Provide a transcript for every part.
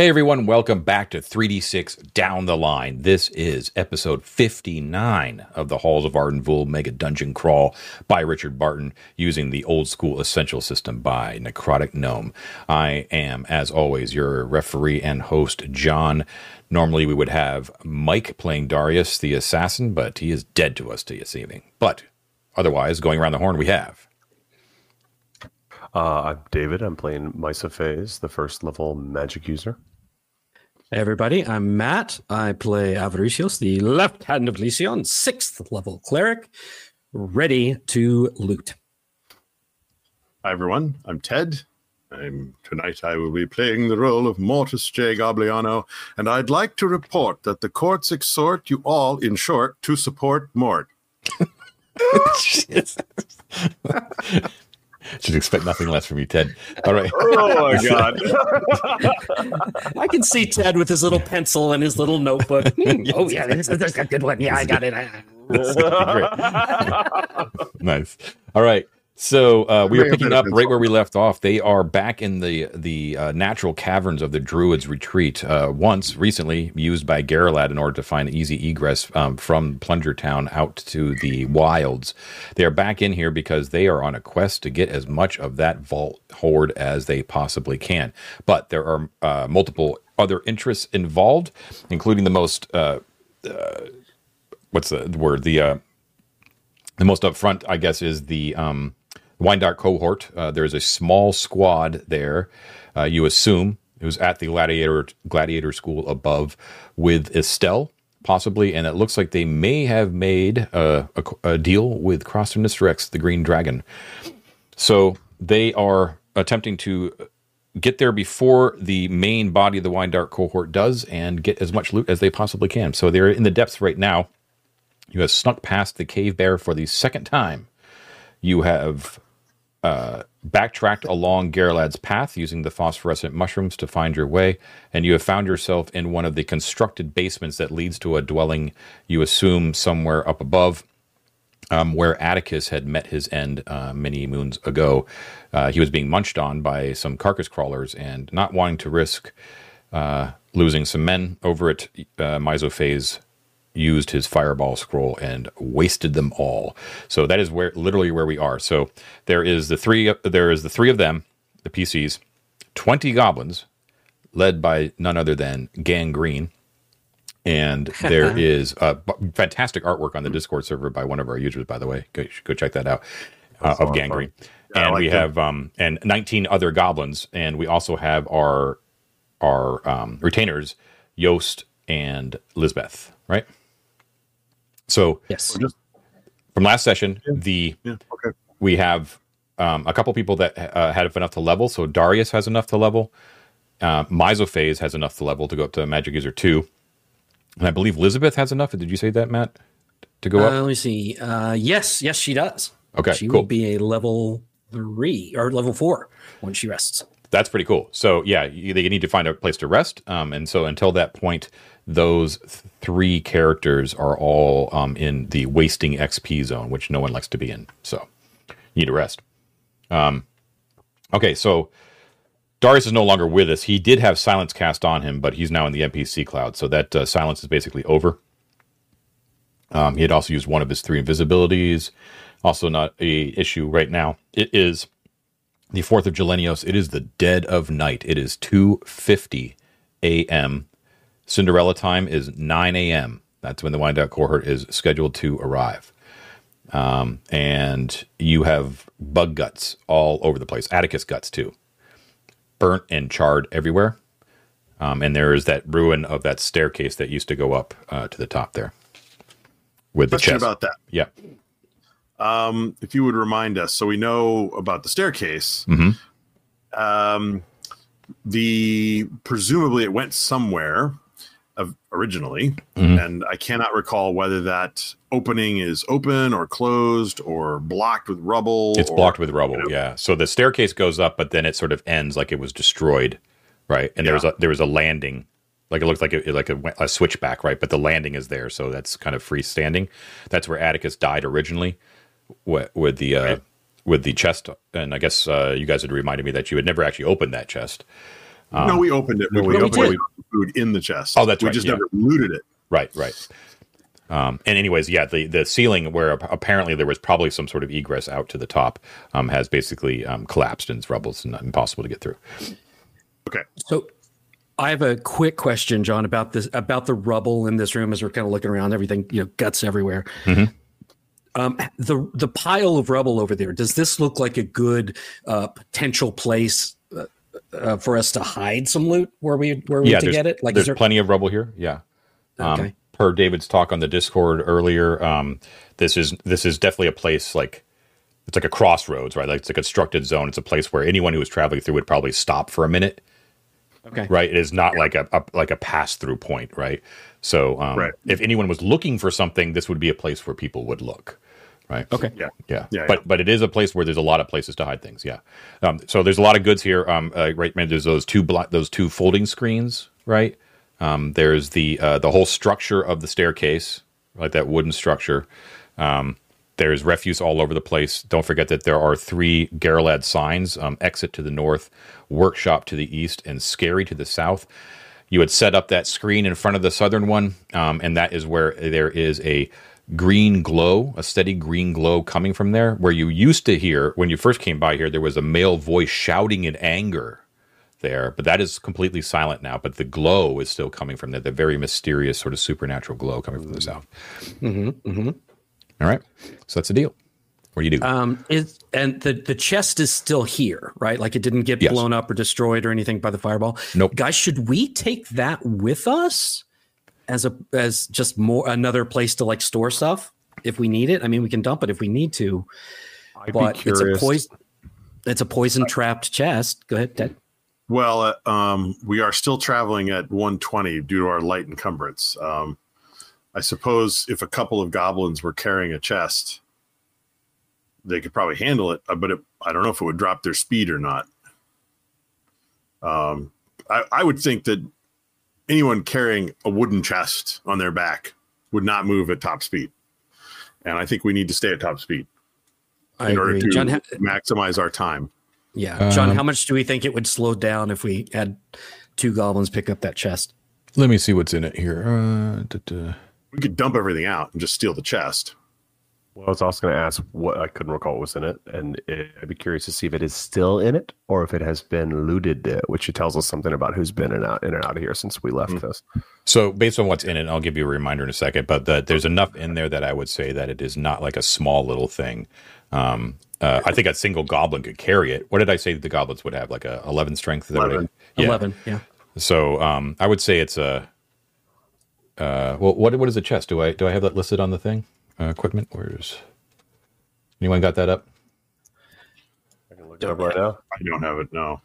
Hey everyone, welcome back to 3D6 Down the Line. This is episode 59 of the Halls of Arden Vul Mega Dungeon Crawl by Richard Barton using the old school essential system by Necrotic Gnome. I am, as always, your referee and host, John. Normally we would have Mike playing Darius the assassin, but he is dead to us this evening. But otherwise, going around the horn, we have. Uh, I'm David. I'm playing Mysophase, the first level magic user. Hey everybody, I'm Matt. I play Avaricios, the left hand of Lysion, sixth level cleric, ready to loot. Hi everyone, I'm Ted. I'm tonight I will be playing the role of Mortis J. Gobliano, and I'd like to report that the courts exhort you all, in short, to support Mort. Should expect nothing less from you, Ted. All right. Oh my god. I can see Ted with his little pencil and his little notebook. Oh yeah, this is, this is a good one. Yeah, I got it. Nice. All right. So uh, we were picking up right where we left off. They are back in the the uh, natural caverns of the Druids' retreat. Uh, once recently used by Garalad in order to find easy egress um, from Plunger Town out to the wilds. They are back in here because they are on a quest to get as much of that vault hoard as they possibly can. But there are uh, multiple other interests involved, including the most uh, uh, what's the word the uh, the most upfront, I guess, is the um, Dark cohort. Uh, there's a small squad there. Uh, you assume who's at the gladiator gladiator school above with Estelle, possibly, and it looks like they may have made a, a, a deal with Croston Rex, the Green Dragon. So they are attempting to get there before the main body of the Wine Dark cohort does, and get as much loot as they possibly can. So they're in the depths right now. You have snuck past the cave bear for the second time. You have uh, backtracked along Garalad's path using the phosphorescent mushrooms to find your way, and you have found yourself in one of the constructed basements that leads to a dwelling you assume somewhere up above. Um, where Atticus had met his end uh, many moons ago. Uh, he was being munched on by some carcass crawlers, and not wanting to risk uh, losing some men over it, uh, Mysophase used his fireball scroll and wasted them all. So that is where literally where we are. So there is the three there is the three of them, the PCs, 20 goblins led by none other than Gangrene. And there is uh, b- fantastic artwork on the Discord server by one of our users, by the way. Go, go check that out uh, of Gangrene. Yeah, and like we them. have um, and 19 other goblins, and we also have our our um, retainers, Yost and Lisbeth, right? So Yes. from last session, the Yeah, okay. we have um, a couple people that uh, had enough to level. So Darius has enough to level. Uh, Mysophase has enough to level to go up to Magic User two, and I believe Elizabeth has enough. Did you say that, Matt? To go Uh, up? let me see. Uh, yes, yes, she does. Okay, she cool. will be a level three or level four when she rests. That's pretty cool. So yeah, you, they need to find a place to rest. Um, and so until that point, those th- three characters are all um, in the wasting XP zone, which no one likes to be in. So you need a rest. Um, okay, so Darius is no longer with us. He did have silence cast on him, but he's now in the NPC cloud, so that uh, silence is basically over. Um, he had also used one of his three invisibilities. Also, not a issue right now. It is the 4th of Gelenios. It is the dead of night. It is 2.50 a.m. Cinderella time is 9 a.m. That's when the Wine Dark cohort is scheduled to arrive. Um, and you have bug guts all over the place. Atticus guts, too. Burnt and charred everywhere. Um, and there is that ruin of that staircase that used to go up uh, to the top there. With the Question chest. about that. yeah. Um, if you would remind us, so we know about the staircase. Mhm. Um, the presumably it went somewhere originally, Mhm. and I cannot recall whether that opening is open or closed or blocked with rubble. It's or- blocked with rubble, you know. yeah. So the staircase goes up, but then it sort of ends like it was destroyed, right? And there was a there was a landing, like it looked like a, like a, a switchback, right? But the landing is there, so that's kind of freestanding. That's where Atticus died originally, with, with the uh, Right. with the chest. And I guess uh, you guys had reminded me that you had never actually opened that chest. Um, no, we opened it. No, we, we put opened all it. food in the chest. Oh, that's we right, just yeah. never looted it. Right, right. Um, and anyways, yeah, the the ceiling where apparently there was probably some sort of egress out to the top um, has basically um, collapsed and it's rubble. It's not impossible to get through. Okay. So I have a quick question, John, about this about the rubble in this room as we're kind of looking around, everything, you know, guts everywhere. Mhm. Um, the the pile of rubble over there, does this look like a good uh, potential place uh, for us to hide some loot where we where we yeah, to get it? Like, there's there, plenty of rubble here. Yeah. Um, Okay. Per David's talk on the Discord earlier, um, this is this is definitely a place like it's like a crossroads, right? Like it's a constructed zone. It's a place where anyone who is traveling through would probably stop for a minute, okay, right? It is not like a, a like a pass through point, right? So, um, Right. if anyone was looking for something, this would be a place where people would look, right? okay, Yeah, Yeah, but yeah. but it is a place where there's a lot of places to hide things. Yeah, um, so there's a lot of goods here. Um, uh, right, man. There's those two blo- those two folding screens, right? Um, there's the uh, the whole structure of the staircase, like that wooden structure. Um, there's refuse all over the place. Don't forget that there are three Garalad signs: um, exit to the north, workshop to the east, and scary to the south. You had set up that screen in front of the southern one, um, and that is where there is a green glow, a steady green glow coming from there. Where you used to hear when you first came by here, there was a male voice shouting in anger there, but that is completely silent now. But the glow is still coming from there, the very mysterious sort of supernatural glow coming from the south. hmm hmm All right, so that's the deal. What do you do? Um, is and the the chest is still here, right? Like it didn't get Yes. blown up or destroyed or anything by the fireball. Nope. Guys, should we take that with us as a as just more another place to like store stuff if we need it? I mean, we can dump it if we need to, I'd but be it's a poison. It's a poison trapped chest. Go ahead, Ted. Well, uh, um, we are still traveling at 120 due to our light encumbrance. Um, I suppose if a couple of goblins were carrying a chest, they could probably handle it, uh, but it, I don't know if it would drop their speed or not. Um, I, I would think that anyone carrying a wooden chest on their back would not move at top speed. And I think we need to stay at top speed I in order agree. to John, maximize our time. yeah, John. Um, how much do we think it would slow down if we had two goblins pick up that chest? Let me see what's in it here. Uh, duh, duh. We could dump everything out and just steal the chest. Well, I was also going to ask what I couldn't recall what was in it, and it, I'd be curious to see if it is still in it or if it has been looted, uh, which it tells us something about who's been in and out in and out of here since we left Mhm. this. So, based on what's in it, I'll give you a reminder in a second. But the, there's enough in there that I would say that it is not like a small little thing. Um, uh, I think a single goblin could carry it. What did I say the goblins would have? Like a 11 strength? Is that what I- 11. Yeah. Eleven. Yeah. So um, I would say it's a. Uh, well, what what is a chest? Do I do I have that listed on the thing? Uh, equipment. Where's anyone got that up? I can look it up right now. I don't have it. No.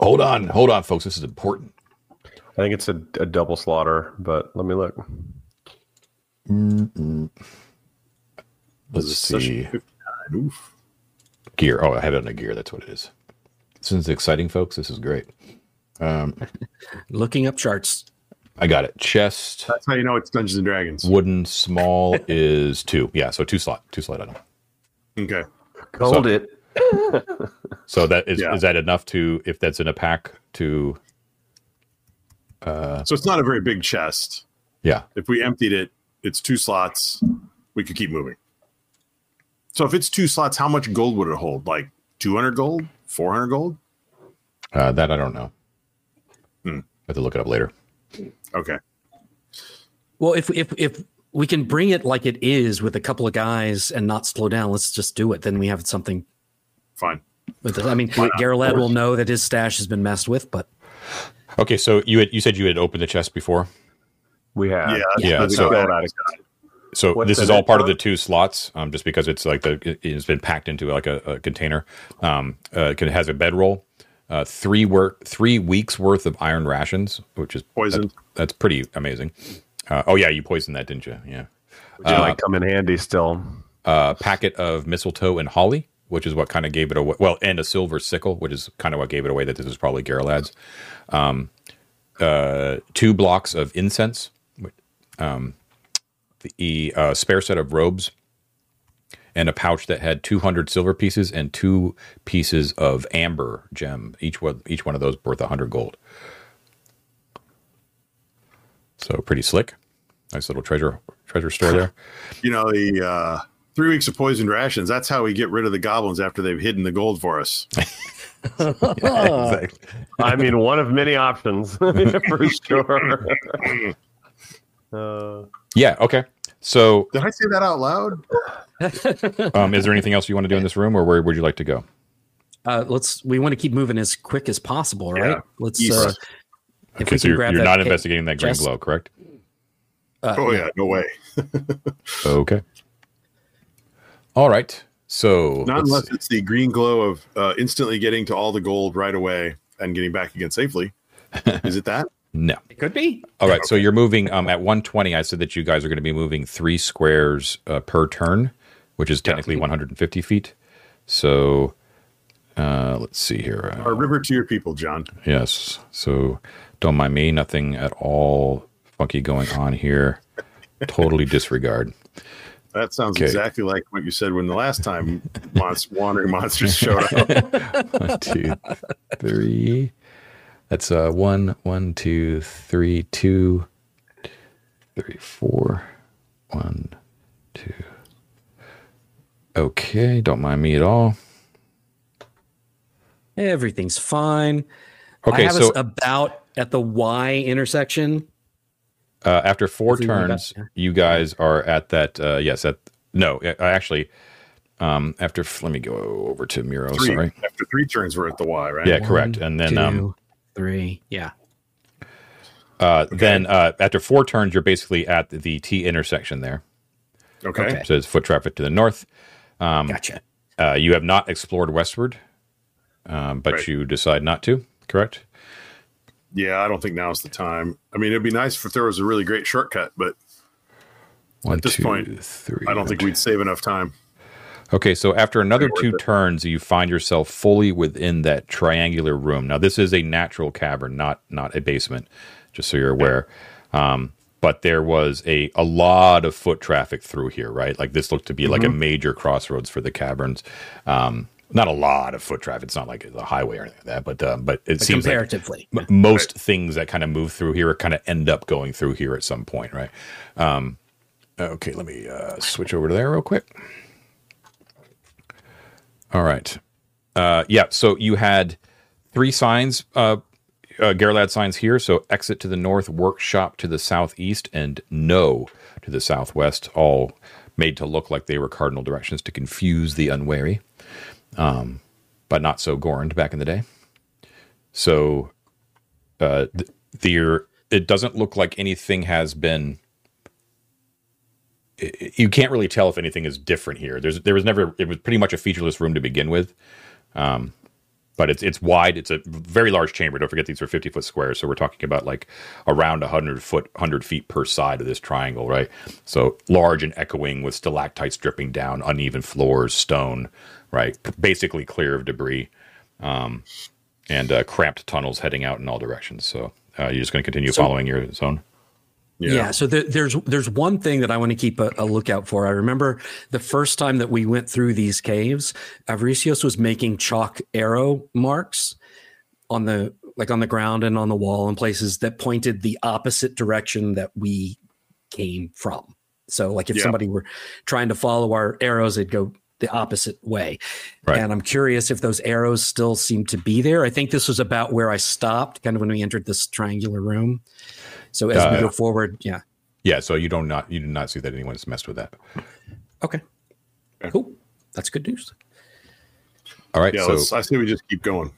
Hold on, hold on, folks. This is important. I think it's a, a double slaughter, but let me look. Let's This is session see Oof. gear. Oh, I have it on a gear. That's what it is. This is exciting, folks. This is great. Um, Looking up charts. I got it. Chest. That's how you know it's Dungeons and Dragons. Wooden small is two. Yeah, so two slot, two slot item. Okay. Called it. So that is Yeah. is that enough to if that's in a pack to So it's not a very big chest. yeah If we emptied it, it's two slots. We could keep moving. So if it's two slots, how much gold would it hold? Like 200 gold? 400 gold? uh, that I don't know. Hmm. have to look it up later. Okay. Well, if if if we can bring it like it is with a couple of guys and not slow down, let's just do it. Then we have something Fine. with it. I mean, Garolad will know that his stash has been messed with, but Okay, so you had you said you had opened the chest before. We have. Yeah. that's- Yeah, so- about Got it. it. So What's this is all part of the two slots, um, just because it's like the it- it's been packed into like a, a container. Um, uh, it has a bedroll, uh, three work three weeks worth of iron rations, which is Poisoned. That- that's pretty amazing. Uh, oh yeah, you poisoned that, didn't you? Yeah. Which might come in handy still. A packet of mistletoe and holly, which is what kind of gave it away. Well, and a silver sickle, which is kind of what gave it away that this was probably Garolad's. Um, uh, two blocks of incense, um, the uh, spare set of robes, and a pouch that had 200 silver pieces and two pieces of amber gem. Each one, each one of those worth 100 gold. So pretty slick. Nice little treasure treasure store there. You know, the uh, three weeks of poisoned rations, that's how we get rid of the goblins after they've hidden the gold for us. exactly. I mean, one of many options for sure. Uh, Yeah. Okay. So, Did I say that out loud? um, is there anything else you want to do in this room, or where would you like to go? Uh, let's. We want to keep moving as quick as possible, right? Yeah. Let's. Uh, if Okay, we so can you're, grab you're that not investigating that green chest. glow, correct? uh, Oh, yeah, no way. Okay. All right. So Not unless see. it's the green glow of uh, instantly getting to all the gold right away and getting back again safely. Is it that? no. It could be. All right. So you're moving um, at 120. I said that you guys are going to be moving three squares uh, per turn, which is technically 150 feet. So uh, let's see here. Uh, Our river to your people, John. Yes. So don't mind me. Nothing at all funky going on here. Totally disregard. That sounds Okay. exactly like what you said when the last time monst- wandering monsters showed up. One, two, three. That's uh one, one, two, three, two, three, four. One, two. Okay, don't mind me at all. Everything's fine. Okay, I have so us about at the Y intersection. uh, after four If we went turns, back- you guys are at that. Uh, yes, at no, uh, actually, um, after let me go over to Miro. Three. Sorry. After three turns, we're at the Y, right? Yeah, correct. And then two, um, three. Yeah. uh, then uh, after four turns, you're basically at the T intersection there. Okay. Okay. So it's foot traffic to the north. Gotcha. Uh, you have not explored westward, um, but Right. you decide not to. Correct. Yeah, I don't think now's the time. I mean, it'd be nice if there was a really great shortcut, but One, At this two, point, three. I don't think we'd save enough time. Okay, so after another two it. turns, you find yourself fully within that triangular room. Now, this is a natural cavern, not not a basement, just so you're aware. Um, but there was a a lot of foot traffic through here, right? Like this looked to be like a major crossroads for the caverns. Um, not a lot of foot traffic. It's not like a highway or anything like that, but um, but it But seems like comparatively. m- most things that kind of move through here kind of end up going through here at some point, right? Um, okay, let me uh, switch over to there real quick. All right. Uh, yeah, so you had three signs, uh, uh, Garlad signs here. So exit to the north, workshop to the southeast, and no to the southwest, all made to look like they were cardinal directions to confuse the unwary, um, but not so Gorned back in the day. So uh, th- the it doesn't look like anything has been. i- i- You can't really tell if anything is different here. There's there was never it was pretty much a featureless room to begin with, um, but it's it's wide. It's a very large chamber. Don't forget these are fifty foot squares, so we're talking about like around hundred foot, hundred feet per side of this triangle, right? So large and echoing with stalactites dripping down, uneven floors, stone, right? Basically clear of debris and uh, cramped tunnels heading out in all directions. So uh, you're just going to continue following your zone. Yeah. so there, there's there's one thing that I want to keep a, a lookout for. I remember the first time that we went through these caves, Avaricios was making chalk arrow marks on the like on the ground and on the wall and places that pointed the opposite direction that we came from. So like if Yeah. somebody were trying to follow our arrows, it'd go the opposite way. Right. And I'm curious if those arrows still seem to be there. I think this was about where I stopped, kind of when we entered this triangular room. So as we Uh, go forward, yeah. Yeah. So you don't not you do not see that anyone's messed with that. Okay. Cool. That's good news. All right. Yeah, so I say we just keep going.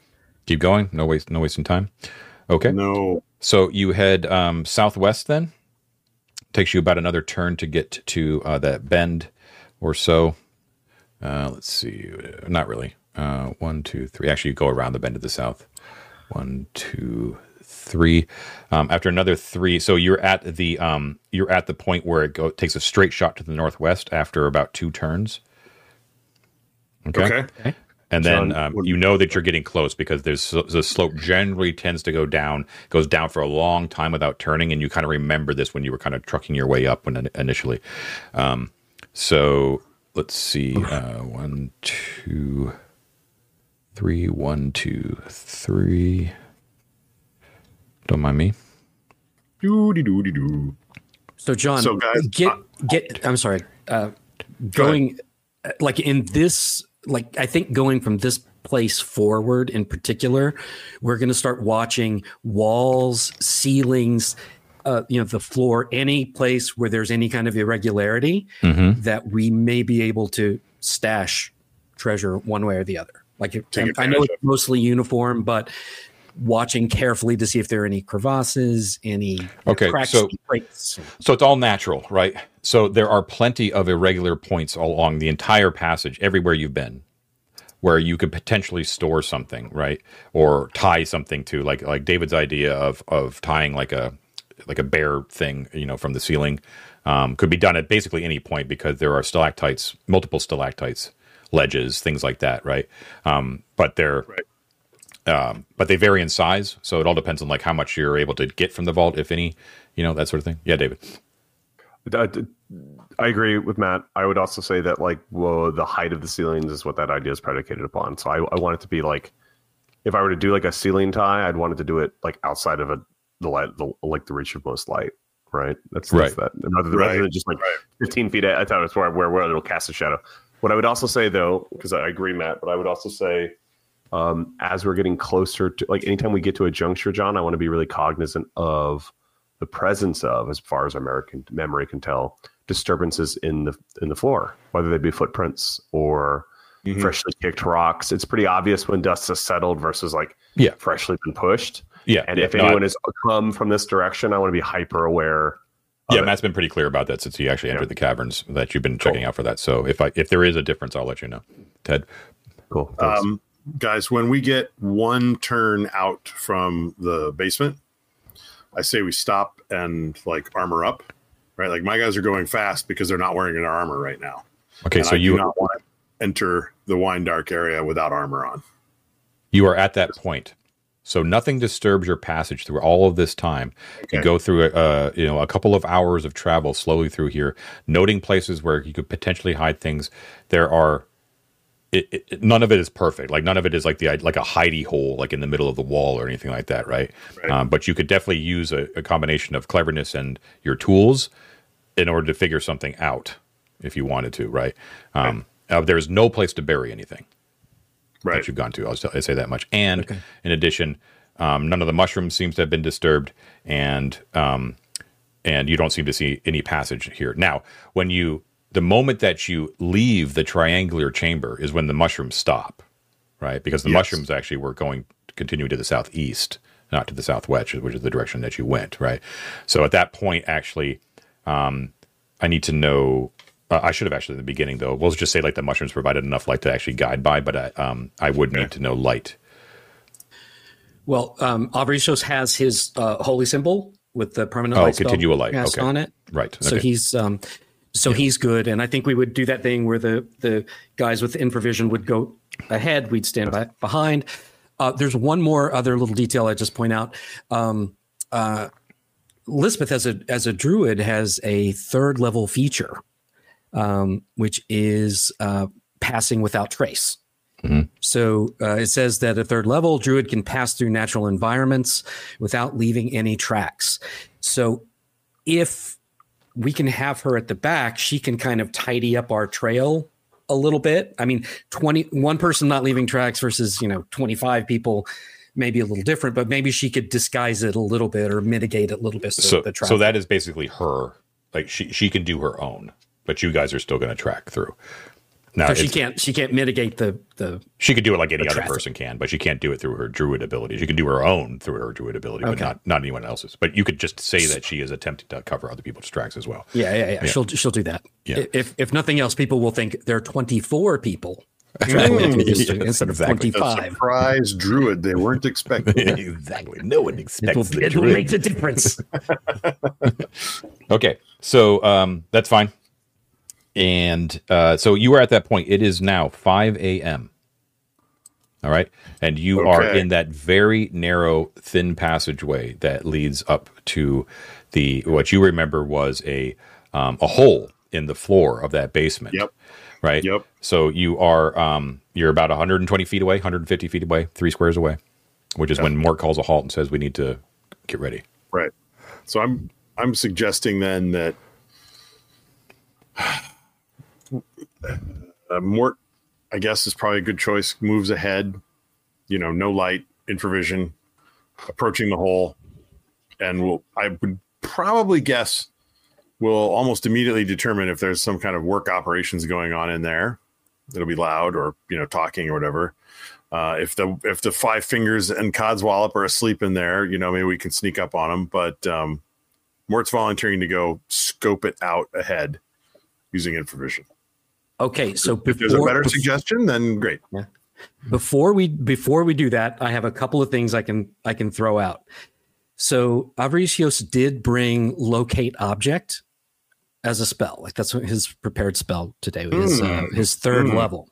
keep going. No waste. No wasting time. Okay. No, So you head um, southwest. Then takes you about another turn to get to uh, that bend or so. Uh, let's see. Uh, Not really. Uh, one, two, three. Actually, you go around the bend to the south. One, two, three. Um, after another three, so you're at the um, you're at the point where it go, takes a straight shot to the northwest after about two turns. okay. And then um, you know that you're getting close because there's the slope generally tends to go down, goes down for a long time without turning, and you kind of remember this when you were kind of trucking your way up when initially. Um, so let's see. Uh, one, two, three, one, two, three. Don't mind me. Doody doody doo. So John, So, guys, get get. I'm sorry. Uh, going uh, like in this, like I think going from this place forward in particular, we're going to start watching walls, ceilings, uh, you know, the floor, any place where there's any kind of irregularity Mm-hmm. that we may be able to stash treasure one way or the other. Like I know it's mostly uniform, but watching carefully to see if there are any crevasses, any Okay, cracks, so- breaks. So it's all natural, right? So there are plenty of irregular points along the entire passage, everywhere you've been, where you could potentially store something, right, or tie something to, like like David's idea of of tying like a like a bear thing, you know, from the ceiling, um, could be done at basically any point because there are stalactites, multiple stalactites, ledges, things like that, right? Um, but they're um, but they vary in size, so it all depends on like how much you're able to get from the vault, if any, you know, that sort of thing. Yeah, David. I, I agree with Matt. I would also say that like whoa, the height of the ceilings is what that idea is predicated upon. So I, I want it to be like if I were to do like a ceiling tie, I'd want it to do it like outside of a the light, the, like the reach of most light. Right. That's, that's Right. that. Rather than, rather than just like 15 feet. I thought it's where, where where it'll cast a shadow. What I would also say though, because I agree, Matt, but I would also say um, as we're getting closer to like anytime we get to a juncture, John, I want to be really cognizant of the presence of, as far as our American memory can tell, disturbances in the in the floor, whether they be footprints or Mhm. freshly kicked rocks. It's pretty obvious when dust has settled versus like Yeah. freshly been pushed. Yeah, And yeah, if no, anyone I- has come from this direction, I want to be hyper aware. yeah, of it. Matt's been pretty clear about that since he actually entered Yeah. the caverns that you've been checking Cool. out for that. So if I if there is a difference, I'll let you know. Ted. Cool. Thanks. Um, guys, when we get one turn out from the basement, I say we stop and like armor up. Right, like my guys are going fast because they're not wearing their armor right now. Okay, And so I do you not want to enter the wine dark area without armor on. you are at that point. So nothing disturbs your passage through all of this time. You go through a uh, you know a couple of hours of travel slowly through here, noting places where you could potentially hide things. There are it, it, none of it is perfect. Like none of it is like the like a hidey hole like in the middle of the wall or anything like that, right? Right. Um, but you could definitely use a, a combination of cleverness and your tools in order to figure something out if you wanted to, right? Um, uh, there's no place to bury anything Right. that you've gone to. I'll, I'll say that much. And in addition, um, none of the mushrooms seems to have been disturbed, and um, and you don't seem to see any passage here. Now, when you the moment that you leave the triangular chamber is when the mushrooms stop, right? Because the Yes. mushrooms actually were going continuing to the southeast, not to the southwest, which is the direction that you went, right? So at that point, actually, um, I need to know. Uh, I should have actually in the beginning though. We'll just say like the mushrooms provided enough light to actually guide by, but I, um, I would need to know light. Well, um, Avaricios has his uh, holy symbol with the permanent Oh, light continual light. Okay. on it. Right. So okay. he's um, so he's good, and I think we would do that thing where the the guys with infravision would go ahead, we'd stand by, behind. Uh, there's one more other little detail I just point out. Um, uh, Lisbeth, as a as a druid, has a third level feature, um, which is uh, passing without trace. Mhm. So uh, it says that at third level, druid can pass through natural environments without leaving any tracks. So if we can have her at the back, she can kind of tidy up our trail a little bit. I mean, 20 one person not leaving tracks versus, you know, 25 people maybe a little different, but maybe she could disguise it a little bit or mitigate it a little bit so, so so that is basically her. Like she she can do her own, but you guys are still going to track through. Now so she can't she can't mitigate the the She could do it like any other person can, but she can't do it through her druid ability. She can do her own through her druid ability, but not not anyone else's. But you could just say that she is attempting to cover other people's tracks as well. Yeah, yeah, yeah. She'll she'll do that. Yeah. If if nothing else, people will think there are 24 people traveling through this Yes, instead exactly. of A 25. surprise druid they weren't expecting. exactly. No one It expects will, it will druid. make the difference. Okay, so um, that's fine. And uh, so you are at that point. It is now 5 a.m. All right. And you are in that very narrow, thin passageway that leads up to the what you remember was a um, a hole in the floor of that basement. Yep. right? Yep. So you are um, you're about 120 feet away, 150 feet away, three squares away, which is when Mort calls a halt and says we need to get ready. Right. So I'm I'm suggesting then that uh, Mort, I guess, is probably a good choice. Moves ahead, you know, no light, infravision, approaching the hole, and we'll, I would probably guess will almost immediately determine if there's some kind of work operations going on in there. It'll be loud or you know talking or whatever. Uh, if the if the five fingers and Codswallop are asleep in there, you know maybe we can sneak up on them. But um, Mort's volunteering to go scope it out ahead using infravision. Okay, so If there's a before, better suggestion, then great. before we before we do that, I have a couple of things I can I can throw out. So Avaricios did bring locate object as a spell. Like that's what his prepared spell today. His uh, Mm. his third Mm. level.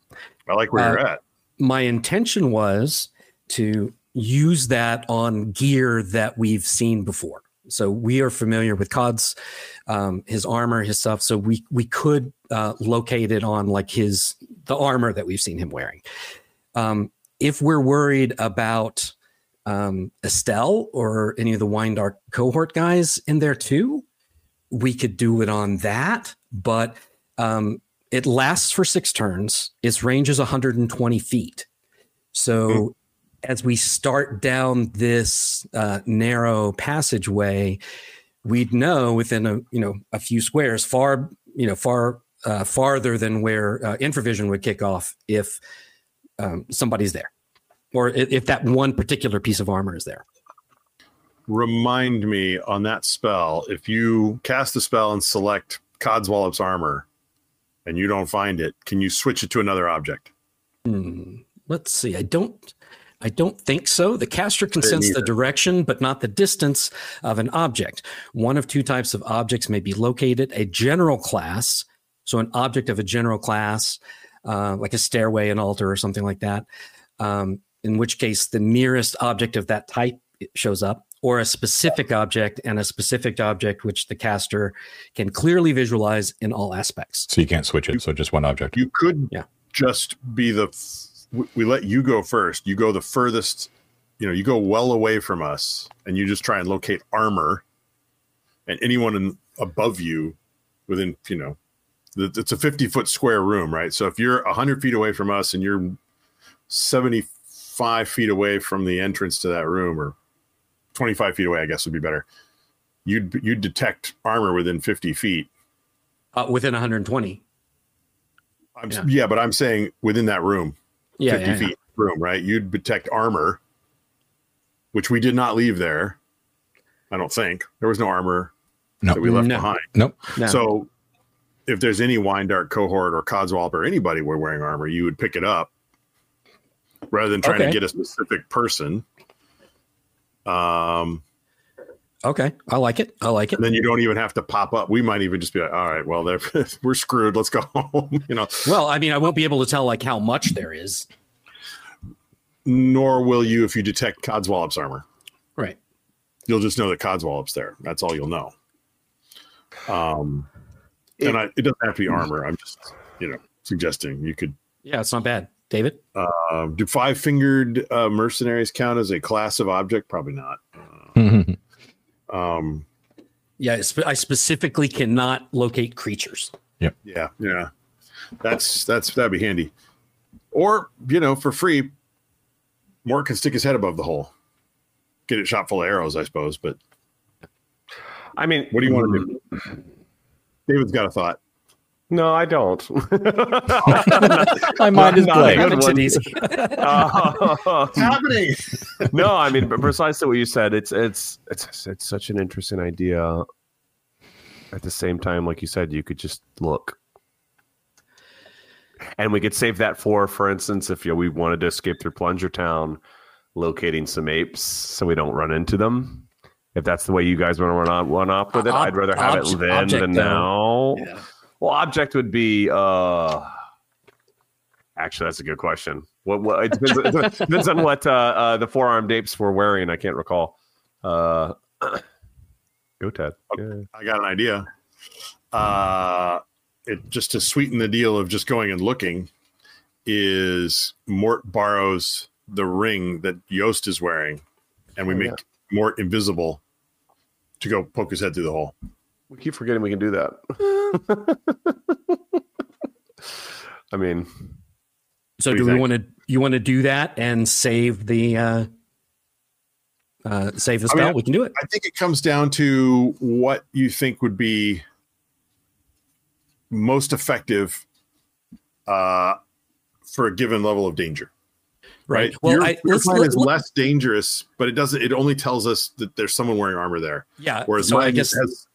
I like where Uh, you're at. my intention was to use that on gear that we've seen before. So we are familiar with Cod's, um, his armor, his stuff. So we we could uh, locate it on like his the armor that we've seen him wearing. Um, if we're worried about um, Estelle or any of the Wine Dark cohort guys in there too, we could do it on that. But um, it lasts for six turns. Its range is 120 feet. So as we start down this uh, narrow passageway, we'd know within a you know a few squares, far you know far uh, farther than where uh, infravision would kick off if um, somebody's there, or if, that one particular piece of armor is there. Remind me on that spell if you cast the spell and select Codswallop's armor and you don't find it, can you switch it to another object? Hmm. Let's see. I don't. I don't think so. The caster can sense the direction, but not the distance of an object. One of two types of objects may be located: a general class, so an object of a general class, uh, like a stairway, an altar, or something like that. Um, in which case, the nearest object of that type shows up, or a specific object and a specific object which the caster can clearly visualize in all aspects. So you can't switch it. So just one object. You could Yeah. just be the. We- We let you go first. You go the furthest. You know, you go well away from us, and you just try and locate armor, and anyone in, above you, within you know, the- it's a fifty foot square room, right? So if you're hundred feet away from us and you're seventy five feet away from the entrance to that room, or twenty five feet away, I guess would be better. You'd you'd detect armor within fifty feet. Uh, within 120. I'm, Yeah. yeah. but I'm saying within that room. Yeah, 50 yeah, yeah. feet room, right? You'd detect armor, which we did not leave there. I don't think there was no armor No. that we left No. behind. Nope. No. So if there's any Wine Dark cohort or Codswallop or anybody were wearing armor, you would pick it up rather than trying Okay. to get a specific person. Um, Okay, I like it. I like it. and then you don't even have to pop up. We might even just be like, all right, well, they're, we're screwed. Let's go home. you know, Well, I mean, I won't be able to tell like how much there is. nor will you if you detect Codswallop's armor. Right. you'll just know that Codswallop's there. That's all you'll know. Um, and I, it doesn't have to be armor. I'm just, you know, suggesting you could. Yeah, it's not bad. David? Um, do five fingered uh, mercenaries count as a class of object? Probably not. Um, Yeah, I specifically cannot locate creatures. Yep. Yeah, yeah. That's that's that'd be handy. Or you know, for free, Mort can stick his head above the hole, get it shot full of arrows, I suppose. But I mean, what do you want to do? David's got a thought. No, I don't. My mind is Not a blank. good Makes it easy. Uh, happening? no, I mean, but precisely what you said. It's it's it's it's such an interesting idea. At the same time, like you said, you could just look, and we could save that for, for instance, if you know, we wanted to escape through Plunger Town, locating some apes so we don't run into them. If that's the way you guys want to run on run off with it, Ob- I'd rather have obj- it then than though. now. Yeah. Well, object would be. uh Actually, that's a good question. What? what it depends, it depends on what uh, uh, the four-armed apes were wearing. I can't recall. Uh, go, Ted. Yeah. I got an idea. Uh, it just to sweeten the deal of just going and looking is Mort borrows the ring that Yost is wearing, and we Oh, make yeah. Mort invisible to go poke his head through the hole. We keep forgetting we can do that. I mean, So do do we want to you want to do that and save the uh, uh, save the I mean, spell? we can do it. I think it comes down to what you think would be most effective uh, for a given level of danger. Right. Well, your, I, your plan is less dangerous, but it doesn't. It only tells us that there's someone wearing armor there. yeah. Whereas so mine I guess has.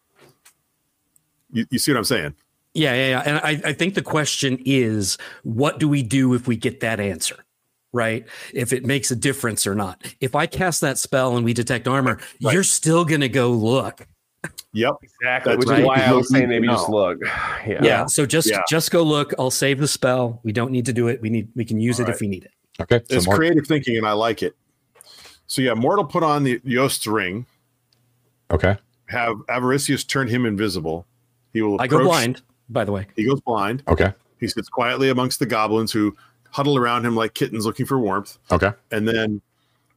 You, you see what I'm saying? Yeah, yeah, yeah. And I, I think the question is, what do we do if we get that answer? Right? If it makes a difference or not. If I cast that spell and we detect armor, Right. you're still going to go look. Yep. exactly. That's Which right. is why I was saying maybe No. just look. Yeah. Yeah. So just Yeah. just go look. I'll save the spell. We don't need to do it. We need we can use All it if we need it. Okay. So It's Mort, creative thinking, and I like it. So yeah, Mortal put on the Yost's ring. okay. Have Avaricios turn him invisible. He will. I go blind, by the way. He goes blind. Okay. He sits quietly amongst the goblins who huddle around him like kittens looking for warmth. Okay. And then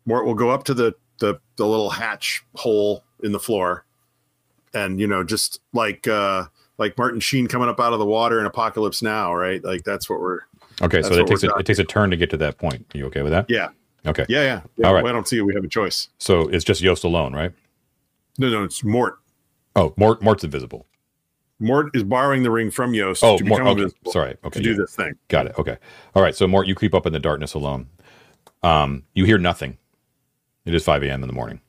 Mort will go up to the, the the little hatch hole in the floor, and you know, just like uh like Martin Sheen coming up out of the water in Apocalypse Now, right? Like that's what we're. Okay. So it takes a, it takes a turn to get to that point. Are you okay with that? Yeah, Okay. yeah, yeah. yeah All right. I don't see it. we have a choice. So it's just Yost alone, right? No, no, it's Mort. Oh, Mort Mort's invisible. Mort is borrowing the ring from Yost Oh, to Mort. become Okay. Sorry. Okay. to do this thing. Got it. Okay. All right. So Mort, you creep up in the darkness alone. Um, you hear nothing. It is 5 a.m. in the morning.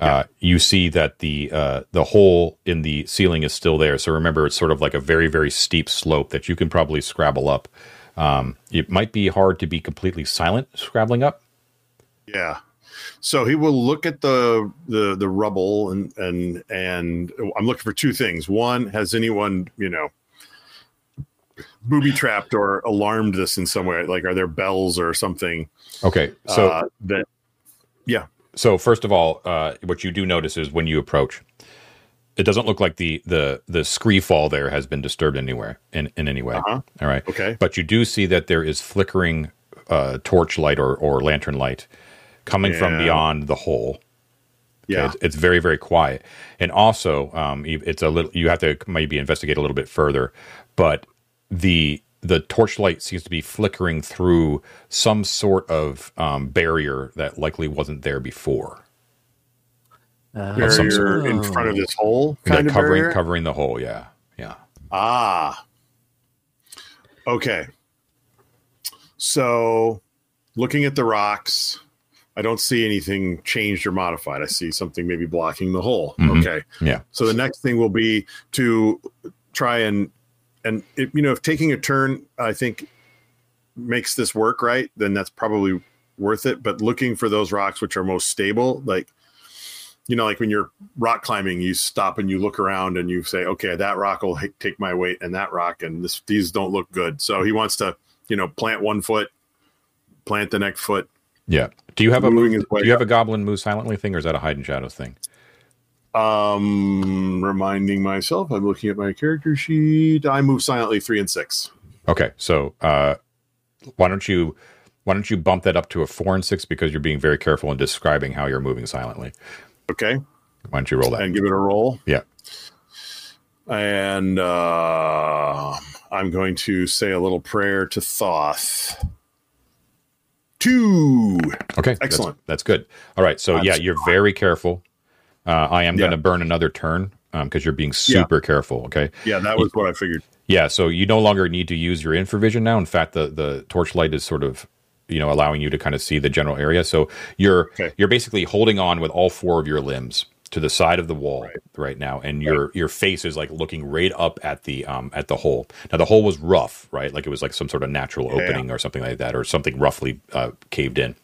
Uh, you see that the uh, the hole in the ceiling is still there. So remember, it's sort of like a very very steep slope that you can probably scrabble up. Um, it might be hard to be completely silent scrabbling up. Yeah. So he will look at the the the rubble and and and I'm looking for two things. One, has anyone you know booby trapped or alarmed this in some way? Like, are there bells or something? Okay. So uh, that yeah. So first of all, uh, what you do notice is when you approach, it doesn't look like the the the scree fall there has been disturbed anywhere in, in any way. Uh-huh. All right. okay? But you do see that there is flickering uh, torch light or, or lantern light coming from beyond the hole. Okay, Yeah. It's, it's very, very quiet. And also, um, it's a little, you have to maybe investigate a little bit further, but the, the torchlight seems to be flickering through some sort of um, barrier that likely wasn't there before. Uh, some Barrier in front of this hole, Yeah, of covering barrier? covering the hole. Yeah, yeah. Ah. Okay. So, looking at the rocks, I don't see anything changed or modified. I see something maybe blocking the hole. Mhm. Okay. Yeah. So the next thing will be to try and and it, you know if taking a turn I think makes this work right, then that's probably worth it. But looking for those rocks which are most stable, like you know, like when you're rock climbing, you stop and you look around and you say, okay, that rock will h- take my weight, and that rock and this these don't look good. So he wants to, you know, plant one foot, plant the next foot. Yeah. Do you have a Moving do you have a goblin move silently thing, or is that a hide and shadows thing? Um, reminding myself, I'm looking at my character sheet. I move silently three and six. Okay, so uh, why don't you why don't you bump that up to a four and six because you're being very careful in describing how you're moving silently. Okay, Why don't you roll that? and give it a roll. Yeah. And uh, I'm going to say a little prayer to Thoth. Two. Okay, Excellent. That's, good. All right, so I'm yeah, you're very careful. Uh, I am Yeah. going to burn another turn because you're being super careful. Okay. Yeah, that was what I figured. Yeah, so you no longer need to use your infravision now. In fact, the the torchlight is sort of you know allowing you to kind of see the general area. So you're Okay. you're basically holding on with all four of your limbs to the side of the wall right, Right. now, and your your face is like looking right up at the um at the hole. Now the hole was rough, right? Like it was like some sort of natural Yeah. opening or something like that, or something roughly uh, caved in.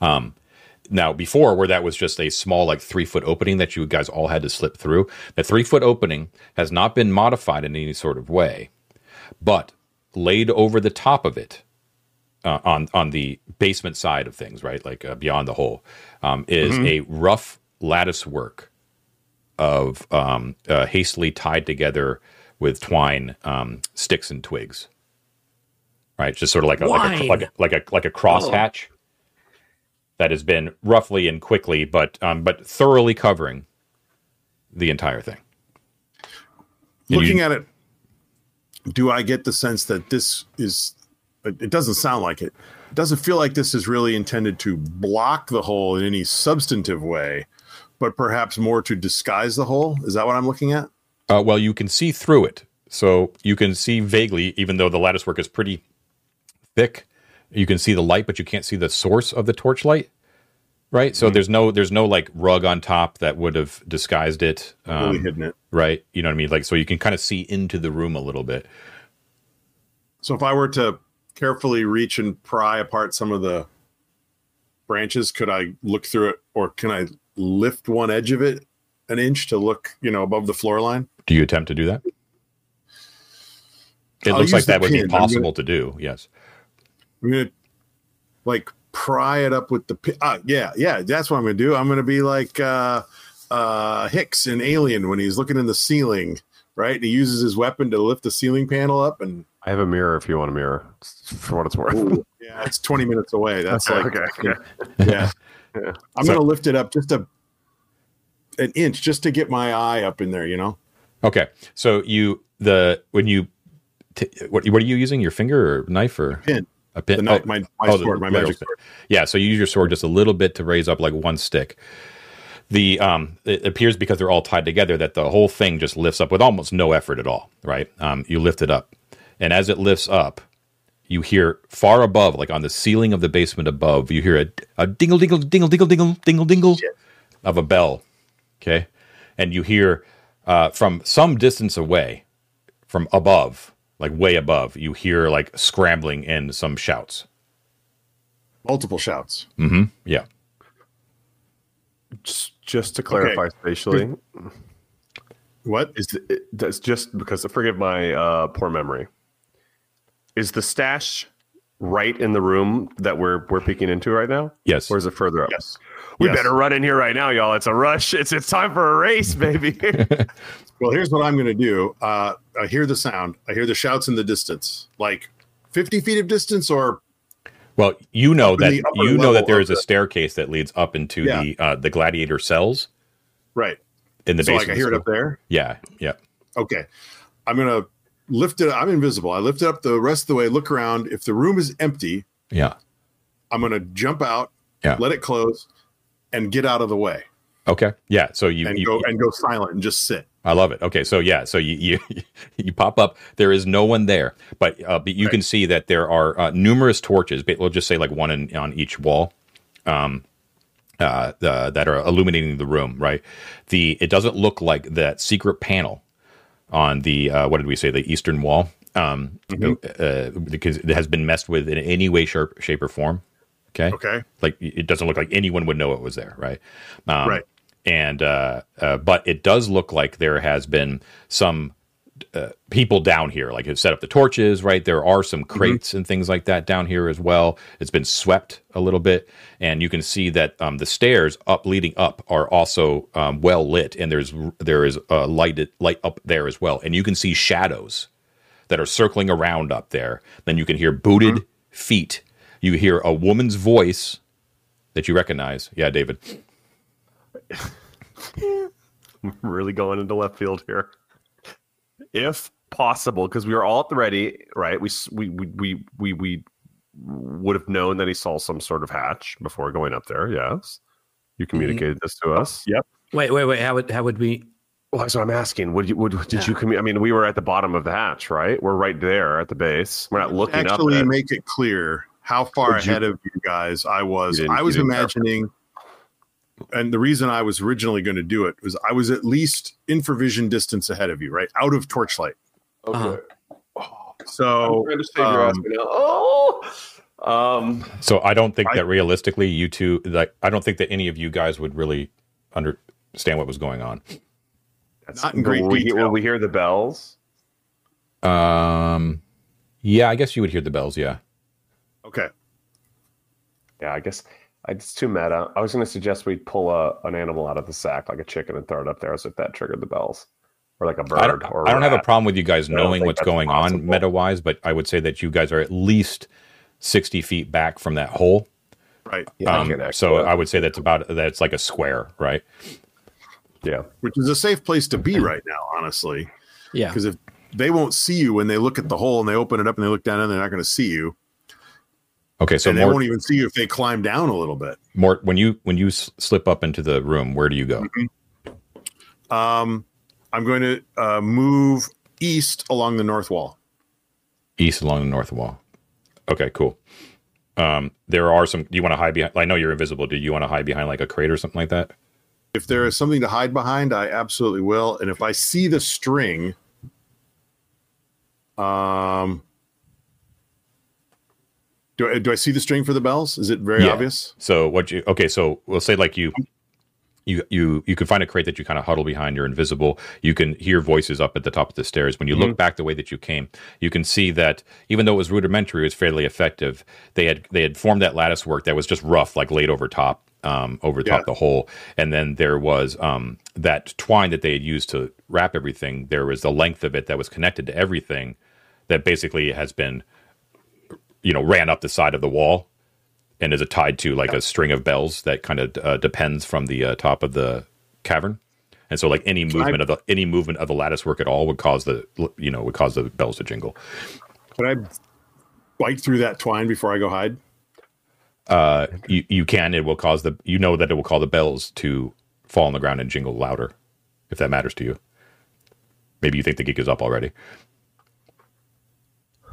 Um, now, before, where that was just a small, like three foot opening that you guys all had to slip through, the three foot opening has not been modified in any sort of way, but laid over the top of it uh, on on the basement side of things, right, like uh, beyond the hole, um, is a rough lattice work of um, uh, hastily tied together with twine, um, sticks, and twigs. Right, just sort of like a like a like a like a, like a crosshatch that has been roughly and quickly, but um, but thoroughly covering the entire thing. And Looking you- at it, do I get the sense that this is? It it doesn't sound like it. It doesn't feel like this is really intended to block the hole in any substantive way, but perhaps more to disguise the hole. Is that what I'm looking at? Uh, well, you can see through it, so you can see vaguely, even though the lattice work is pretty thick. You can see the light, but you can't see the source of the torchlight. Right, so there's no there's no like rug on top that would have disguised it. Really Um, hidden it. right, you know what I mean? Like, so you can kind of see into the room a little bit. So if I were to carefully reach and pry apart some of the branches, could I look through it, or can I lift one edge of it an inch to look, you know, above the floor line? Do you attempt to do that? It I'll looks like use the that would be pin. I'm possible to do. Yes. I'm gonna like pry it up with the pi- ah, yeah, yeah. That's what I'm gonna do. I'm gonna be like uh, uh, Hicks in Alien when he's looking in the ceiling, right? He uses his weapon to lift the ceiling panel up, and I have a mirror if you want a mirror, for what it's worth. yeah, it's 20 minutes away. That's Okay, like okay, okay. yeah. Yeah. I'm So- gonna lift it up just a an inch just to get my eye up in there. You know, Okay. So you the when you t- what what are you using? Your finger or knife or pin a pin? knife, Oh, my my oh, sword, my magic sword. sword. Yeah, so you use your sword just a little bit to raise up like one stick. The um, it appears because they're all tied together that the whole thing just lifts up with almost no effort at all, right? Um, you lift it up, and as it lifts up, you hear far above, like on the ceiling of the basement above, you hear a, a dingle, dingle, dingle, dingle, dingle, dingle, dingle of a bell. Okay, and you hear uh, from some distance away, from above, like way above, you hear like scrambling and some shouts. Multiple shouts. Yeah. Just, just to clarify spatially, What? is the, it, that's just because forgive my uh, poor memory. Is the stash right in the room that we're we're peeking into right now? Yes. Or is it further up? Yes. We Yes. better run in here right now, y'all. It's a rush. It's it's time for a race, baby. Well, here's what I'm going to do. Uh, I hear the sound. I hear the shouts in the distance, like 50 feet of distance, or Well, you know that you know that there is there a staircase that leads up into Yeah. the uh, the gladiator cells right. in the So, basement. like, I hear it up there. Yeah, yeah. Okay. I'm going to lift it. I'm invisible. I lift it up the rest of the way, look around. If the room is empty, Yeah. I'm going to jump out, Yeah. let it close, and get out of the way Okay. Yeah. So you, and you go and go silent and just sit. I love it. Okay. So yeah. So you you, you pop up. There is no one there, but uh, but you Right. can see that there are uh, numerous torches. but We'll just say like one in, on each wall. Um, uh, the, that are illuminating the room, right? The it doesn't look like that secret panel on the uh, what did we say the eastern wall um, uh, because it has been messed with in any way, shape, shape or form. Okay. Okay. Like it doesn't look like anyone would know it was there, right? Um, Right. And uh, uh, but it does look like there has been some uh, people down here, like have set up the torches, right? There are some crates and things like that down here as well. It's been swept a little bit, and you can see that um, the stairs up leading up are also um, well lit, and there's there is a lighted light up there as well, and you can see shadows that are circling around up there. Then you can hear booted feet. You hear a woman's voice that you recognize. Yeah, David. I'm really going into left field here. If possible, because we were all at the ready, right? We we we we we, we would have known that he saw some sort of hatch before going up there. Yes, you mm-hmm. communicated this to us. Yep. Wait, wait, wait. How would how would we? Well, that's what I'm asking. Would you would did you commu- I mean, we were at the bottom of the hatch, right? We're right there at the base. We're not looking Actually, up. At, make it clear how far Would you- ahead of you guys I was. I was didn't imagining, and the reason I was originally going to do it was I was at least infravision distance ahead of you, right? Out of torchlight. Uh-huh. So I'm trying to save your um, right. Oh, um, So I don't think I- that realistically, you two, like, I don't think that any of you guys would really understand what was going on. that's Not in great will we, will we hear the bells? Um, yeah, I guess you would hear the bells. Yeah. okay. Yeah, I guess I- it's too meta. I was going to suggest we pull a, an animal out of the sack, like a chicken, and throw it up there as if that triggered the bells. or like a bird. I don't, or I don't have a problem with you guys knowing what's that's going on meta wise, but I would say that you guys are at least 60 feet back from that hole. Right. Yeah, Um, can actually- so I would say that's about that's like a square, right? yeah. Which is a safe place to be right now, honestly. Yeah. Because if they won't see you when they look at the hole and they open it up and they look down and they're not going to see you. Okay, so and they more, won't even see you if they climb down a little bit. more when you when you slip up into the room, where do you go? Um, I'm going to uh, move east along the north wall. East along the north wall. Okay, cool. Um, there are some. Do you want to hide behind? I know you're invisible. Do you want to hide behind like a crate or something like that? If there is something to hide behind, I absolutely will. And if I see the string, um, do I, do I see the string for the bells? Is it very Yeah. obvious? So what you? Okay, so we'll say like you. You, you you can find a crate that you kind of huddle behind. You're invisible. You can hear voices up at the top of the stairs. When you look back the way that you came, you can see that even though it was rudimentary, it was fairly effective. They had they had formed that lattice work that was just rough, like laid over top, um, over top Yeah. the hole. And then there was um, that twine that they had used to wrap everything. There was the length of it that was connected to everything, that basically has been, you know, ran up the side of the wall and is it tied to like a string of bells that kind of uh, depends from the uh, top of the cavern. And so like any movement of the any movement of the lattice work at all would cause the you know would cause the bells to jingle. Could I bite through that twine before I go hide? uh you, you can. It will cause the you know that it will cause the bells to fall on the ground and jingle louder if that matters to you. Maybe you think the gig is up already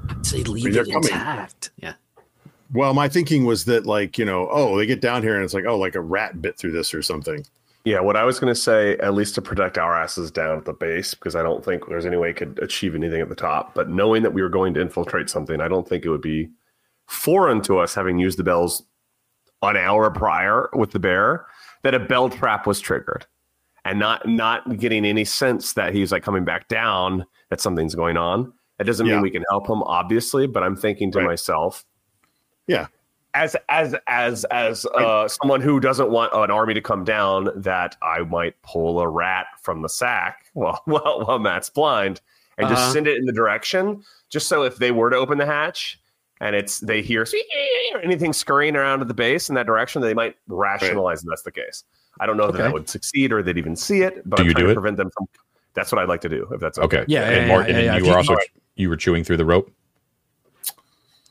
I'd say leave they're it coming. intact. Yeah. Well, my thinking was that, like, you know, oh, they get down here and it's like, oh, like a rat bit through this or something. Yeah, what I was going to say, at least to protect our asses down at the base, because I don't think there's any way it could achieve anything at the top. But knowing that we were going to infiltrate something, I don't think it would be foreign to us, having used the bells an hour prior with the bear, that a bell trap was triggered, and not not getting any sense that he's like coming back down, that something's going on. That doesn't Yeah. mean we can help him, obviously. But I'm thinking to Right. myself, Yeah. as as as as uh, someone who doesn't want an army to come down, that I might pull a rat from the sack while while, while Matt's blind and just Uh-huh. send it in the direction, just so if they were to open the hatch and it's they hear anything scurrying around at the base in that direction, they might rationalize that that's the case. I don't know if Okay. that would succeed or they'd even see it, but Do I'm you trying do to it? prevent them from. That's what I'd like to do. If that's okay. okay Yeah, and, yeah, Mar- yeah, and then yeah, you yeah. were also Alright. You were chewing through the rope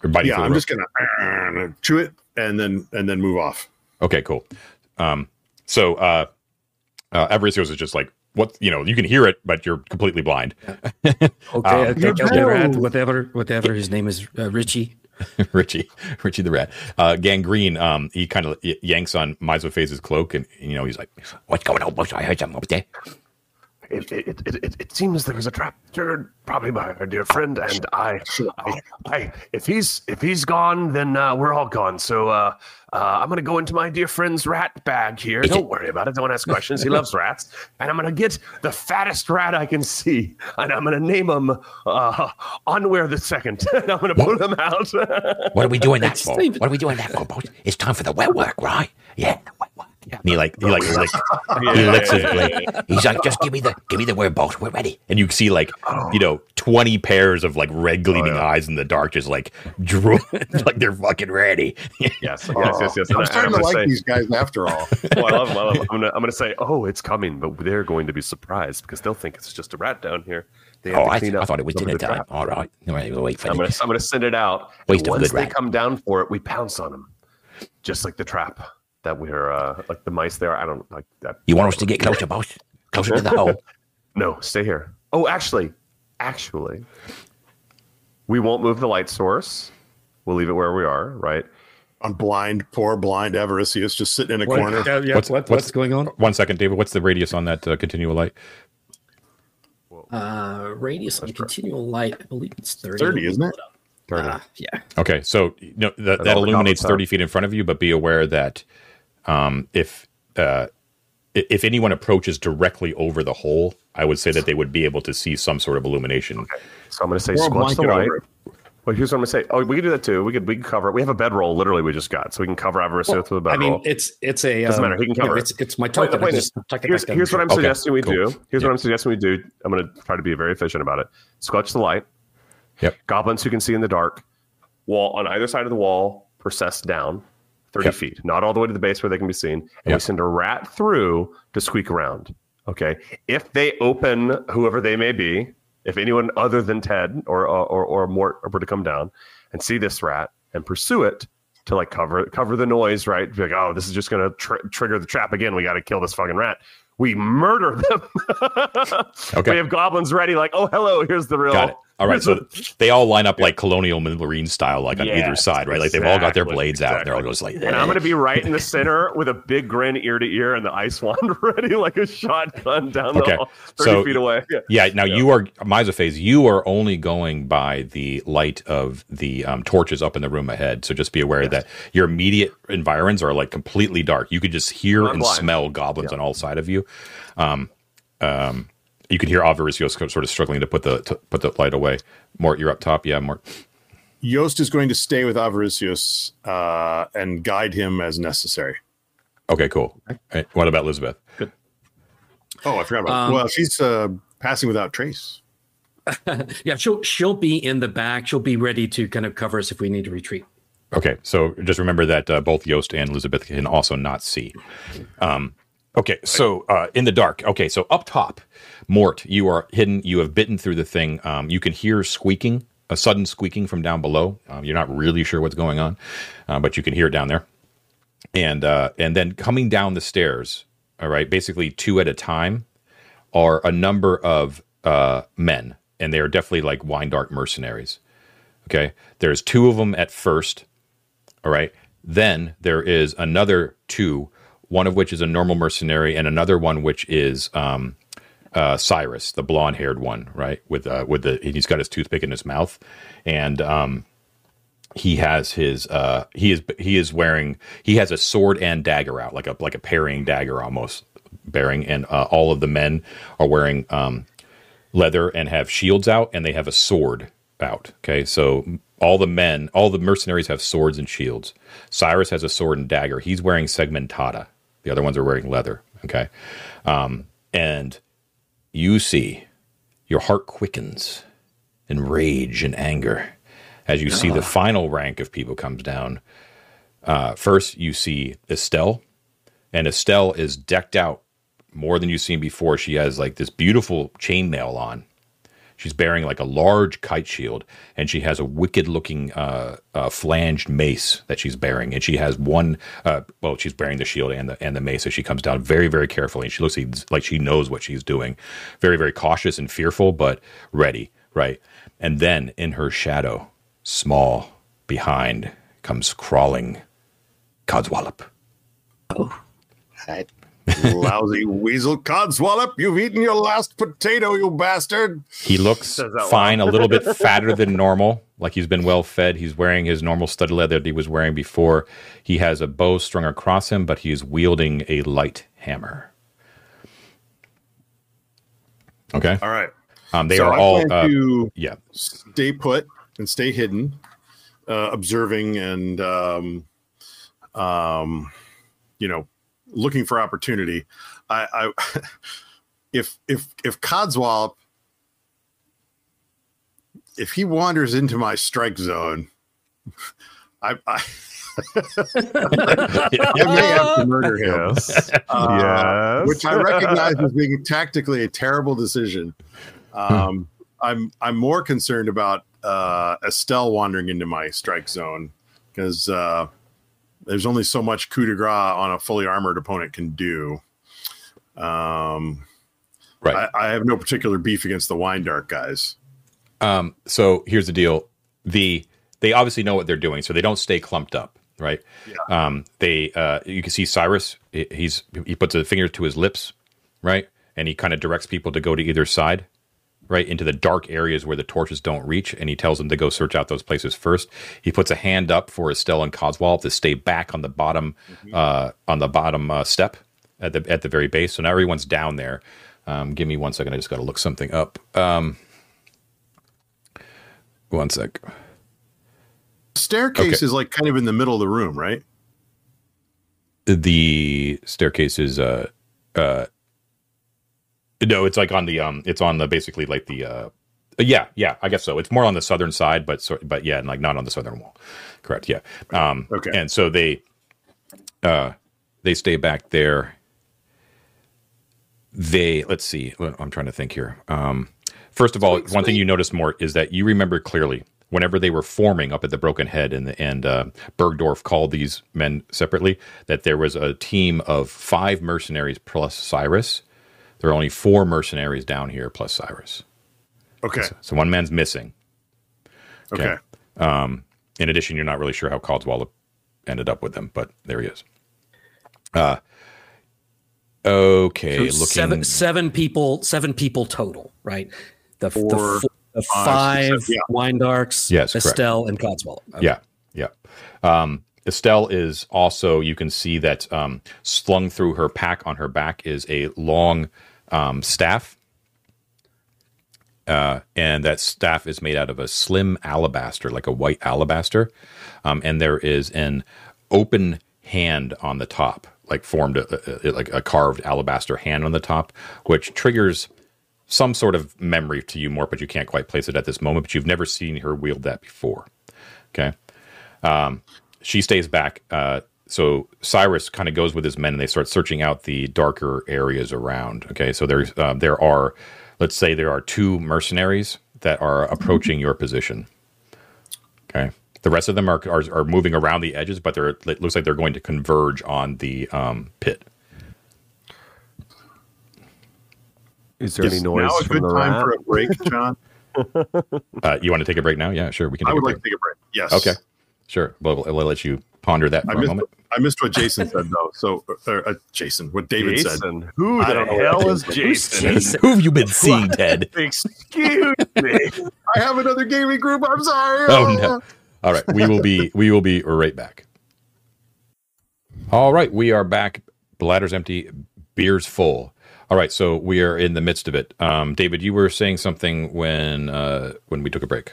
or biting Yeah, I'm rope? just gonna uh, chew it and then and then move off. Okay, cool. Um, so uh, uh, Avaricios is just like, what you know, you can hear it, but you're completely blind. Okay. Um, I think I'll get rat, whatever, whatever his name is, uh, Richie. Richie, Richie the rat. Uh, Gangrene, um, he kind of y- yanks on Mysophase's cloak, and you know he's like, "What's going on, boss? I heard something up there." It, it, it, it, seems there was a trap triggered probably by our dear friend, and I, I, I if he's if he's gone, then uh, we're all gone. So uh, uh, I'm gonna go into my dear friend's rat bag here. Don't worry about it. Don't ask questions. He loves rats, and I'm gonna get the fattest rat I can see, and I'm gonna name him uh, Onwear the Second. and I'm gonna pull him out. What are we doing that for? What are we doing that for? It's time for the wet work, right? Yeah, the wet work. Yeah. And he like he like lick, Yeah, he yeah, licks his blade, He's like, just give me the give me the word, boss. We're ready. and you see like you know oh. twenty pairs of like red oh, gleaming Oh, yeah. eyes in the dark, just like drool, like they're fucking ready. yes, yes, yes, yes. And I- I'm and starting to gonna like say- these guys after all. oh, I love them. I love them. I'm gonna, I'm gonna say, oh, it's coming, but they're going to be surprised because they'll think it's just a rat down here. They Oh, I, th- I thought it was dinner time. crap. All right. All right, we'll wait for I'm gonna, this. I'm gonna send it out. Waste and a once good they rat. come down for it, we pounce on them, just like the trap that we're uh, like the mice there. I don't like that. You want us to get closer, boss? Closer to the hole. No, stay here. Oh, actually, actually, we won't move the light source. We'll leave it where we are. Right. I'm blind, poor blind Avaricios, just sitting in a What- corner. uh, yeah, What's- what- what's- what's going on? One second, David. What's the radius on that uh, continual light? Uh, radius on continual light. I believe it's 30. 30, isn't it? Turn Uh, yeah. Okay, so you know, that, that illuminates thirty feet in front of you, but be aware that um, if uh, if anyone approaches directly over the hole, I would say that they would be able to see some sort of illumination. So I'm gonna say Or squelch the light. Well, here's what I'm gonna say. Oh, we can do that too. We could we can cover. We have a bedroll. Literally, we just got, so we can cover Avaricio Well, through the I bedroll. mean, it's it's a Doesn't um, matter. He can you know, cover it. It's it's my Point- the token. I point just is, tuck here's, here's what I'm. Okay, suggesting we cool. do. Here's Yeah. what I'm suggesting we do. I'm going to try to be very efficient about it. Squelch the light. Yep. Goblins who can see in the dark. Wall on either side of the wall, process down 30 Yep. feet, not all the way to the base where they can be seen. And we send a rat through to squeak around. Okay. If they open, whoever they may be, if anyone other than Ted or or or, or Mort were to come down and see this rat and pursue it to like cover cover the noise, right? Be like, oh, this is just going to tr- trigger the trap again. We got to kill this fucking rat. We murder them. Okay. We have goblins ready. Like, oh, hello. Here's the real. All right, so they all line up like colonial marine style, like on either side, right? Like they've all got their exactly, blades out. They're all exactly. just like, and I'm going to be right in the center with a big grin ear to ear and the ice wand ready like a shotgun down Okay, the hall, 30 so- feet away. Yeah. Yeah, now you are Mysophase, you are only going by the light of the um, torches up in the room ahead. So just be aware that your immediate environs are like completely dark. You could just hear and blind. smell goblins on all side of you. Um, um, you can hear Avaricio sort of struggling to put the to put the light away. Mort, you're up top. Yeah, Mort. Yost is going to stay with Avaricios uh, and guide him as necessary. Okay, cool. All right, What about Elizabeth? Oh, I forgot about. Um, well, she's uh, passing without trace. Yeah, she'll she'll be in the back. She'll be ready to kind of cover us if we need to retreat. Okay, so just remember that uh, both Yost and Elizabeth can also not see. Um, okay, so uh, in the dark. Okay, so up top, Mort, you are hidden. You have bitten through the thing. Um, you can hear squeaking, a sudden squeaking from down below. Um, you're not really sure what's going on, uh, but you can hear it down there. And uh, and then coming down the stairs. All right, basically two at a time are a number of uh, men, and they are definitely like wine dark mercenaries. Okay, there's two of them at first. All right. Then there is another two, one of which is a normal mercenary, and another one which is um, uh, Cyrus, the blonde-haired one, right? With uh, with the he's got his toothpick in his mouth, and um, he has his uh, he is he is wearing he has a sword and dagger out, like a like a parrying dagger almost bearing, and uh, all of the men are wearing um, leather and have shields out, and they have a sword out. Okay, so all the men, all the mercenaries have swords and shields. Cyrus has a sword and dagger. He's wearing segmentata. The other ones are wearing leather. Okay, um, and you see, your heart quickens in rage and anger as you see the final rank of people comes down. Uh, first, you see Estelle, and Estelle is decked out more than you've seen before. She has like this beautiful chainmail on. She's bearing like a large kite shield, and she has a wicked-looking uh, uh, flanged mace that she's bearing. And she has one. Uh, well, she's bearing the shield and the and the mace. So she comes down very, very carefully. And she looks like- she knows what she's doing. Very, very cautious and fearful, but ready. Right. And then in her shadow, small behind, comes crawling Codswallop. That lousy weasel codswallop! You've eaten your last potato, you bastard! He looks fine, a little bit fatter than normal, like he's been well fed. He's wearing his normal studded leather that he was wearing before. He has a bow strung across him, but he is wielding a light hammer. Okay. All right. Um, they so are I all, uh, yeah. stay put and stay hidden, uh, observing and um, um, you know, looking for opportunity. I, I if if if Codswallop if he wanders into my strike zone, I, I I may have to murder him. Yes. Uh, Yes. which I recognize as being tactically a terrible decision. Um, I'm I'm more concerned about uh, Estelle wandering into my strike zone because uh, there's only so much coup de grace on a fully armored opponent can do. Um, Right. I, I have no particular beef against the wine dark guys. Um, so here's the deal: the they obviously know what they're doing, so they don't stay clumped up, right? Um, they uh, you can see Cyrus. He's he puts a finger to his lips, right, and he kind of directs people to go to either side, right, into the dark areas where the torches don't reach, and he tells them to go search out those places first. He puts a hand up for Estelle and Coswald to stay back on the bottom, uh, on the bottom uh, step at the at the very base. So now everyone's down there. Um, give me one second. I just got to look something up. Um, one sec. Staircase Okay. is like kind of in the middle of the room, right? The staircase is uh uh no, it's like on the um it's on the basically like the uh yeah, yeah, I guess so. It's more on the southern side, but so, but yeah, and like not on the southern wall. Correct. Yeah. Um Okay. and so they uh they stay back there. They let's see. I'm trying to think here. Um first of all, one thing you notice more is that you remember clearly whenever they were forming up at the Broken Head and and uh, Bergdorf called these men separately that there was a team of five mercenaries plus Cyrus. There are only four mercenaries down here plus Cyrus. Okay. So one man's missing. Okay. Um, in addition, you're not really sure how Codswallop ended up with them, but there he is. Uh, okay, So looking. seven seven people seven people total, right? The, the, Four, f- the five, five six, seven, yeah. wine darks, Yes, correct. Estelle and Codswallop. Okay. Yeah, yeah. Um, Estelle is also. You can see that um, slung through her pack on her back is a long um, staff, uh, and that staff is made out of a slim alabaster, like a white alabaster, um, and there is an open hand on the top, like formed a, a, like a carved alabaster hand on the top, which triggers some sort of memory to you more, but you can't quite place it at this moment. But you've never seen her wield that before. Okay. Um, she stays back. Uh, so Cyrus kind of goes with his men, and they start searching out the darker areas around. Okay, so there's uh, there are, let's say there are two mercenaries that are approaching your position. Okay, the rest of them are are, are moving around the edges, but they're it looks like they're going to converge on the um, pit. Is there Is any noise now a good the time for a break, John? Uh, you want to take a break now? Yeah, sure. We can. I Take would a like break. to take a break. Yes. Okay, sure. We'll, we'll let you ponder that I for a missed, moment. I missed what Jason said though. So, uh, uh, Jason, what David said. Jason. Who I the don't hell what is Jason- Jason? Jason? Who have you been seeing, Ted? Excuse me. I have another gaming group. I'm sorry. Oh no! All right, we will be we will be right back. All right, we are back. Bladder's empty, beer's full. All right, so we are in the midst of it. Um, David, you were saying something when uh, when we took a break,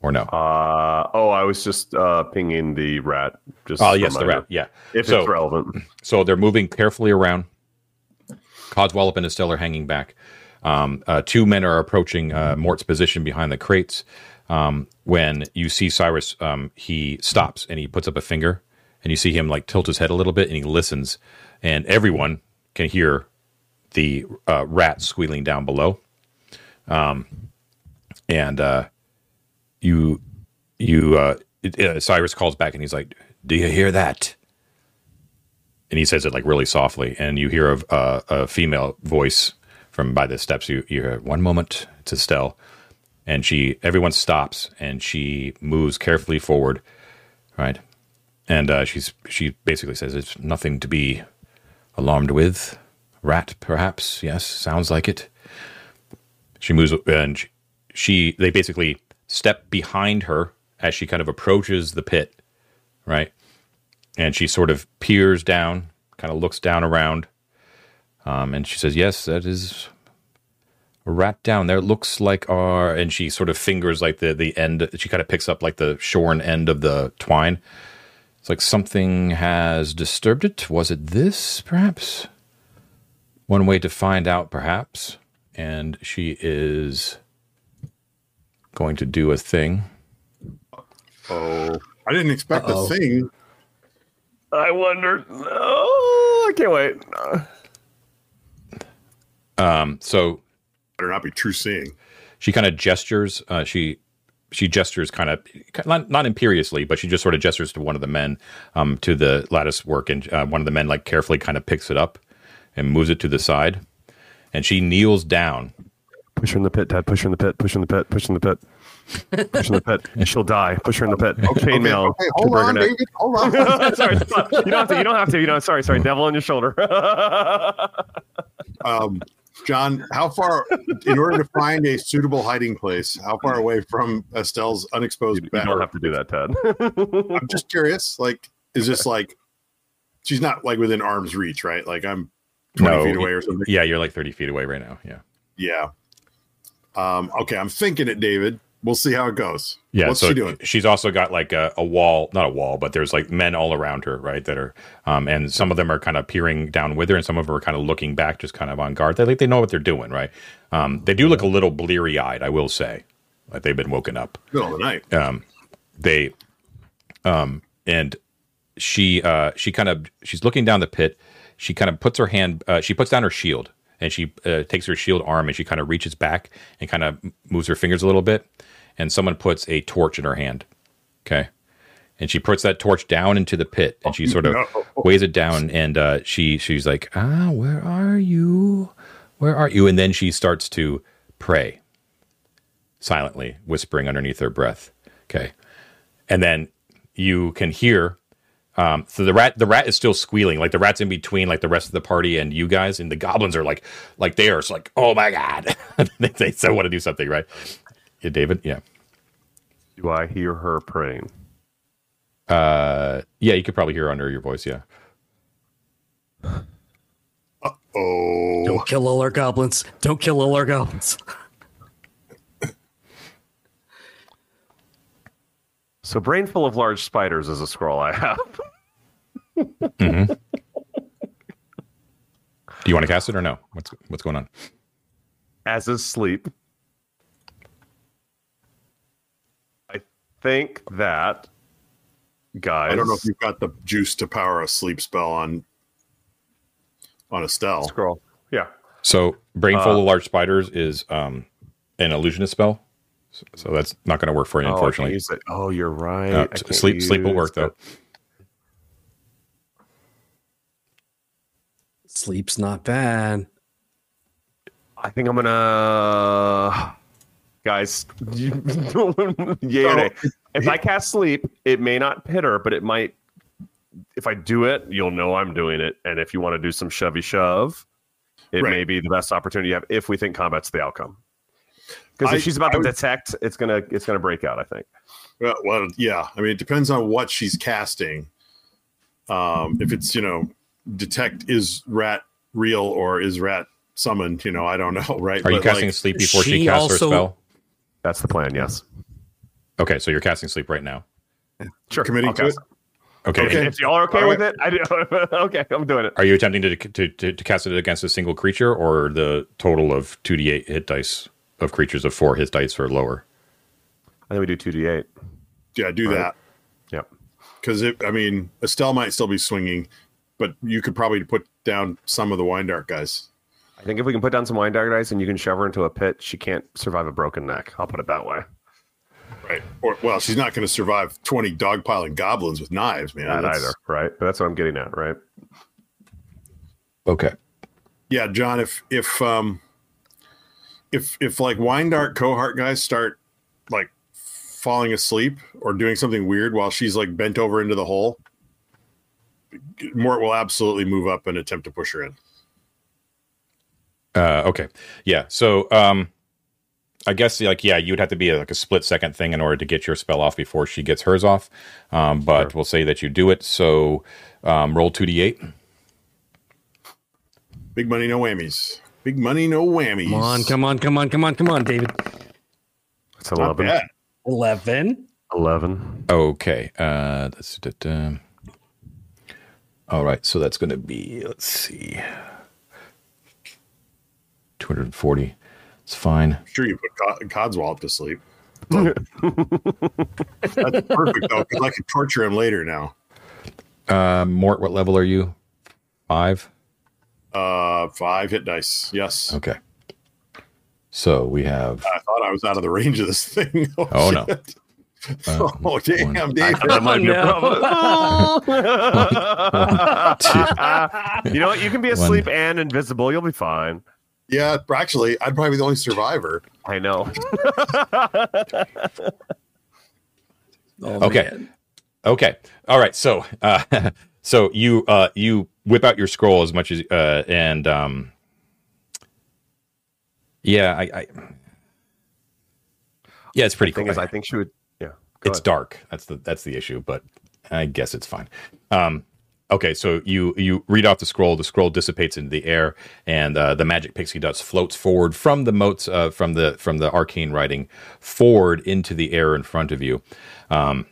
or no? Uh, oh, I was just uh, pinging the rat. Just oh yes, the rat. Yeah. If so, it's relevant. So they're moving carefully around. Codswallop and Estelle are hanging back. Um, uh, two men are approaching uh, Mort's position behind the crates. Um, when you see Cyrus, um, he stops and he puts up a finger, and you see him like tilt his head a little bit, and he listens, and everyone can hear the uh, rat squealing down below. Um, and uh, you, you, uh, it, uh, Cyrus calls back, and he's like, "Do you hear that?" and he says it like really softly, and you hear a, a, a female voice from by the steps. You you hear one moment. It's Estelle, and she everyone stops, and she moves carefully forward, right, and uh, she's she basically says it's nothing to be alarmed with. Rat, perhaps. Yes, sounds like it. She moves, and she, she they basically step behind her as she kind of approaches the pit, right and she sort of peers down, kind of looks down around, um, and she says, "Yes, that is a rat down there. It looks like our." And she sort of fingers like the the end. She kind of picks up like the shorn end of the twine. It's like something has disturbed it. Was it this, perhaps? One way to find out, perhaps. And she is going to do a thing. Oh, I didn't expect Uh-oh. a thing. I wonder. Oh, I can't wait. Um, so Better not be true seeing. she kind of gestures uh, she she gestures kind of not, not imperiously but she just sort of gestures to one of the men um, to the lattice work and uh, one of the men like carefully kind of picks it up and moves it to the side and she kneels down push her in the pit, Ted. Push her in the pit. Push her in the pit. Push her in the pit. Push her in the pit. She'll die. Push her in the pit. Okay, Chainmail. okay, hold on, neck. David. Hold on. sorry, you don't have to. You don't have to. You know, sorry, sorry. Devil on your shoulder. um, John, how far, in order to find a suitable hiding place, how far away from Estelle's unexposed back? you bed? don't have to do that, Ted. I'm just curious. Like, is this like she's not like within arm's reach, right? Like I'm 20 No, feet away or something. yeah you're like 30 feet away right now yeah Yeah. Um, okay, I'm thinking it, David. we'll see how it goes. Yeah, What's so she doing? she's also got like a, a wall, not a wall, but there's like men all around her, right? That are, um, and some of them are kind of peering down with her, and some of them are kind of looking back, just kind of on guard. They like they know what they're doing, right? Um, they do look a little bleary eyed, I will say, like they've been woken up. Middle of the night. Um, they, um, and she, uh, she kind of she's looking down the pit. She kind of puts her hand, uh, she puts down her shield, and she uh, takes her shield arm and she kind of reaches back and kind of moves her fingers a little bit, and someone puts a torch in her hand. Okay. And she puts that torch down into the pit and she sort of No. weighs it down and uh, she she's like, ah, where are you? Where are you? And then she starts to pray silently, whispering underneath her breath. Okay. And then you can hear um, so the rat the rat is still squealing, like the rat's in between like the rest of the party and you guys, and the goblins are like like they are it's like, oh my god. they, they so want to do something, right? Yeah, David? Yeah. Do I hear her praying? Uh, yeah, you could probably hear under your voice. Yeah. Oh, Don't kill all our goblins. Don't kill all our goblins. So, brain full of large spiders is a scroll I have. Do you want to cast it or no? What's what's going on? As is sleep. I think that, guys. I don't know if you've got the juice to power a sleep spell on on Estelle. scroll. Yeah. So, brain Uh, of large spiders is um an illusionist spell. So, so that's not going to work for you, Oh, unfortunately. use it. Oh, you're right. Uh, I can't sleep sleep will work though. Sleep's not bad. I think I'm gonna, guys. yay or nay. If I cast sleep, it may not hit her, but it might. If I do it, you'll know I'm doing it. And if you want to do some shovey shove, it Right. may be the best opportunity you have if we think combat's the outcome. Because I- if she's about I to would- detect, it's gonna it's gonna break out. I think. Well, well, yeah. I mean, it depends on what she's casting. Um, if it's you know, detect is rat real or is rat summoned? You know, I don't know. Right? Are you casting like, sleep before she, she casts also- her spell? That's the plan. Yes. Okay, so you're casting sleep right now. Sure. Committing I'll to cast it? Okay. Okay. If y'all are okay All with it, I do. okay, I'm doing it. Are you attempting to, to to to cast it against a single creature or the total of two d eight hit dice of creatures of four hit dice or lower? I think we do two d eight. Yeah, do Right. that Yep. because it, I mean, Estelle might still be swinging, but you could probably put down some of the wine dark guys. I think if we can put down some wine dagger dice and you can shove her into a pit, she can't survive a broken neck. I'll put it that way. Right. Or well, she's not going to survive twenty dogpiling goblins with knives, man. Not That's- either, right? But that's what I'm getting at, right? Okay. Yeah, John. If if um if if like wine dark cohort guys start like falling asleep or doing something weird while she's like bent over into the hole, Mort will absolutely move up and attempt to push her in. Uh, okay. Yeah. So, um, I guess like yeah, you would have to be like a split second thing in order to get your spell off before she gets hers off. Um, but Sure. we'll say that you do it. So, um, roll two d eight. Big money, no whammies. Big money, no whammies. Come on, come on, come on, come on, come on, David. It's Not 11. bad. 11. 11. Okay. Uh, that's it. Um, all right. So that's going to be let's see, two hundred and forty. It's fine. Sure, you put Co- Codswallop to sleep. That's perfect though, because I can torture him later now. Uh, Mort, what level are you? Five. Uh, five hit dice. Yes. Okay. So we have. I thought I was out of the range of this thing. Oh, no. shit. Uh, Oh damn, one, David. That might be a Oh, problem. you know what? You can be One. asleep and invisible. You'll be fine. Yeah, actually, I'd probably be the only survivor. I know. Oh, Okay. man. Okay. All right. So, uh, so you uh, you whip out your scroll as much as uh, and um, yeah, I, I yeah, it's pretty thing cool. is, I think she would. Yeah. It's ahead. dark. That's the that's the issue, but I guess it's fine. Um, Okay, so you you read off the scroll. The scroll dissipates into the air, and uh, the magic pixie dust floats forward from the motes uh, from the from the arcane writing forward into the air in front of you. Um,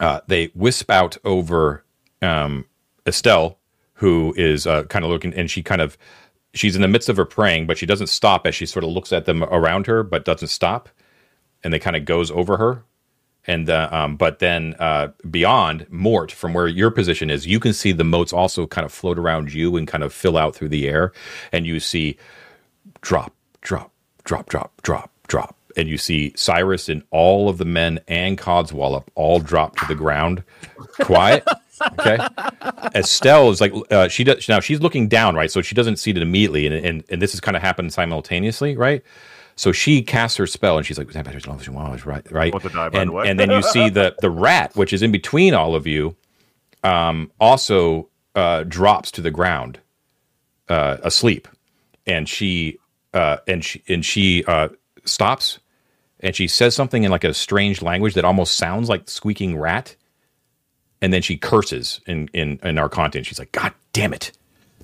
uh, they wisp out over um, Estelle, who is uh, kind of looking, and she kind of she's in the midst of her praying, but she doesn't stop as she sort of looks at them around her, but doesn't stop, and they kind of goes over her. And uh, um, but then uh, beyond Mort, from where your position is, you can see the motes also kind of float around you and kind of fill out through the air, and you see drop, drop, drop, drop, drop, drop, and you see Cyrus and all of the men and Codswallop all drop to the ground, quiet. Okay, Estelle is like uh, she does now. She's looking down, right? So she doesn't see it immediately, and and, and this has kind of happened simultaneously, right? So she casts her spell, and she's like, "Right, right." Die, and, the and then you see the the rat, which is in between all of you, um, also uh, drops to the ground, uh, asleep, and she uh, and she and she uh, stops, and she says something in like a strange language that almost sounds like squeaking rat, and then she curses in in in our content. She's like, "God damn it!"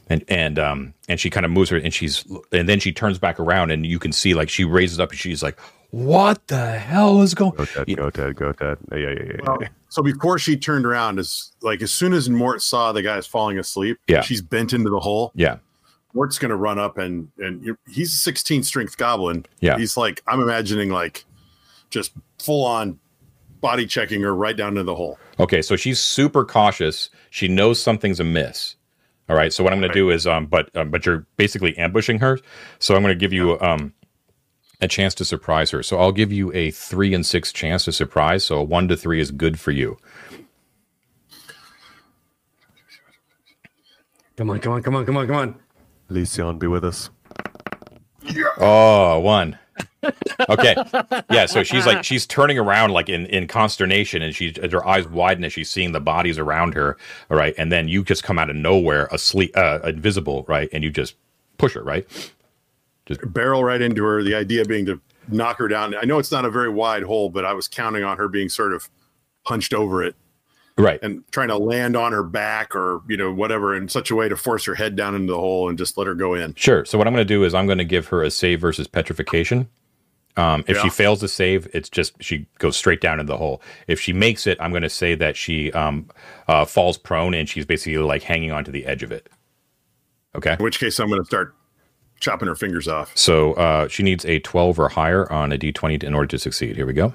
and and um and she kind of moves her and she's and then she turns back around and you can see like she raises up and she's like what the hell is going Go Ted, You- go Ted, go Ted. Yeah, yeah, yeah. yeah, Well, so before she turned around, is like as soon as Mort saw the guys falling asleep, Yeah. she's bent into the hole. yeah Mort's gonna run up and and you he's a 16 strength goblin. Yeah. he's like I'm imagining like just full on body checking her right down into the hole. okay so she's super cautious she knows something's amiss all right so what i'm going to do is um but um, but you're basically ambushing her so i'm going to give you um a chance to surprise her so i'll give you a three and six chance to surprise so a one to three is good for you Come on, come on, come on, come on, come on. Lysion, be with us. Oh, one. Okay. Yeah. So she's like she's turning around like in in consternation, and she her eyes widen as she's seeing the bodies around her. All right, and then you just come out of nowhere, asleep, uh, invisible, right, and you just push her, right. Just barrel right into her. The idea being to knock her down. I know it's not a very wide hole, but I was counting on her being sort of hunched over it Right. and trying to land on her back or you know whatever in such a way to force her head down into the hole and just let her go in. Sure. So what I'm going to do is I'm going to give her a save versus petrification. Um, if she fails to save, it's just she goes straight down in the hole. If she makes it, I'm going to say that she um, uh, falls prone and she's basically like hanging onto the edge of it. Okay. In which case, I'm going to start chopping her fingers off. So uh, she needs a 12 or higher on a d20 in order to succeed. Here we go.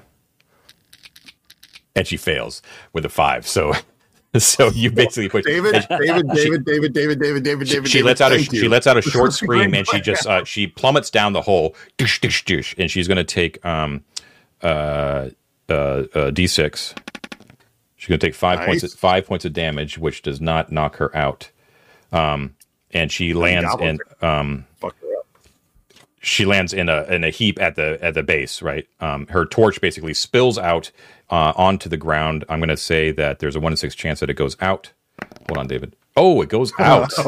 And she fails with a five. So, so you basically put David, David, David, David, David, David, David, David. she lets out a she lets out a short scream and she just uh, she plummets down the hole, dish, dish, dish, and she's going to take um uh uh, uh d6. She's going to take five points five points of damage, which does not knock her out. Um, and she lands in goblins um Fuck her up. she lands in a in a heap at the at the base, right? Um, her torch basically spills out uh, onto the ground. I'm going to say that there's a one in six chance that it goes out. Hold on, David. Oh, it goes out.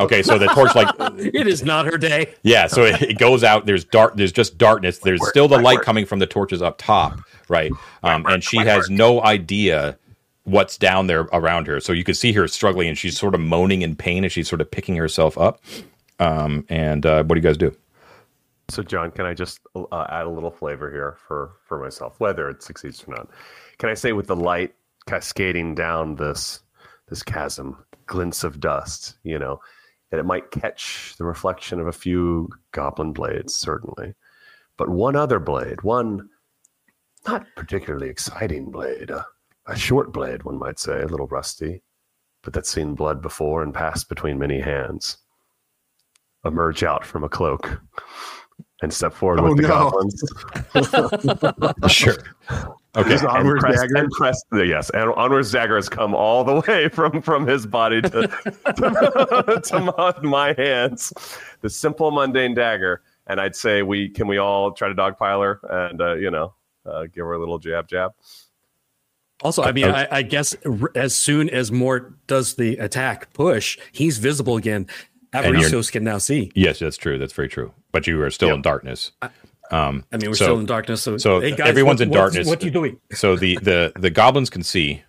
okay, so the torch like It is not her day. yeah, so it, it goes out. There's dark. There's just darkness. There's still the light coming from the torches up top, right? Um, and she has no idea what's down there around her. So you can see her struggling, and she's sort of moaning in pain as she's sort of picking herself up. Um, and uh, what do you guys do? So, John, can I just uh, add a little flavor here for for myself, whether it succeeds or not? Can I say, with the light cascading down this this chasm, glints of dust, you know, that it might catch the reflection of a few goblin blades, certainly, but one other blade, one not particularly exciting blade, a, a short blade, one might say, a little rusty, but that's seen blood before and passed between many hands, emerge out from a cloak and step forward Oh, with the no. goblins. Sure. Okay. Just And onward press, dagger. and press yes, and Onward's dagger has come all the way from from his body to to, to my, my hands. The simple, mundane dagger, and I'd say we can we all try to dogpile her and uh, you know uh, give her a little jab jab. Also, I mean, Uh, I, I guess as soon as Mort does the attack push, he's visible again. And you're- Avaricios can now see. Yes, that's true. That's very true. But you are still in darkness. Um, I mean, we're So- still in darkness. So, so hey guys, everyone's what- in darkness. What are you doing? so the the the goblins can see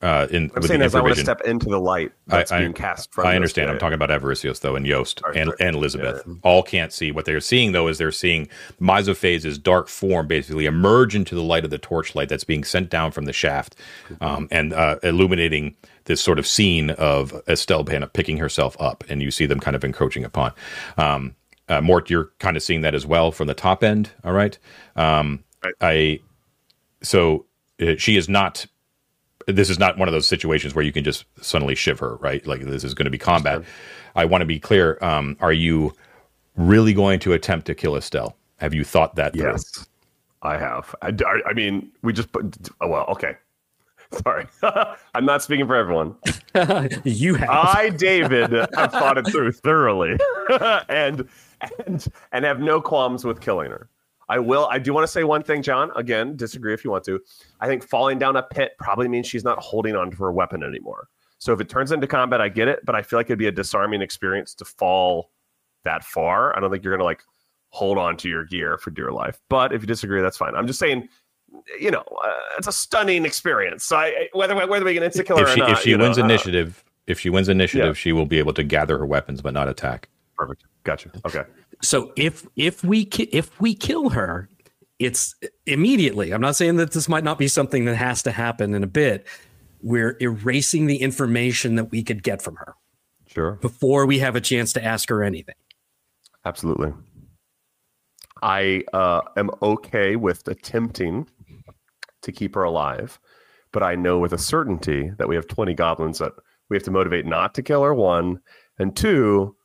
uh, in I'm saying as I want to step into the light I- that's I- being cast from I understand. I'm talking about Avaricios though, and Yost Sorry, and, and Elizabeth. All can't see what they're seeing though. Is they're seeing Mysophase's dark form basically emerge into the light of the torchlight that's being sent down from the shaft, um, and uh, illuminating this sort of scene of Estelle Panna picking herself up, and you see them kind of encroaching upon. Um, uh, Mort, you're kind of seeing that as well from the top end. All right. Um, Right. I so uh, she is not this is not one of those situations where you can just suddenly shiv her, right? Like this is going to be combat. I want to be clear. Um, are you really going to attempt to kill Estelle? Have you thought that through? Yes, I have. I, I- I mean, we just put. Oh, well, okay. Sorry, I'm not speaking for everyone. you have. I, David, have thought it through thoroughly, and and and have no qualms with killing her. I will. I do want to say one thing, John. Again, disagree if you want to. I think falling down a pit probably means she's not holding on to her weapon anymore. So if it turns into combat, I get it, but I feel like it'd be a disarming experience to fall that far. I don't think you're gonna like hold on to your gear for dear life. But if you disagree, that's fine. I'm just saying, you know, uh, it's a stunning experience. So I, whether whether we can insta kill her If she or not, if she you know, wins uh, initiative, if she wins initiative, Yeah. she will be able to gather her weapons but not attack. perfect. Gotcha. Okay. So if if we ki- if we kill her, it's immediately. I'm not saying that this might not be something that has to happen in a bit. We're erasing the information that we could get from her Sure. before we have a chance to ask her anything. Absolutely. I uh, am okay with attempting to keep her alive, but I know with a certainty that we have 20 goblins that we have to motivate not to kill her, one, and two,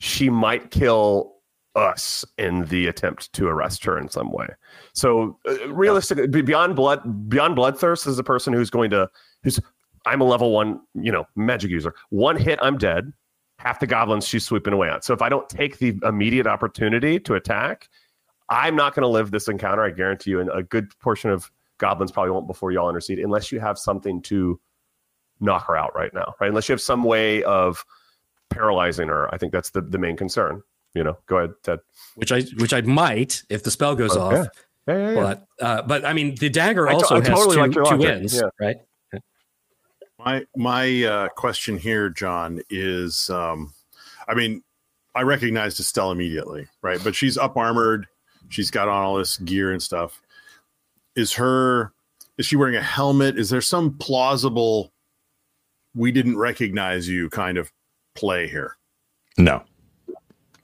she might kill us in the attempt to arrest her in some way. So uh, realistically, be- beyond blood, beyond bloodthirst is a person who's going to who's I'm a level one, you know, magic user. One hit, I'm dead. Half the goblins she's sweeping away on. So if I don't take the immediate opportunity to attack, I'm not going to live this encounter. I guarantee you. And a good portion of goblins probably won't before y'all intercede, unless you have something to knock her out right now, right? Unless you have some way of paralyzing her. I think that's the, the main concern. You know, go ahead, Ted. Which I which I might if the spell goes Okay. off. Yeah, yeah, yeah. But uh, but I mean the dagger I also I has totally two, like two logic. ends, Yeah. right? My my uh, question here, John, is um, I mean, I recognized Estelle immediately, right? But she's up armored. She's got on all this gear and stuff. Is her is she wearing a helmet? Is there some plausible we didn't recognize you kind of play here? No.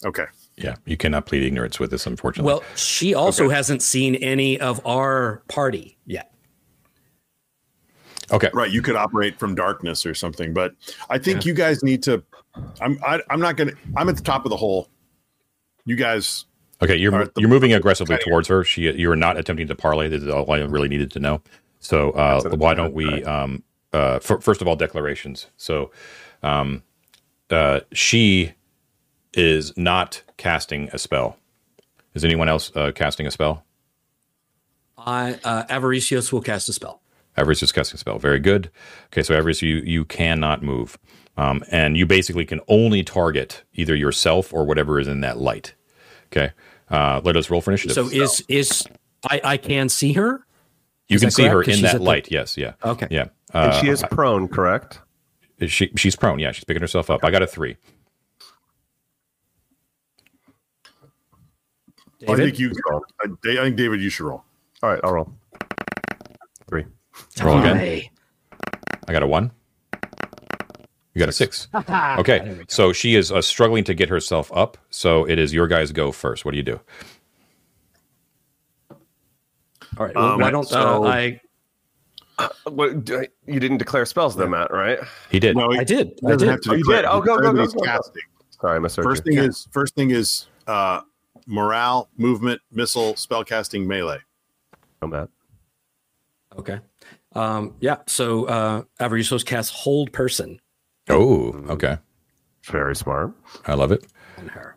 Okay. Yeah, you cannot plead ignorance with this, unfortunately. Well, she also hasn't seen any of our party yet. okay. Right, you could operate from darkness or something, but I think you guys need to. I'm I, I'm not gonna. I'm at the top of the hole. You guys, Okay, you're All right, the- you're moving aggressively towards her. She you're not attempting to parlay. This is all I really needed to know. So uh, why don't we? Um, uh, fir- first of all, declarations. So um, uh, she is not casting a spell. Is anyone else uh, casting a spell? I uh, Avaricios will cast a spell. Everest is casting a spell. Very good. Okay, so Everest, you you cannot move, um, and you basically can only target either yourself or whatever is in that light. Okay, uh, let us roll for initiative. So is is I, I can see her? you is can see correct? her 'Cause in that at the- light. Yes, yeah, Okay. yeah. And Uh, she is prone, correct? she she's prone. Yeah, she's picking herself up. I got a three. I think you. I, I think David, you should roll. All right, I'll roll. Three. Roll again. I got a one. You got a six. Okay, so she is uh, struggling to get herself up. So it is your guys go first. What do you do? All right. Well, Um, why don't so- uh, I? What, do I- you didn't declare spells, though, Matt, right? He did. No, I did. I did. have to Oh, you did? Oh, go, go, Declare go, he's go, go. casting. Sorry, I misheard First you. thing is first thing is uh, morale, movement, missile, spellcasting, melee. Oh, Matt. Okay. Um, yeah. So uh, Avaricios casts hold person Oh, okay. Very smart. I love it. on her.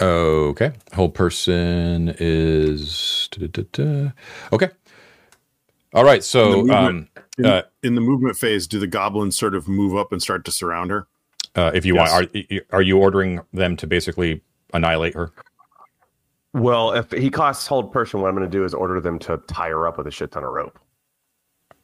Okay. Hold person is da-da-da-da. okay. All right. So, And the um, In, uh, in the movement phase, do the goblins sort of move up and start to surround her? uh, if you Yes. want, are, are you ordering them to basically annihilate her? Well, if he costs hold person, what I'm going to do is order them to tie her up with a shit ton of rope.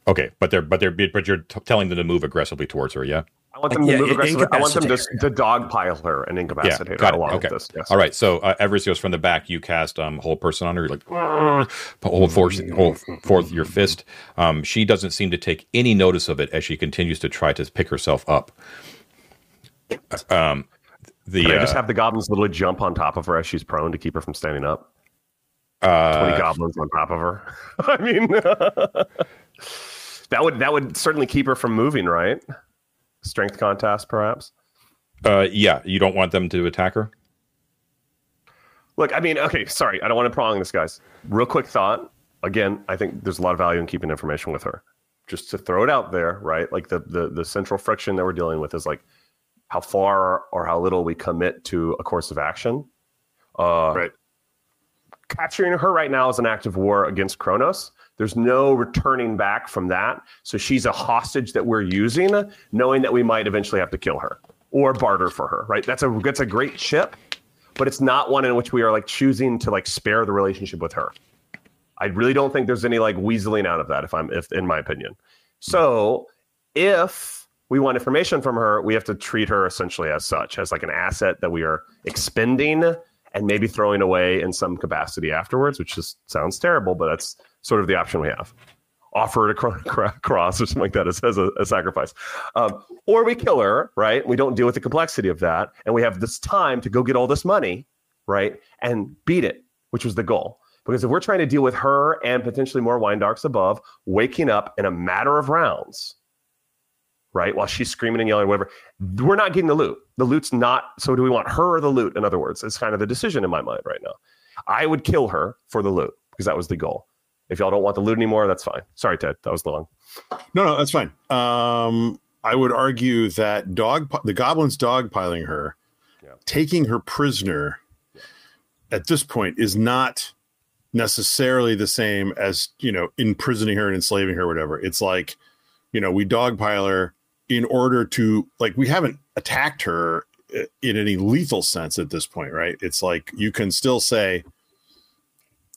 Okay, but they're but they're but you're t- telling them to move aggressively towards her. Yeah. I want them to Yeah, move in- aggressively. I want them to, incapacitate her, to dogpile her and Yeah, incapacitate her got it. along Okay. with this. Yes. All right. So uh, Avaricios from the back, you cast um hold person on her. You're like "Argh," hold forth, hold forth your fist. Um, she doesn't seem to take any notice of it as she continues to try to pick herself up. Um, the Can I just uh, have the goblins literally jump on top of her as she's prone to keep her from standing up? uh, Twenty goblins on top of her. I mean, that would that would certainly keep her from moving, right? Strength contest, perhaps. uh, yeah, you don't want them to attack her. Look, I mean, okay, sorry, I don't want to prong this, guys. Real quick thought. Again, I think there's a lot of value in keeping information with her. Just to throw it out there, right? Like the the the central friction that we're dealing with is like how far or how little we commit to a course of action. Uh, Right. Capturing her right now is an act of war against Kronos. There's no returning back from that. So she's a hostage that we're using, knowing that we might eventually have to kill her or barter for her. Right? That's a that's a great chip but it's not one in which we are like choosing to like spare the relationship with her. I really don't think there's any like weaseling out of that if I'm if in my opinion. So if we want information from her, we have to treat her essentially as such, as like an asset that we are expending and maybe throwing away in some capacity afterwards, which just sounds terrible, but that's sort of the option we have. Offer it a cro- cro- cross or something like that as, as a, a sacrifice. Um, or we kill her, right? We don't deal with the complexity of that. And we have this time to go get all this money, right? And beat it, which was the goal. Because if we're trying to deal with her and potentially more wine darks above, waking up in a matter of rounds, right? While she's screaming and yelling, or whatever, we're not getting the loot. The loot's not. So do we want her or the loot? In other words, it's kind of the decision in my mind right now. I would kill her for the loot because that was the goal. If y'all don't want the loot anymore, that's fine. Sorry, Ted. That was long. No, no, that's fine. Um, I would argue that dog, the goblins dogpiling her, Yeah. taking her prisoner at this point is not necessarily the same as you know imprisoning her and enslaving her, or whatever. It's like you know we dogpile her in order to like we haven't attacked her uh, in any lethal sense at this point, right? It's like you can still say,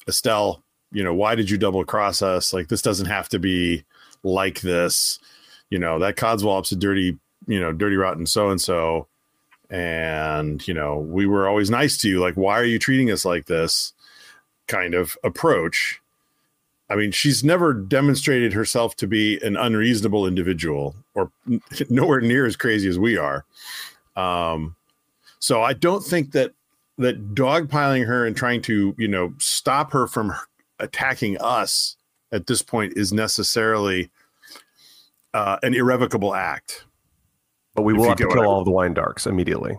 Estelle, you know, why did you double cross us? Like this doesn't have to be like this. You know, that Codswallop's a dirty, you know, dirty rotten so and so. And, you know, we were always nice to you. Like, why are you treating us like this? Kind of approach. I mean, she's never demonstrated herself to be an unreasonable individual or nowhere near as crazy as we are. Um, so I don't think that that dogpiling her and trying to, you know, stop her from attacking us at this point is necessarily uh, an irrevocable act. But we will have to kill all of the wine darks immediately.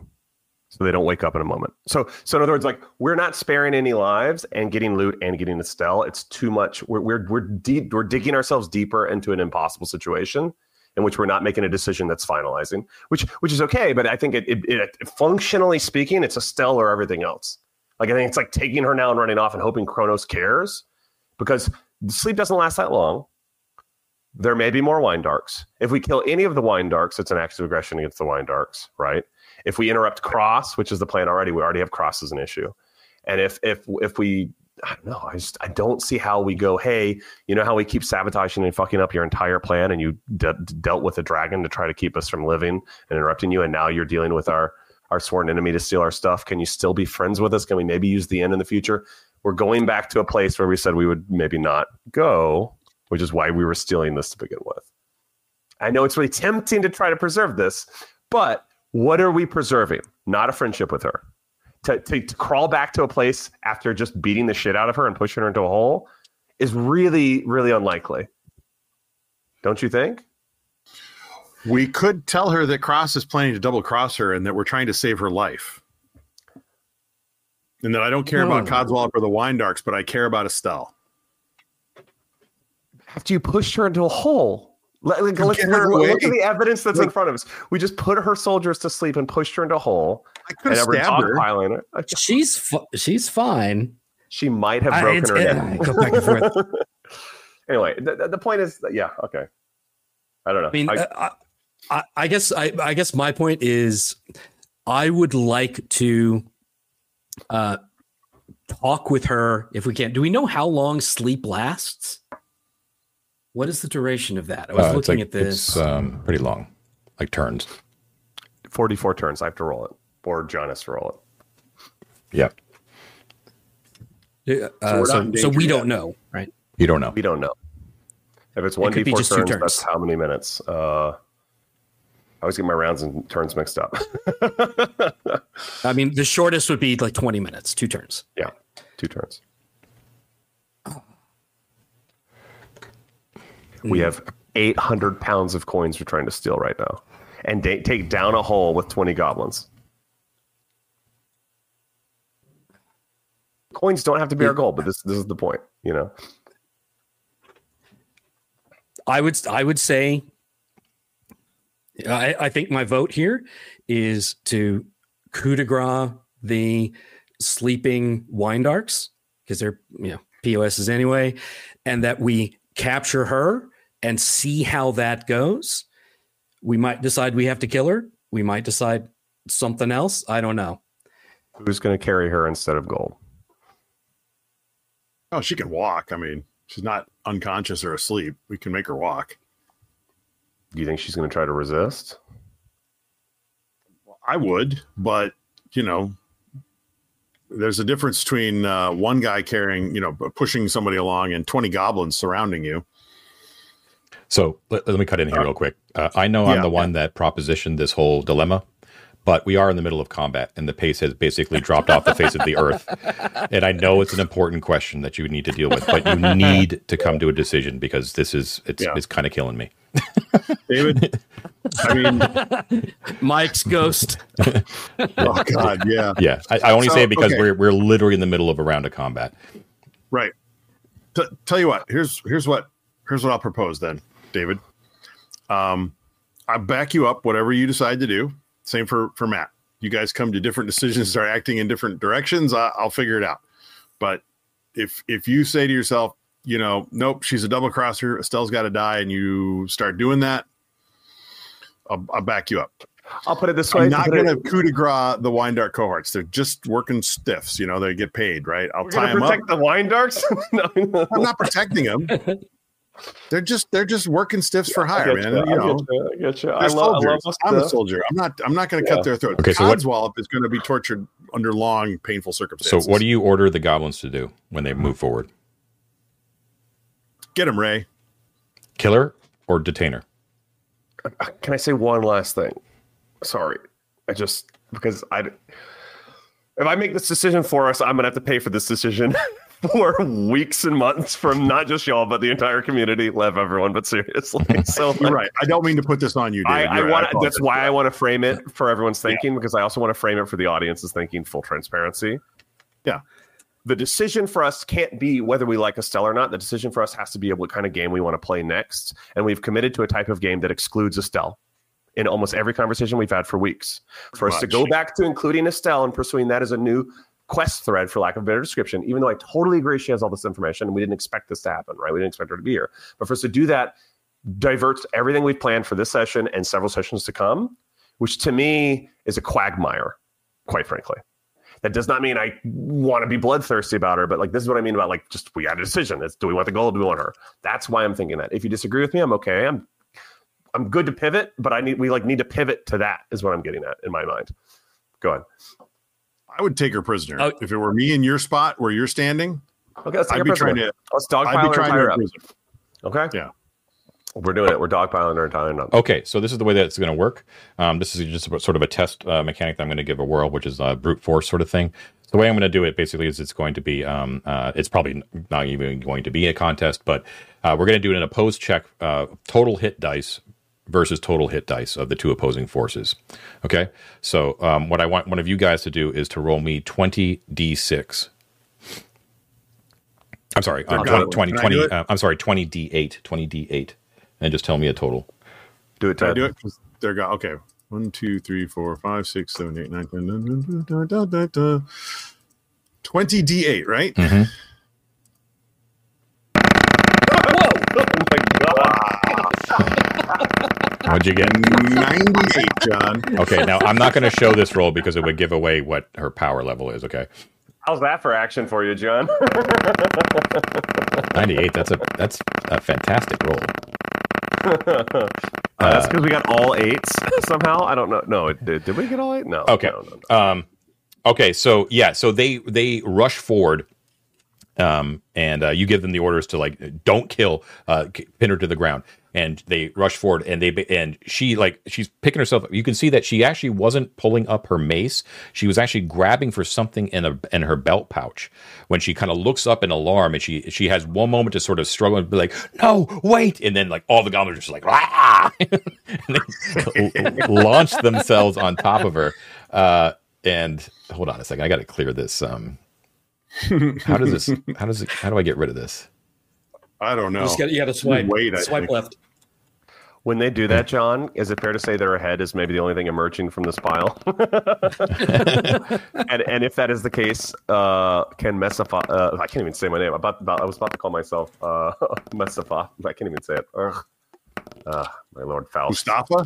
So they don't wake up in a moment. So so in other words, like we're not sparing any lives and getting loot and getting Estelle. It's too much. We're we're we're deep we're digging ourselves deeper into an impossible situation in which we're not making a decision that's finalizing, which which is okay, but I think it, it, it functionally speaking, it's Estelle or everything else. Like I think it's like taking her now and running off and hoping Kronos cares because sleep doesn't last that long. There may be more wine darks. If we kill any of the wine darks, it's an act of aggression against the wine darks, right? If we interrupt cross, which is the plan already, we already have cross as an issue. And if if if we I don't know, I just I don't see how we go, hey, you know how we keep sabotaging and fucking up your entire plan and you de- dealt with a dragon to try to keep us from living and interrupting you and now you're dealing with our our sworn enemy to steal our stuff. Can you still be friends with us? Can we maybe use the end in the future? We're going back to a place where we said we would maybe not go, which is why we were stealing this to begin with. I know it's really tempting to try to preserve this, but what are we preserving? Not a friendship with her. To, to, to crawl back to a place after just beating the shit out of her and pushing her into a hole is really, really unlikely. Don't you think? We could tell her that Cross is planning to double cross her and that we're trying to save her life. And that I don't care No, about no. Codswallop or the Wine Darks, but I care about Estelle. After you pushed her into a hole. Let, like, let's Get her look, look at the evidence that's in front of us. We just put her soldiers to sleep and pushed her into a hole. I could have stabbed her. dogpiling her. She's fu- she's fine. She might have broken it's- her it- neck. Go back and forth. anyway, the, the- the point is, yeah, okay. I don't know. I mean, I- uh, I, I, I guess I, I guess my point is, I would like to uh, talk with her if we can. Do we know how long sleep lasts? What is the duration of that? I was Uh, it's looking like- at this. It's um, pretty long, like turns. 44 turns. I have to roll it, or John has to roll it. Yeah, Yeah, So uh, we're so, so we yet. don't know, right? you don't know. We don't know. If it's It one could be d4 just two turns, turns. that's how many minutes? Uh, I always get my rounds and turns mixed up. I mean, the shortest would be like 20 minutes, two turns. yeah, two turns. We hmm. have 800 pounds of coins we're trying to steal right now, and da- take down a hole with 20 goblins. Coins don't have to be our goal, but this this is the point, you know. I would I would say I, I think my vote here is to coup de grace the sleeping wine darks because they're you know POSs anyway, and that we capture her and see how that goes. We might decide we have to kill her. We might decide something else. I don't know. Who's going to carry her instead of gold? Oh, she can walk. I mean, she's not unconscious or asleep. We can make her walk. Do you think she's going to try to resist? I would, but you know, there's a difference between uh, one guy carrying, you know, pushing somebody along and 20 goblins surrounding you. So let, let me cut in here real quick. Uh, I know I'm the one that propositioned this whole dilemma, but we are in the middle of combat, and the pace has basically dropped off the face of the earth. And I know it's an important question that you need to deal with, but you need to come to a decision because this is it's Yeah. it's kind of killing me. David, I mean, Mike's ghost. oh God, yeah. Yeah, I, I only So, say it because okay. we're we're literally in the middle of a round of combat. Right. T- tell you what. Here's here's what here's what I'll propose then, David. Um, I back you up. Whatever you decide to do. Same for for Matt. You guys come to different decisions, start acting in different directions. I, I'll figure it out. But if if you say to yourself, you know, nope, she's a double crosser. Estelle's got to die, and you start doing that, I'll, I'll back you up. I'll put it this way. I'm not put it- going to coup de grace the wine dark cohorts. They're just working stiffs. You know, they get paid, right? I'll tie them to up. protect the wine darks? no, I'm not protecting them. They're just they're just working stiffs for hire, man. you, You, I know, you, I get you. they're I love, I love soldiers. this I'm a soldier. I'm not. I'm not going to Yeah. cut their throats. Okay, so what- Codswallop is going to be tortured under long, painful circumstances. So, circumstances. what do you order the goblins to do when they move forward? Get him, Ray? Killer or detainer? Uh, can I say one last thing? Sorry, I just because I, if I make this decision for us, I'm gonna have to pay for this decision for weeks and months from not just y'all but the entire community. Love everyone, but seriously, so You're right. I don't mean to put this on you, I, David. I You're right. want. That's why I want to frame it for everyone's thinking because I also want to frame it for the audience's thinking. Full transparency. Yeah. The decision for us can't be whether we like Estelle or not. The decision for us has to be what kind of game we want to play next, and we've committed to a type of game that excludes Estelle in almost every conversation we've had for weeks. For us to go back to including Estelle and pursuing that as a new quest thread, for lack of a better description, even though I totally agree she has all this information and we didn't expect this to happen, right? We didn't expect her to be here. But for us to do that diverts everything we've planned for this session and several sessions to come, which to me is a quagmire, quite frankly. That does not mean I want to be bloodthirsty about her, but like this is what I mean about like just we got a decision. It's do we want the gold? Do we want her? That's why I'm thinking that. If you disagree with me, I'm okay. I'm I'm good to pivot, but I need we like need to pivot to that is what I'm getting at in my mind. Go ahead. I would take her prisoner Oh. if it were me in your spot where you're standing. Okay, let's take I'd a be prisoner. trying to. Let's I'd dogpile be her trying entire to. up. imprison. Okay. Yeah. We're doing it. We're dogpiling our entire up. Okay, so this is the way that it's going to work. Um, this is just a, sort of a test uh, mechanic that I'm going to give a whirl, which is a brute force sort of thing. So the way I'm going to do it basically is it's going to be, um, uh, it's probably not even going to be a contest, but uh, we're going to do an opposed check, uh, total hit dice versus total hit dice of the two opposing forces. Okay, so um, what I want one of you guys to do is to roll me 20 d6. I'm sorry, um, 20, 20, 20 uh, I'm sorry, 20 d8, 20 d8, and just tell me a total. Do it, Can I Ted. do it. They're go. Okay. One, two, three, four, five, six, seven, eight, nine, ten, dun, dun, dun, dun, dun, dun, dun. Twenty D8, right? Mm-hmm. oh my god. What'd you get? Ninety-eight, John. Okay, now I'm not going to show this roll because it would give away what her power level is. Okay, How's that for action for you, John? 98. That's a that's a fantastic roll. Uh, that's because we got all eights somehow. I don't know. No, did, did we get all eight? No. Okay. No, no, no. Um, okay. So yeah. So they they rush forward, um, and uh, you give them the orders to like don't kill, uh, pin her to the ground, and they rush forward, and they and she like she's picking herself. up. You can see that she actually wasn't pulling up her mace. She was actually grabbing for something in a in her belt pouch. When she kind of looks up in alarm, and she she has one moment to sort of struggle and be like, "No, wait!" And then like all the goblins are just like, "Ah!" launch themselves on top of her. Uh, and hold on a second, I got to clear this. Um, how does this? How does it? How do I get rid of this? I don't You know. just got you got to swipe. Wait, swipe left. When they do that, John, is it fair to say their head is maybe the only thing emerging from this pile? and and if that is the case, uh, can Messafa? Uh, I can't even say my name. About, about I was about to call myself uh, Messafa. I can't even say it. Ugh. Uh, my Lord Faust. Mustafa?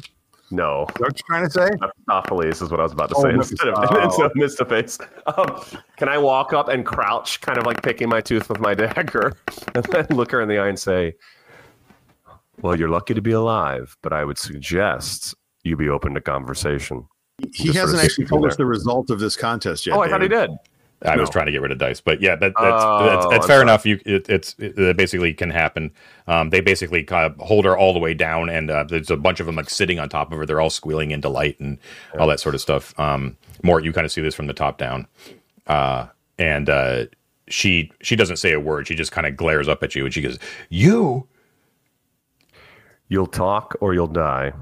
No, what you're trying to say? Mephistopheles is what I was about to Oh, say instead of, instead of Mystiface. Um, can I walk up and crouch, kind of like picking my tooth with my dagger, and then look her in the eye and say, "Well, you're lucky to be alive, but I would suggest you be open to conversation." He Just hasn't of actually told us the result of this contest yet. oh, I thought he did. I was trying to get rid of dice, but yeah, that, that's Oh, that's, that's fair sorry. enough. You, it, it's it, it basically can happen. Um, they basically kind of hold her all the way down, and uh, there's a bunch of them like sitting on top of her. They're all squealing in delight and all that sort of stuff. Um, more, you kind of see this from the top down, uh, and uh, she she doesn't say a word. She just kind of glares up at you, and she goes, "You." You'll talk or you'll die.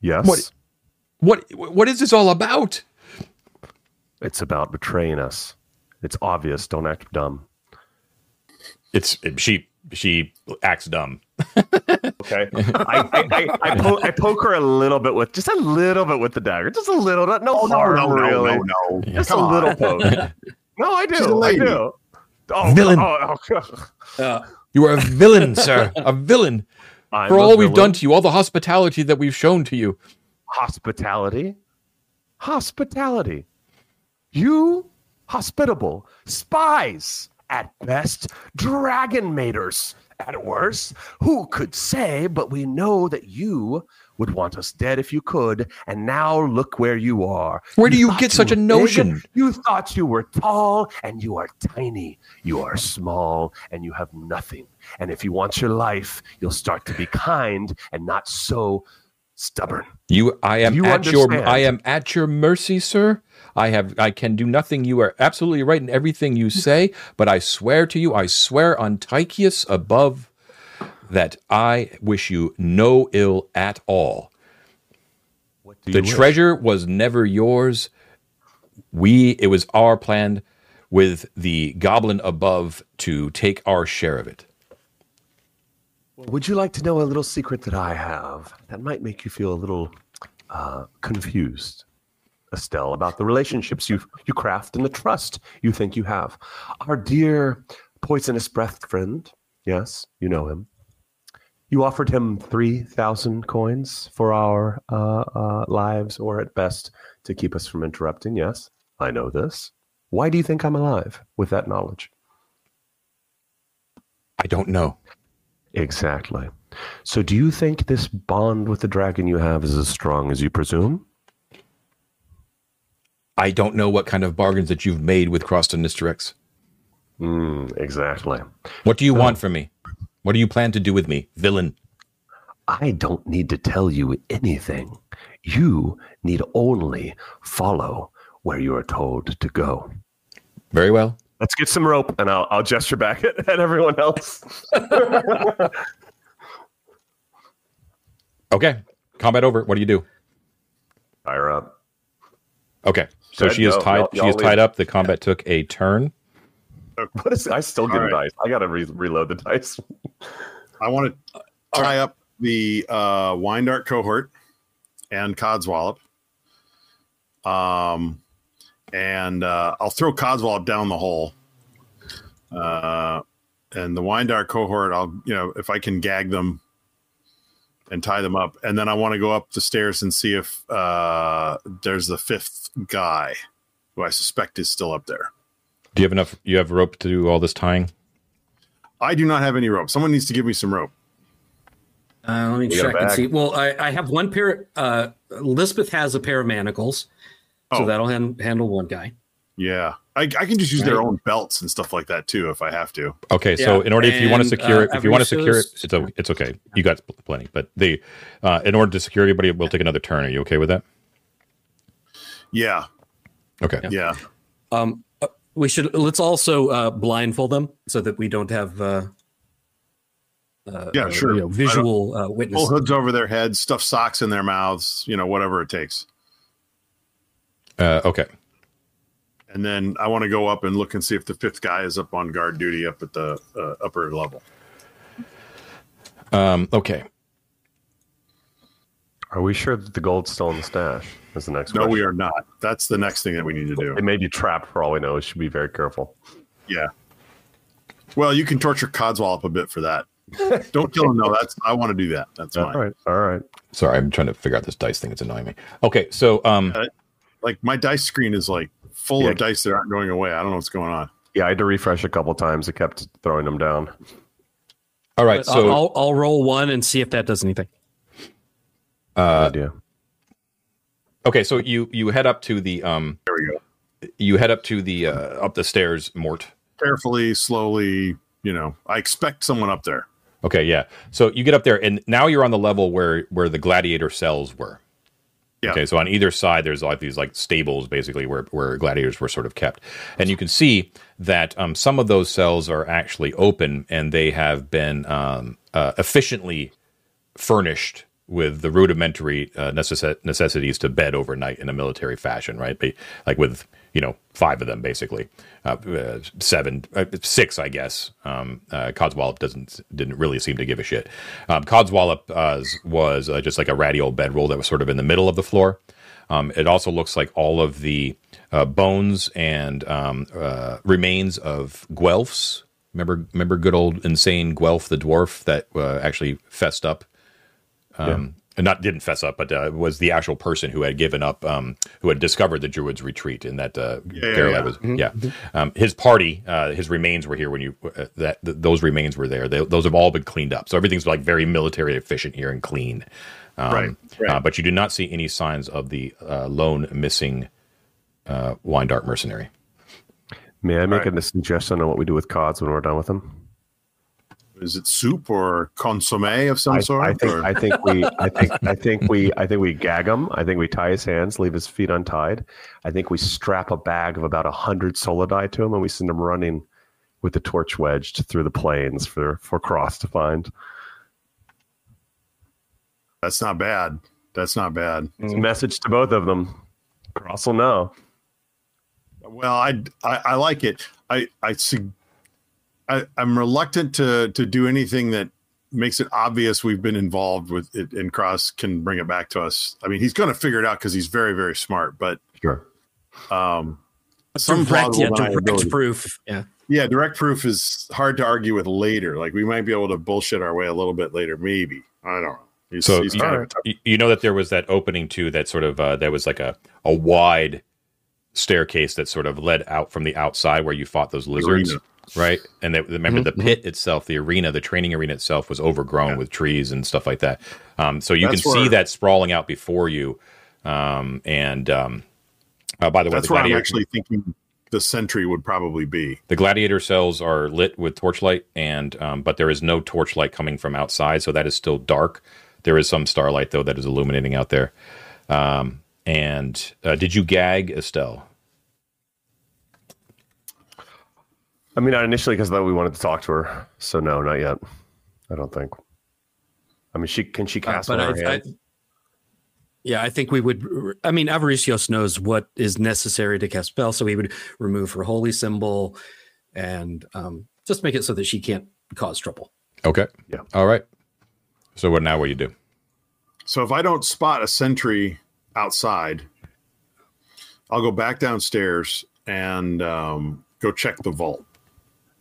Yes. What- What what is this all about? It's about betraying us. It's obvious. Don't act dumb. It's she she acts dumb. Okay. I, I, I, I, po- I poke her a little bit with just a little bit with the dagger. Just a little. Not, no Oh, harm, no, no, really. no, no. Just Come a on. little poke. no, I She's a do. I do. Oh, Villain. Oh, oh, Uh, You are a villain, sir. A villain. I'm For a all we've done to you, all the hospitality that we've shown to you. Hospitality. Hospitality. You hospitable spies at best, dragon maters at worst. Who could say? But we know that you would want us dead if you could, and now look where you are. Where do you thought get such a notion? big, You thought you were tall, and you are tiny. You are small, and you have nothing. And if you want your life, you'll start to be kind and not so stubborn. You, I am You at your. I am at your mercy, sir. I have, I can do nothing. You are absolutely right in everything you say. But I swear to you, I swear on Tychius above, that I wish you no ill at all. What do The wish? treasure was never yours. We, it was our plan with the goblin above to take our share of it. Would you like to know a little secret that I have that might make you feel a little uh, confused, Estelle, about the relationships you you craft and the trust you think you have? Our dear poisonous breath friend, yes, you know him. You offered him three thousand coins for our uh, uh, lives, or at best to keep us from interrupting. Yes, I know this. Why do you think I'm alive with that knowledge? I don't know. Exactly. So, do you think this bond with the dragon you have is as strong as you presume? I don't know what kind of bargains that you've made with Croston Nisterex. Mm, exactly. What do you want from me? What do you plan to do with me, villain? I don't need to tell you anything. You need only follow where you are told to go. Very well. Let's get some rope, and I'll, I'll gesture back at, at everyone else. Okay. Combat over. What do you do? Fire up. Okay. So she is No, tied. she is tied up. The combat took a turn. What is? I still get All a right. dice. I gotta re- reload the dice. I want to tie up the uh, Wine Dark cohort and Codswallop. Um, and uh, I'll throw Codswallop down the hole. Uh, and the Wine Dark cohort, I'll you know if I can gag them and tie them up, and then I want to go up the stairs and see if uh, there's the fifth guy who I suspect is still up there. Do you have enough? You have rope to do all this tying? I do not have any rope. Someone needs to give me some rope. Uh, let me You check and see. Well, I, I have one pair. Uh, Elizabeth has a pair of manacles, so Oh. that'll han- handle one guy. Yeah, I, I can just use their own belts and stuff like that too if I have to. Okay, so in order, if you want to and, secure uh, it, if you want to secure it, it's o- it's okay. You got plenty, but the uh, in order to secure everybody, we'll take another turn. Are you okay with that? Yeah, Okay. yeah. Um, uh, we should let's also uh, blindfold them so that we don't have uh, uh, Yeah, sure. you know, visual uh, Pull witness. hoods over their heads, stuff socks in their mouths, you know, whatever it takes. Uh, okay. And then I want to go up and look and see if the fifth guy is up on guard duty up at the uh, upper level. Um, okay. Are we sure that the gold's still in the stash? Is the next No, question. we are not. That's the next thing that we need to do. It may be trapped for all we know. We should be very careful. Yeah. Well, you can torture Codswallop a bit for that. Don't kill him. No, that's I want to do that. That's fine. right. All right. Sorry, I'm trying to figure out this dice thing. It's annoying me. Okay, so um, Like my dice screen is like full Yeah. of dice that aren't going away. I don't know what's going on. Yeah, I had to refresh a couple times. It kept throwing them down. all right. But So I'll, I'll roll one and see if that does anything. uh, idea. okay, so you you head up to the um, There we go. you head up to the uh, up the stairs, Mort. Carefully, slowly. You know, I expect someone up there. Okay, yeah. So you get up there, and now you're on the level where where the gladiator cells were. Yeah. Okay, so on either side, there's like these like stables, basically, where where gladiators were sort of kept, and you can see that um, some of those cells are actually open, and they have been um, uh, efficiently furnished with the rudimentary uh, necess- necessities to bed overnight in a military fashion, right? Like with you know five of them basically, uh, uh, seven, uh, six, I guess. Um, uh, Codswallop doesn't didn't really seem to give a shit. Um, Codswallop uh, was just like a ratty old bedroll that was sort of in the middle of the floor. Um, it also looks like all of the bones and um, remains of Guelphs. Remember, remember, good old insane Guelph the dwarf that actually fessed up um, and not didn't fess up, but uh, was the actual person who had given up, um, who had discovered the Druids' retreat, and that uh, yeah, Garrett yeah. was, yeah. Um, his party, uh, his remains were here when you uh, that th- those remains were there. They, those have all been cleaned up, so everything's like very military efficient here and clean. Um, Right, right. Uh, but you do not see any signs of the uh, lone missing uh, wine dark mercenary. May I make Right. a suggestion on what we do with cods when we're done with them? Is it soup or consomme of some I, sort? I think or- I think we I think I think we I think we gag him. I think we tie his hands, leave his feet untied. I think we strap a bag of about a hundred solidai to him, and we send him running with the torch wedged through the plains for for Cross to find. That's not bad. That's not bad. It's a message to both of them. Cross will know. Well, I, I I like it. I I sug- I I'm reluctant to to do anything that makes it obvious we've been involved with it, and Cross can bring it back to us. I mean, he's going to figure it out because he's very very smart. But Sure. um, some direct, yeah, direct proof. Yeah. Yeah, direct proof is hard to argue with later. Like we might be able to bullshit our way a little bit later, maybe. I don't know. He's, So he's you, kind of a tough- you- you know that there was that opening too that sort of uh, there was like a a wide staircase that sort of led out from the outside where you fought those lizards, arena. Right? And they, remember the pit itself, the arena, the training arena itself was overgrown Yeah. with trees and stuff like that. Um, so you That's can see that sprawling out before you. Um, and um, uh, by the way, that's the where I'm actually thinking the sentry would probably be. the gladiator cells are lit with torchlight, and um, but there is no torchlight coming from outside, so that is still dark. There is some starlight though that is illuminating out there. Um, and uh, did you gag Estelle? I mean, not initially because I we wanted to talk to her. So no, not yet. I don't think. I mean, she can she Uh, cast but one on her I, I, yeah, I think we would. I mean, Avaricios knows what is necessary to cast spell, so we would remove her holy symbol and um, just make it so that she can't cause trouble. Okay. Yeah. All right. So what now? What do you do? So if I don't spot a sentry outside, I'll go back downstairs and um, go check the vault.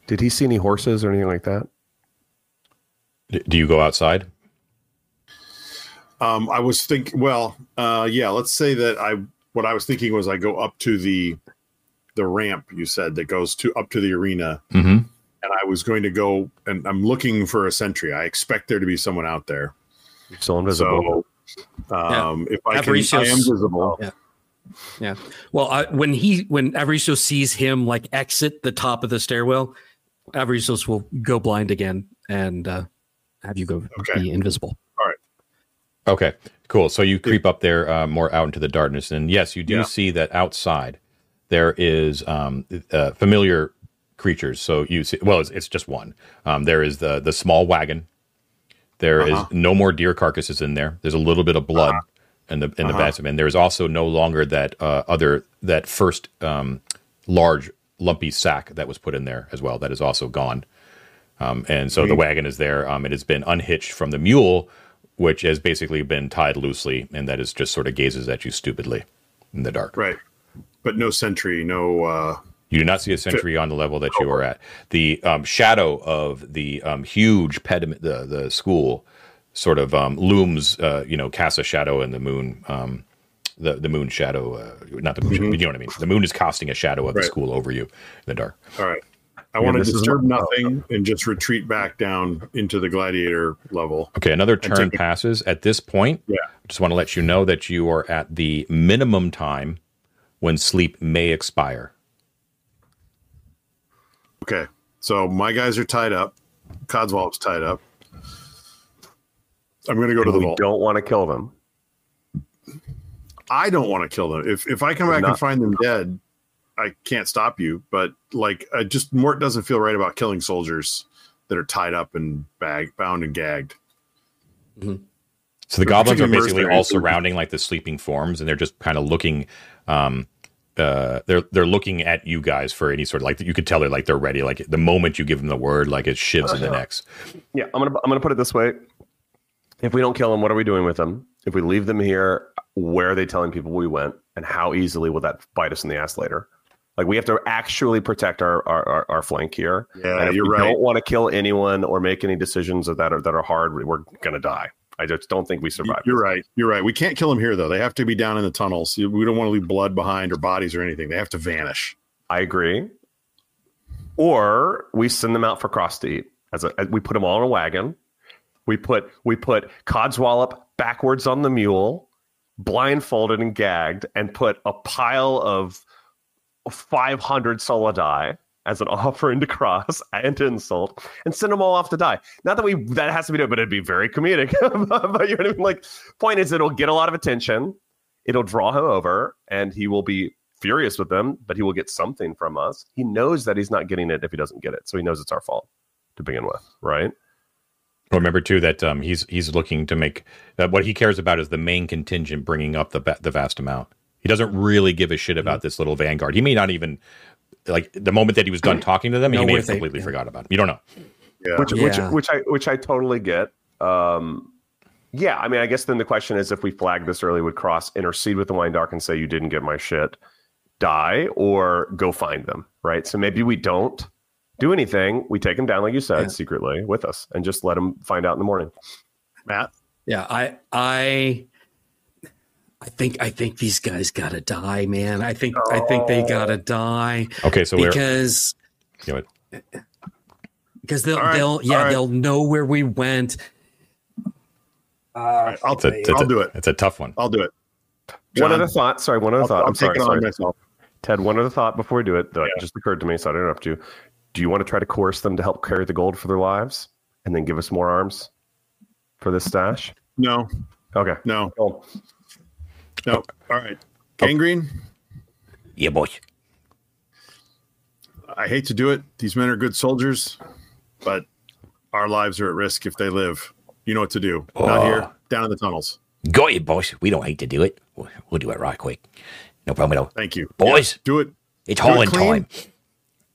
Did he see any horses or anything like that? D- Do you go outside? Um, I was thinking, well, uh, yeah, let's say that I what I was thinking was I go up to the the ramp you said that goes to up to the arena, hmm and I was going to go and I'm looking for a sentry. I expect there to be someone out there. You're still invisible. So, um, if I Have can, I am visible. Yeah. Yeah. Well, I, when he when Avaricio sees him like exit the top of the stairwell, Avaricios will go blind again and uh, have you go Okay. be invisible. All right. Okay, cool. So you creep up there uh, more out into the darkness, and yes, you do Yeah. see that outside there is um, uh, familiar creatures. So you see, well, it's, it's just one. Um, there is the the small wagon. There is Uh-huh. no more deer carcasses in there. There's a little bit of blood in the in the Uh-huh. basement. And there's also no longer that uh, other that first um, large lumpy sack that was put in there as well. That is also gone. Um, and so the wagon is there. Um, it has been unhitched from the mule, which has basically been tied loosely, and that is just sort of gazes at you stupidly in the dark. Right. But no sentry, no uh You do not see a sentry on the level that you are at. The um, shadow of the um, huge pediment, the the school, sort of um, looms. Uh, you know, casts a shadow in the moon. The the moon shadow, uh, not the moon. shadow, You know what I mean. The moon is casting a shadow of the school over you in the dark. all right. I want to disturb nothing and just retreat back down into the gladiator level. Okay, another turn take passes. At this point, Yeah. I just want to let you know that you are at the minimum time when sleep may expire. Okay. So my guys are tied up. Codswallop's tied up. I'm going to go to the we vault. don't want to kill them. I don't want to kill them. If if I come back Not- and find them dead, I can't stop you. But like, I just Mort doesn't feel right about killing soldiers that are tied up and bag bound and gagged. So the They're goblins are basically all surrounding like the sleeping forms, and they're just kind of looking. Um, uh, they're they're looking at you guys for any sort of like you could tell they're like they're ready. Like the moment you give them the word, like it shivs in the necks. Yeah, I'm gonna I'm gonna put it this way. If we don't kill them, what are we doing with them? If we leave them here, where are they telling people we went, and how easily will that bite us in the ass later? Like we have to actually protect our our, our, our flank here. Yeah, and if you're we right. don't want to kill anyone or make any decisions that are that are hard, we're gonna die. I just don't think we survive. You're right. You're right. We can't kill them here though. They have to be down in the tunnels. We don't want to leave blood behind or bodies or anything. They have to vanish. I agree. Or we send them out for cross to eat. As, a, as we put them all in a wagon. We put we put Codswallop backwards on the mule, blindfolded and gagged, and put a pile of 500 solidai as an offering to cross and insult, and send them all off to die. Not that we that has to be done, but it'd be very comedic. but you know what I mean? Like, point is, it'll get a lot of attention. It'll draw him over, and he will be furious with them, but he will get something from us. He knows that he's not getting it if he doesn't get it, so he knows it's our fault to begin with, right? Remember too that um, he's he's looking to make that what he cares about is the main contingent bringing up the the vast amount. He doesn't really give a shit about this little vanguard. He may not even like the moment that he was done talking to them, Know he may where have they- completely yeah. forgot about him. You don't know. Yeah. which which which I which I totally get. Um, yeah, I mean, I guess then the question is if we flag this early, would Cross intercede with the Wine Dark and say you didn't get my shit, die, or go find them, right? So maybe we don't do anything. We take them down, like you said, Yeah. secretly with us, and just let them find out in the morning. Matt. Yeah, I I I think I think these guys gotta die, man. I think I think they oh. gotta die Okay, so we're because you because they'll All right, they'll yeah all right. they'll know where we went. All right, I'll, I'll do it. It's a tough one. I'll do it. one John, other thought. Sorry, one other I'll, thought. I'll I'm take sorry. it on sorry. myself. Ted, one other thought before we do it that just occurred to me, so I didn't interrupt you. Do you want to try to coerce them to help carry the gold for their lives, and then give us more arms for this stash? No, Okay. no, Cool. no. All right. Gangrene, Yeah, boys. I hate to do it. These men are good soldiers, but our lives are at risk if they live. You know what to do. Not oh. here, down in the tunnels. Got you, boys. We don't hate to do it. We'll we'll do it right quick. No problem at all. Thank you. Boys. Yeah, do it. It's Do it hauling time.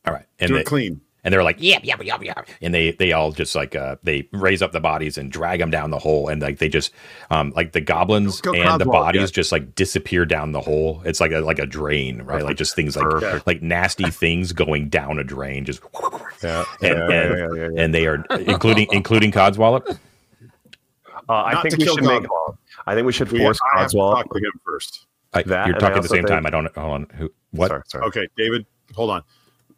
All right, and Do they, it clean. and they're like, Yep, yep, yep, yep. and they they all just like uh they raise up the bodies and drag them down the hole and like they just um like the goblins Go and the bodies yeah. just like disappear down the hole it's like a like a drain right like just things like Perfect. like nasty things going down a drain just Yeah. and, yeah, and, yeah, yeah, yeah, yeah. and they are including including codswallop Uh, I Not think we kill should make. Codswallop. I think we should force I have to Codswallop. talk to him first. I, That, you're talking at the same think- time i don't hold on who What? Sorry, sorry. Okay, David, hold on.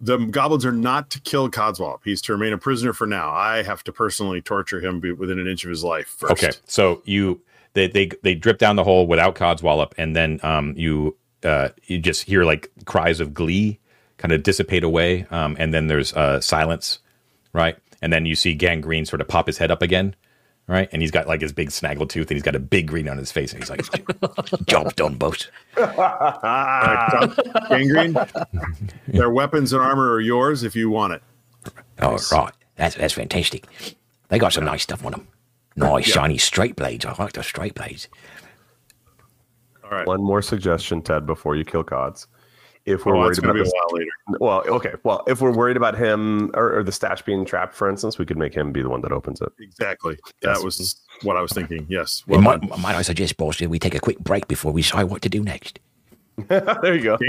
The goblins are not to kill Codswallop. He's to remain a prisoner for now. I have to personally torture him within an inch of his life first. Okay, so you they they they drip down the hole without Codswallop, and then um you uh you just hear like cries of glee kind of dissipate away, um and then there's uh silence, right? And then you see Gangrene sort of pop his head up again, right? And he's got like his big snaggle tooth, and he's got a big grin on his face, and he's like, Job done, boss. Gangrene, their weapons and armor are yours if you want it. Oh, right. That's that's fantastic. They got some nice stuff on them. Nice, shiny straight blades. I like the straight blades. All right. One more suggestion, Ted, before you kill Cods. If we're Well, worried about to a this, while later. well, okay, well, if we're worried about him or, or the stash being trapped, for instance, we could make him be the one that opens it. Exactly. That was what I was thinking. Yes. Well, Well might, might I suggest, boss, that we take a quick break before we decide what to do next? there you go.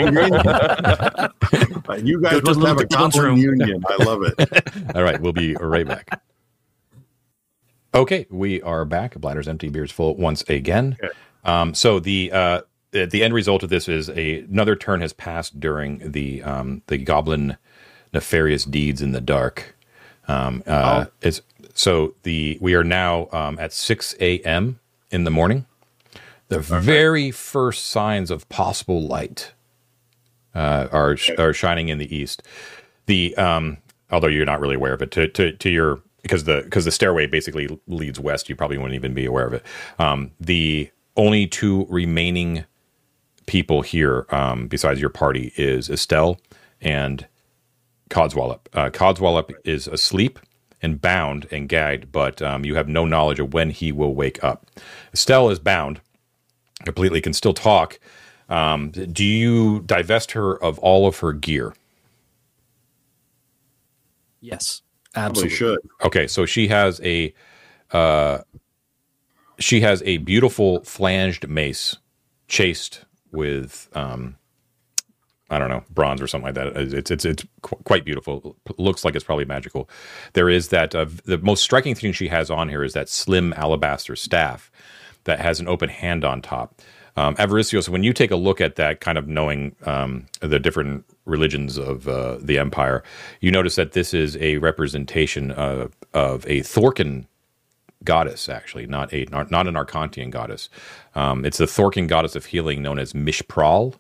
You guys Go to must have a goblins goblin union. I love it. All right, we'll be right back. Okay, we are back. Bladder's empty, beer's full once again. Um, so the uh, the end result of this is a another turn has passed during the um, the goblin nefarious deeds in the dark. Um, uh, It's so the we are now um, at six a.m. in the morning. The very first signs of possible light uh, are are shining in the east. The um, although you're not really aware of it to to, to your because the because the stairway basically leads west, you probably wouldn't even be aware of it. Um, the only two remaining people here um, besides your party is Estelle and Codswallop. Uh, Codswallop is asleep and bound and gagged, but um, you have no knowledge of when he will wake up. Estelle is bound completely, can still talk. Um, do you divest her of all of her gear? Yes, Probably absolutely. should. Okay, so she has a uh, she has a beautiful flanged mace, chased with um, I don't know bronze or something like that. It's it's it's qu- quite beautiful. Looks like it's probably magical. There is that uh, the most striking thing she has on here is that slim alabaster staff that has an open hand on top. Um, Avaricios, when you take a look at that, kind of knowing um, the different religions of uh, the empire, you notice that this is a representation of, of a Thorkin goddess, actually, not a not, an Arcantian goddess. Um, it's the Thorkin goddess of healing known as Mishpral,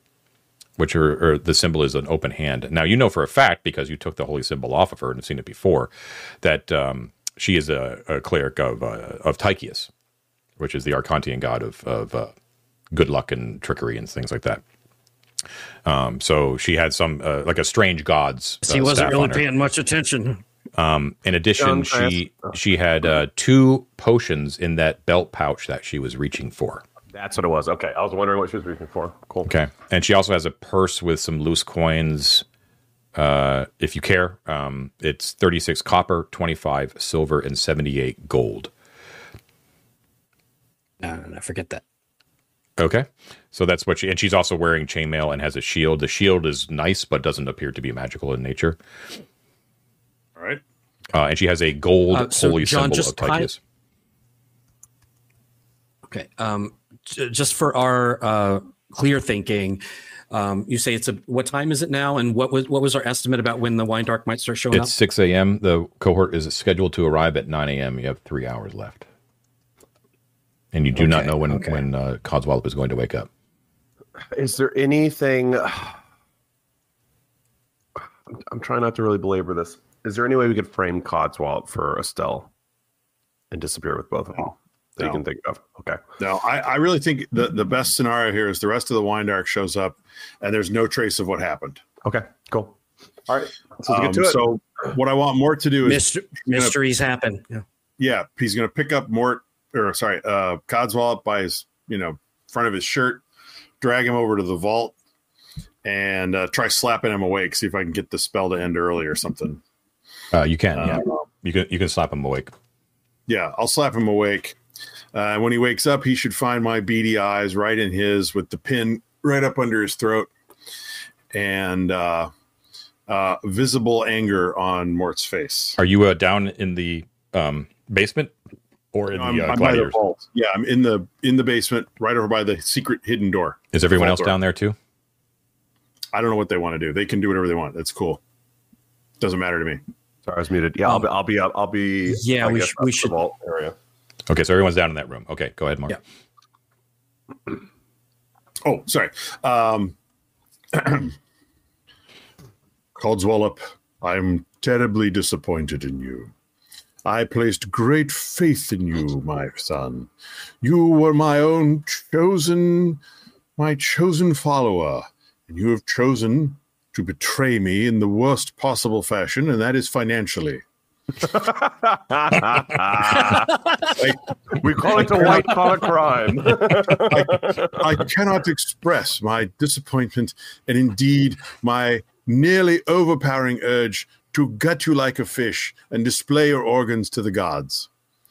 which are, or the symbol is an open hand. Now you know for a fact because you took the holy symbol off of her and have seen it before that um, she is a, a cleric of uh, of Tychius, which is the Arcantian god of of uh, good luck and trickery and things like that. Um, so she had some uh, like a strange god's. He uh, wasn't really paying much attention. In addition, John, can I she she had uh, two potions in that belt pouch that she was reaching for. That's what it was. Okay, I was wondering what she was reaching for. Cool. Okay, and she also has a purse with some loose coins. Uh, if you care, um, it's thirty six copper, twenty five silver, and seventy eight gold. No, no, no, forget that. Okay, so that's what she and she's also wearing chainmail and has a shield. The shield is nice, but doesn't appear to be magical in nature. All right. Uh, and she has a gold Uh, so, holy John, symbol just of Tychius. Okay. Um, j- just for our uh, clear thinking, um, you say it's a what time is it now, and what was what was our estimate about when the wine dark might start showing It's six a.m. The cohort is scheduled to arrive at nine a.m. You have three hours left, and you do not know when okay. when uh, Codswallop is going to wake up. Is there anything? I'm, I'm trying not to really belabor this. Is there any way we could frame Codswallop for Estelle and disappear with both of them that you can think of? Okay. No, I, I really think the, the best scenario here is the rest of the wine dark shows up and there's no trace of what happened. Okay. Cool. All right. So let's Um, get to it. so what I want Mort to do is Myster- mysteries happen. Yeah. yeah, he's going to pick up Mort or sorry, uh, Codswallop by his you know front of his shirt, drag him over to the vault, and uh, try slapping him awake. See if I can get the spell to end early or something. Uh, you can, yeah, Uh, you can you can slap him awake. Yeah, I'll slap him awake. Uh, when he wakes up, he should find my beady eyes right in his with the pin right up under his throat and uh, uh, visible anger on Mort's face. Are you uh, down in the um, basement or in I'm, the uh, I'm by the gladiators? vault. Yeah, I'm in the in the basement, right over by the secret hidden door. Is everyone else door. down there too? I don't know what they want to do. They can do whatever they want. That's cool. Doesn't matter to me. Sorry, I was muted. Yeah, I'll be. I'll be. I'll be. Yeah, I we guess sh- we should- vault area. Okay, so everyone's down in that room. Okay, go ahead, Mark. Yeah. Oh, sorry. Um, Codswallop, I'm terribly disappointed in you. I placed great faith in you, my son. You were my own chosen, my chosen follower, and you have chosen to betray me in the worst possible fashion, and that is financially. we call it a white collar crime. I cannot express my disappointment and indeed my nearly overpowering urge to gut you like a fish and display your organs to the gods.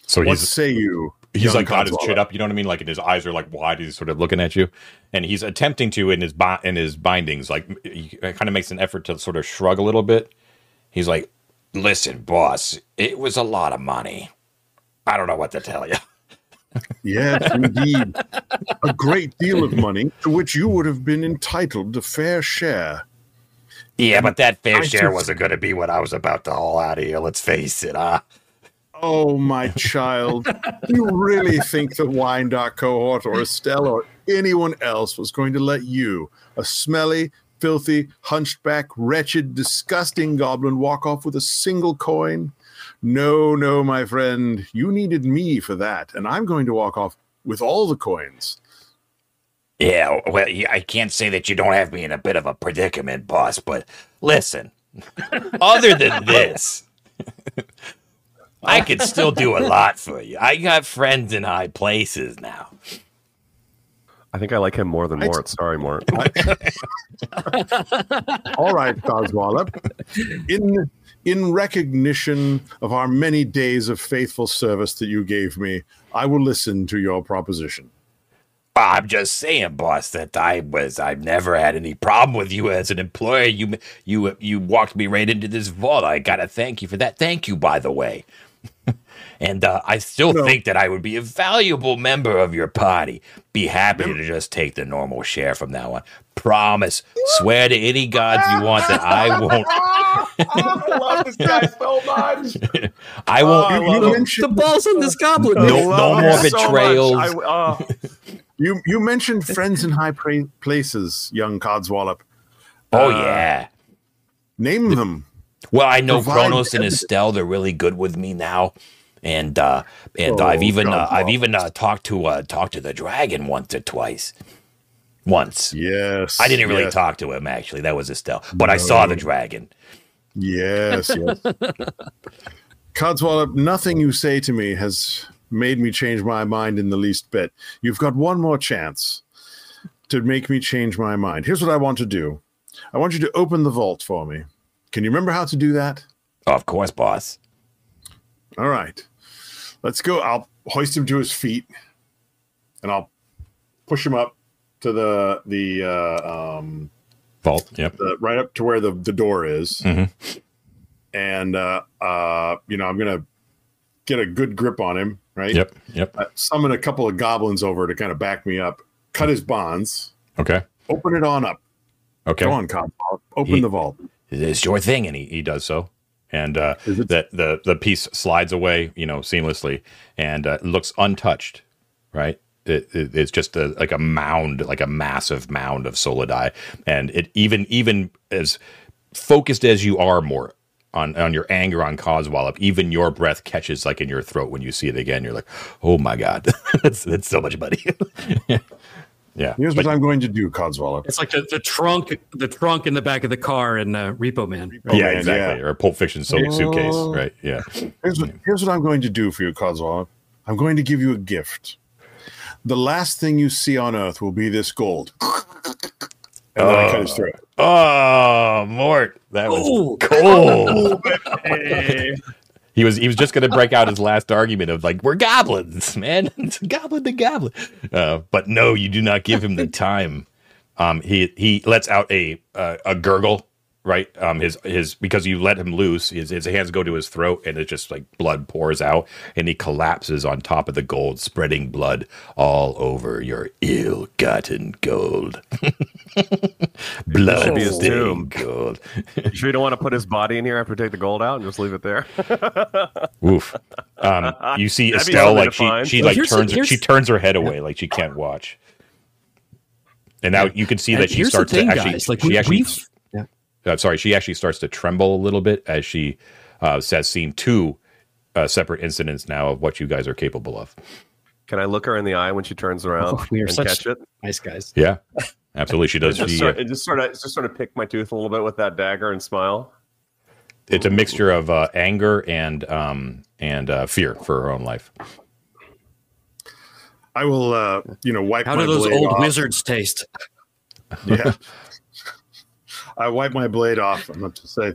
So What he's say you? He's like got his chin up, you know what I mean? Like, and his eyes are like wide. He's sort of looking at you, and he's attempting to in his bi- in his bindings, like he kind of makes an effort to sort of shrug a little bit. He's like, Listen, boss, it was a lot of money. I don't know what to tell you. Yes, indeed. a great deal of money to which you would have been entitled a fair share. Yeah, but that fair I share just- wasn't going to be what I was about to haul out of here. Let's face it, huh? Oh, my child. you really think the wine dark cohort or Estelle or anyone else was going to let you, a smelly, filthy, hunched back, wretched, disgusting goblin, walk off with a single coin? No, no, my friend. You needed me for that, and I'm going to walk off with all the coins. Yeah, well, I can't say that you don't have me in a bit of a predicament, boss, but listen, other than this, I could still do a lot for you. I got friends in high places now. I think I like him more than I- Mort. Sorry, Mort. All right, Codswallop. In in recognition of our many days of faithful service that you gave me, I will listen to your proposition. I'm just saying, boss, that I was I've never had any problem with you as an employer. You you you walked me right into this vault. I gotta thank you for that. Thank you, by the way. And uh, I still No. think that I would be a valuable member of your party. Be happy to just take the normal share from now on. Promise. Swear to any gods you want that I won't. I love this guy so much. I won't. I You, love you him. mentioned The balls on this goblin. No- I man. love more him so betrayals. I- uh, you, you mentioned friends in high pra- places, young Codswallop. Oh Uh, yeah. Name them. Well, I know Provide Kronos and. Estelle. They're really good with me now, and uh, and Oh, I've even uh, I've even uh, talked to uh, talked to the dragon once or twice. Once Yes. I didn't really yes, talk to him actually. That was Estelle, but I saw the dragon. Yes, yes. Codswallop, nothing you say to me has made me change my mind in the least bit. You've got one more chance to make me change my mind. Here's what I want to do I want you to open the vault for me. Can you remember how to do that? Of course, boss. All right. Let's go. I'll hoist him to his feet and I'll push him up to the the uh um vault. Yep. the right up to where the, the door is. Mhm. And uh uh you know, I'm gonna get a good grip on him, right? Yep. Yep. Uh, summon a couple of goblins over to kind of back me up, cut his bonds, Okay. open it on up. Okay. Go on, Cobb. Open He- the vault. It's your thing, and and he, he does so and uh it- the, the the piece slides away you know seamlessly and uh, looks untouched right it, it, it's just a, like a mound like a massive mound of solidi and it even even as focused as you are more on, on your anger on Codswallop, even your breath catches like in your throat when you see it again. You're like, oh my god, that's, that's so much money. yeah, Here's but- what I'm going to do, Codswallop. It's like the, the trunk, the trunk in the back of the car in uh, Repo Man. Oh, yeah, man, exactly. Or a Pulp Fiction so, suitcase, Oh. right? Yeah. Here's what, here's what I'm going to do for you, Codswallop. I'm going to give you a gift. The last thing you see on Earth will be this gold. And then I cut his throat. Oh, Mort, that was Ooh. cool. he was he was just going to break out his last argument of like we're goblins, man, it's goblin to goblin. Uh, but no, you do not give him the time. Um, he he lets out a uh, a gurgle, right? Um, his his because you let him loose, his his hands go to his throat, and it just like blood pours out, and he collapses on top of the gold, spreading blood all over your ill-gotten gold. blood Should be his tomb. gold. You sure you don't want to put his body in here after we take the gold out and just leave it there? Oof. Um, you see That'd Estelle like she find. she like here's turns here's- she turns her head away like she can't watch. And now you can see And that she starts thing, to actually guys, like, she we- actually we've- yeah. Uh, sorry, she actually starts to tremble a little bit as she uh, has seen two uh, separate incidents now of what you guys are capable of. Can I look her in the eye when she turns around Oh, we are and such- catch it? Nice guys. Yeah, absolutely. She does. Just She, sort, uh, just sort of, just sort of pick my tooth a little bit with that dagger and smile. it's a mixture of uh, anger and um, and uh, fear for her own life. I will, uh, you know, wipe How my do those blade old off. wizards taste? Yeah. I wipe my blade off. I'm not to say,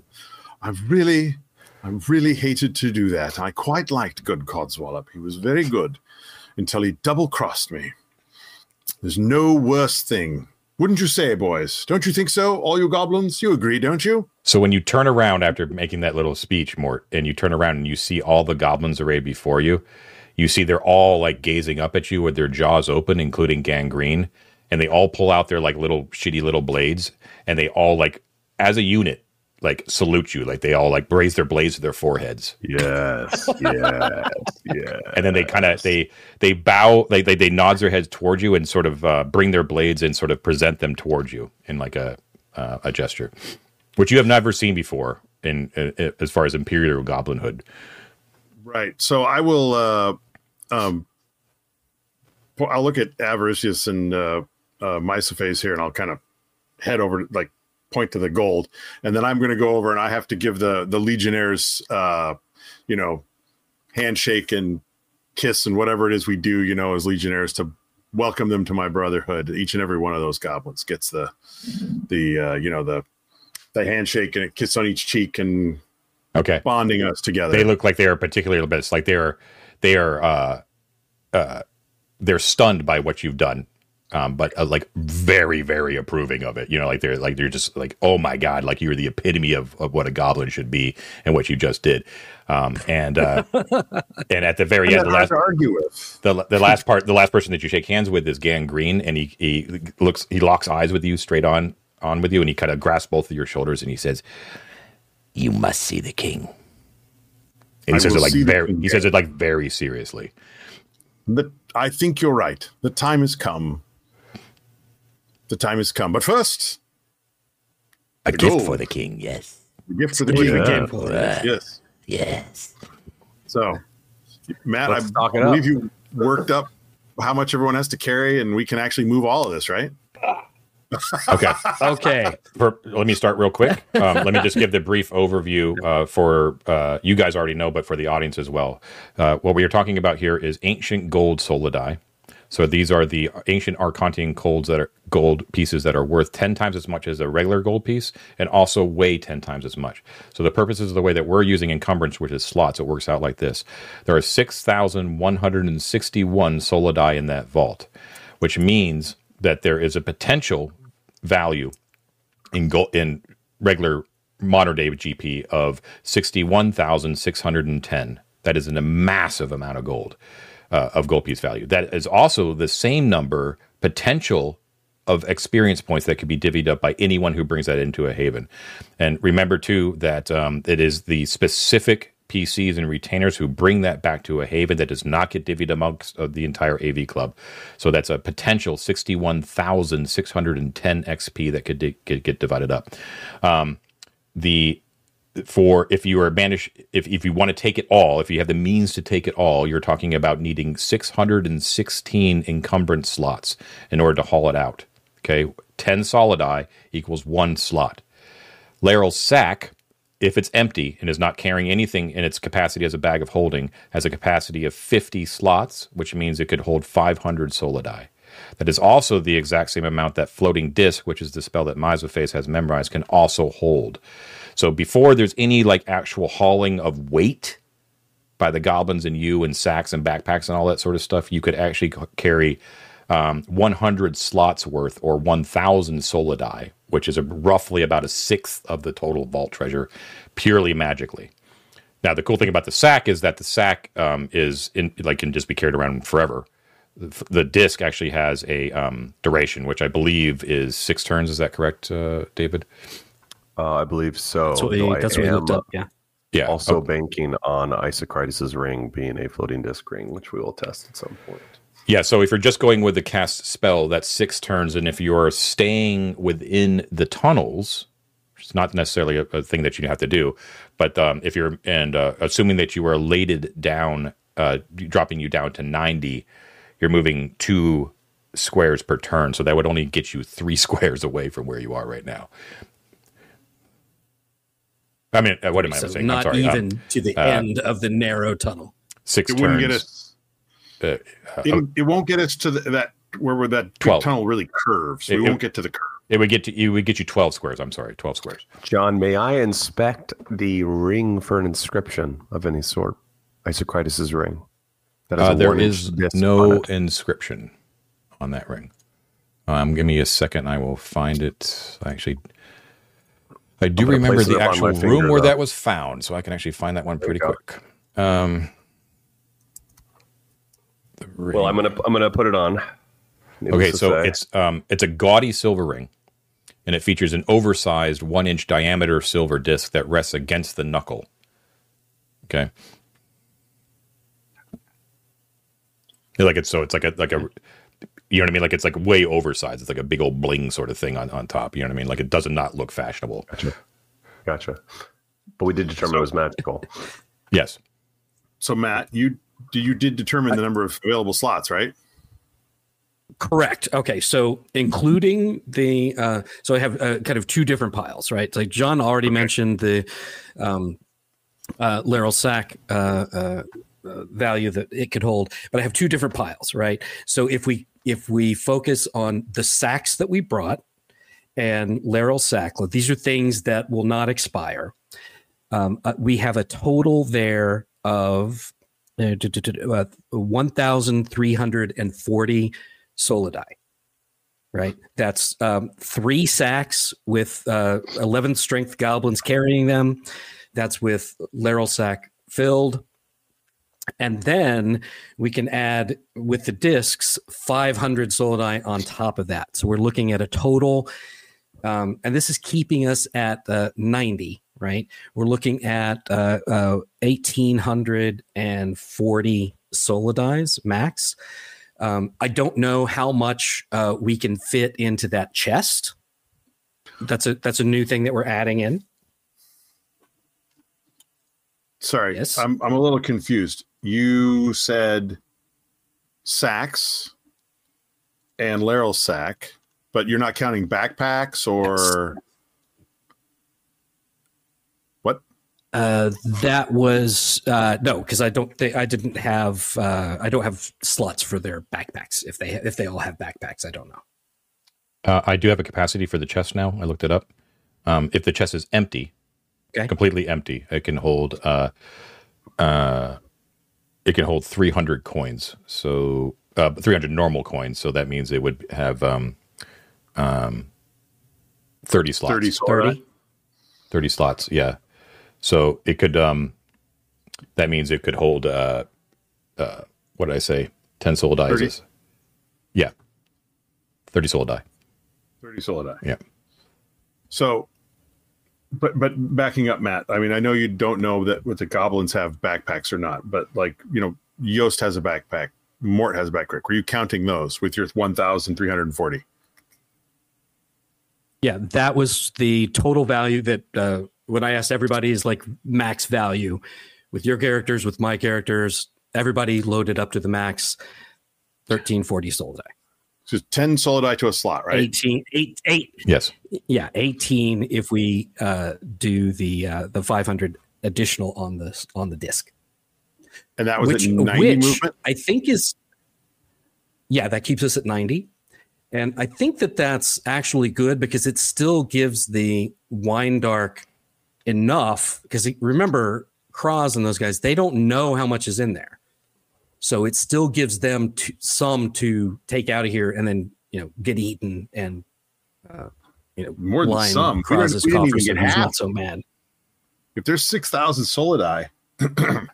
I really, I really hated to do that. I quite liked good Codswallop. He was very good until he double crossed me. There's no worse thing. Wouldn't you say, boys? Don't you think so? All you goblins? You agree, don't you? So when you turn around after making that little speech, Mort, and you turn around and you see all the goblins arrayed before you, you see they're all like gazing up at you with their jaws open, including Gangrene, and they all pull out their like little shitty little blades, and they all like as a unit like salute you, like they all like raise their blades to their foreheads, Yes, yes, yeah. and then they kind of they they bow, like they they nods their heads towards you and sort of uh, bring their blades and sort of present them towards you in like a uh, a gesture, which you have never seen before in, in as far as imperial goblinhood. Right. So I will. Uh, um, I'll look at Avaricios and uh, uh, Mysophase here, and I'll kind of head over, like point to the gold, and then I'm going to go over and I have to give the the legionnaires, uh, you know, handshake and kiss and whatever it is we do, you know, as legionnaires to welcome them to my brotherhood. Each and every one of those goblins gets the the uh, you know the the handshake and a kiss on each cheek and Okay. bonding us together. They look like they are particularly but it's like they're they are uh uh they're stunned by what you've done. Um, but uh, like very, very approving of it. You know, like they're like they're just like, oh my god, like you're the epitome of, of what a goblin should be and what you just did. Um, and uh, and at the very end, the last argue with. the the last part, the last person that you shake hands with is Gangrene, and he he looks he locks eyes with you straight on on with you, and he kind of grasps both of your shoulders, and he says, You must see the king. and he I says it like very king, he says it like very seriously. The, I think you're right. The time has come. The time has come. But first, A gift gold. for the king, yes. the gift for the king. Yeah. came for. Uh, Yes. yes. So, Matt, Let's I stock it believe up. you worked up how much everyone has to carry, and we can actually move all of this, right? Okay. Okay. Per, let me start real quick. Um, let me just give the brief overview uh, for uh, you guys already know, but for the audience as well. Uh, what we are talking about here is ancient gold solidi. So these are the ancient Arcantian golds that are gold pieces that are worth ten times as much as a regular gold piece, and also weigh ten times as much. So the purposes of the way that we're using encumbrance, which is slots, it works out like this: there are six thousand one hundred and sixty-one solidi in that vault, which means that there is a potential value in gold in regular modern day GP of sixty one thousand six hundred and ten. That is a massive amount of gold uh, of gold piece value. That is also the same number potential of experience points that could be divvied up by anyone who brings that into a haven. And remember too that um, it is the specific PCs and retainers who bring that back to a haven that does not get divvied amongst uh, the entire AV club. So that's a potential 61,610 XP that could di- get, get divided up. Um, the for if you are banished if, if you want to take it all if you have the means to take it all you're talking about needing 616 encumbrance slots in order to haul it out okay 10 solidi equals one slot Laryl's sack, if it's empty and is not carrying anything in its capacity as a bag of holding, has a capacity of 50 slots, which means it could hold 500 solidi. That is also the exact same amount that floating disc, which is the spell that Mysophase has memorized, can also hold. So before there's any like actual hauling of weight by the goblins and you and sacks and backpacks and all that sort of stuff, you could actually carry um, 100 slots worth or 1,000 solidi which is a, roughly about a sixth of the total vault treasure, purely magically. Now, the cool thing about the sack is that the sack um, is in, like can just be carried around forever. The, the disc actually has a um, duration, which I believe is six turns. Is that correct, uh, David? Uh, I believe so. That's what we, I that's what we looked up. Yeah. Yeah. Also Oh, banking on Isocritus's ring being a floating disc ring, which we will test at some point. yeah. So if you're just going with the cast spell, that's six turns, and if you're staying within the tunnels, it's not necessarily a, a thing that you have to do, but um, if you're and uh, assuming that you are lated down, uh, dropping you down to ninety, you're moving two squares per turn, so that would only get you three squares away from where you are right now. I mean, uh, what am I So saying? I'm not sorry, um, even to the uh, end of the narrow tunnel. six It turns. wouldn't get us. uh, uh, It, it won't get us to the, that where, where that Twelve. tunnel really curves. It- we it- won't get to the curve. It would get to you would get you twelve squares. I'm sorry, twelve squares. John, may I inspect the ring for an inscription of any sort? Isocritus's ring. Uh, there is no inscription on that ring. Um, give me a second. I will find it. Actually, I do remember the actual room finger, where though. that was found, so I can actually find that one pretty quick. Um. Well, I'm gonna I'm gonna put it on. Needless Okay, so say. it's um it's a gaudy silver ring, and it features an oversized one inch diameter silver disc that rests against the knuckle. Okay. Yeah, Like it's so it's like a like a you know what I mean? Like it's like way oversized. It's like a big old bling sort of thing on, on top. You know what I mean? Like it does not look fashionable. gotcha. Gotcha. But we did determine it was magical. Yes. So Matt, you you did determine the number of available slots, right? Correct. Okay, so including the uh, so I have uh, kind of two different piles, right? Like John already mentioned the um, uh, Laryl Sack uh, uh, value that it could hold, but I have two different piles, right? So if we if we focus on the sacks that we brought and Laryl Sacklet, these are things that will not expire. Um, uh, we have a total there of uh, uh, 1,340 solidi. Right. That's um, three sacks with uh, 11 strength goblins carrying them. That's with Laryl sack filled. And then we can add with the discs 500 solidi on top of that. So we're looking at a total, um, and this is keeping us at uh, 90, right? We're looking at uh, uh, 1,840 solidis max. Um, I don't know how much uh, we can fit into that chest. That's a that's a new thing that we're adding in. Sorry, Yes. I'm I'm a little confused. You said sacks and Laryl sack, but you're not counting backpacks or what? Uh, that was uh, no, because I don't think I didn't have uh, I don't have slots for their backpacks. If they if they all have backpacks, I don't know. Uh, I do have a capacity for the chest now. I looked it up. Um, if the chest is empty, Okay. completely empty, it can hold uh, uh, it can hold 300 coins. So uh, 300 normal coins. So that means it would have um, um, 30 slots. 30 Thirty. 30 slots. Yeah. So it could, um, that means it could hold, uh, uh, what did I say? 10 solidis. 30. Yeah. 30 solidi. 30 solidi. Yeah. So, but but backing up, Matt. I mean, I know you don't know that what the goblins have backpacks or not, but like you know, Yost has a backpack. Mort has a backpack. Were you counting those with your 1,340? Yeah, that was the total value that uh, when I asked everybody is like max value with your characters, with my characters, everybody loaded up to the max. Thirteen forty solidi. So 10 solidi to a slot, right? 18, eight, eight, Yes. yeah, 18 if we uh, do the uh, the 500 additional on the on the disc. And that was which, at 90 which movement. I think is, yeah, that keeps us at 90. And I think that that's actually good because it still gives the wine dark enough. Because remember, Kraz and those guys, they don't know how much is in there. So it still gives them to, some to take out of here and then, you know, get eaten and uh, you know, More than line some. We across didn't- we didn't even so get half. not so mad. If there's six thousand solidi,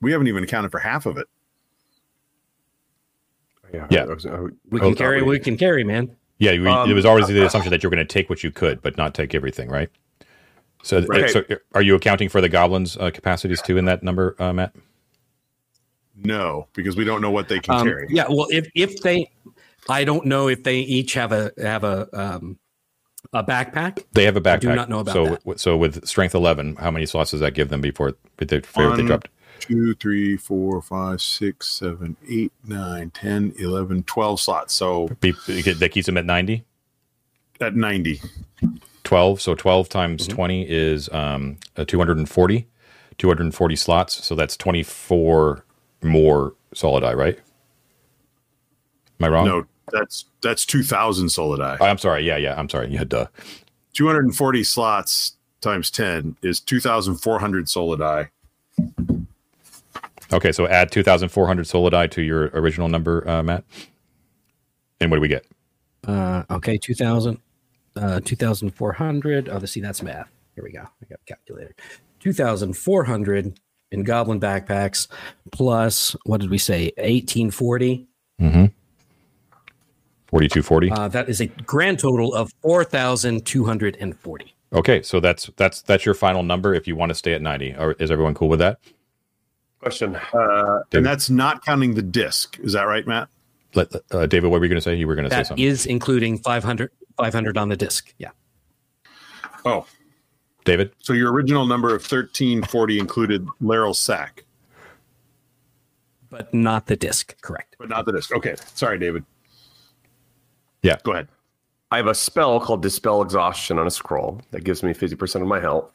we haven't even accounted for half of it. Yeah. Yeah. I was- I would- We oh, can carry, we- we can carry, man. Yeah, we, Um, it was always the assumption that you're going to take what you could, but not take everything, right? So, Right. so are you accounting for the goblins' uh, capacities too in that number, uh, Matt? No, because we don't know what they can Um, carry. yeah, well, if if they, I don't know if they each have a have a um, a backpack. They have a backpack. do not know about so, that. w- so with strength 11, how many slots does that give them before they, before they dropped? Two, three, four, five, six, seven, eight, nine, 10, 11, 12 slots. So Be, that keeps them at 90. at 90. 12 so 12 times Mm-hmm. 20 is um uh, 240 240 slots so that's 24 more solidi right am i wrong No, that's that's 2,000 solidi. Oh, i'm sorry yeah yeah i'm sorry yeah duh 240 slots times 10 is 2,400 solidi. okay so add 2400 solidi to your original number uh, matt and what do we get Uh, okay, 2000, uh, 2,400. Oh, see, that's math. Here we go. I got a calculator. 2,400 in goblin backpacks plus, what did we say, 1840? mm-hmm 4240 Uh, that is a grand total of 4,240. okay so that's that's that's your final number if you want to stay at 90 or is everyone cool with that Question. Uh, and that's not counting the disc. Is that right, Matt? Let, uh, david what were you going to say you were going to say something is including 500, 500 on the disc. Yeah. Oh, david so your original number of 1340 included Laryl's sack, But not the disc. Correct. but not the disc. Okay. Sorry, David. Yeah. Go ahead. I have a spell called Dispel Exhaustion on a scroll that gives me 50% of my health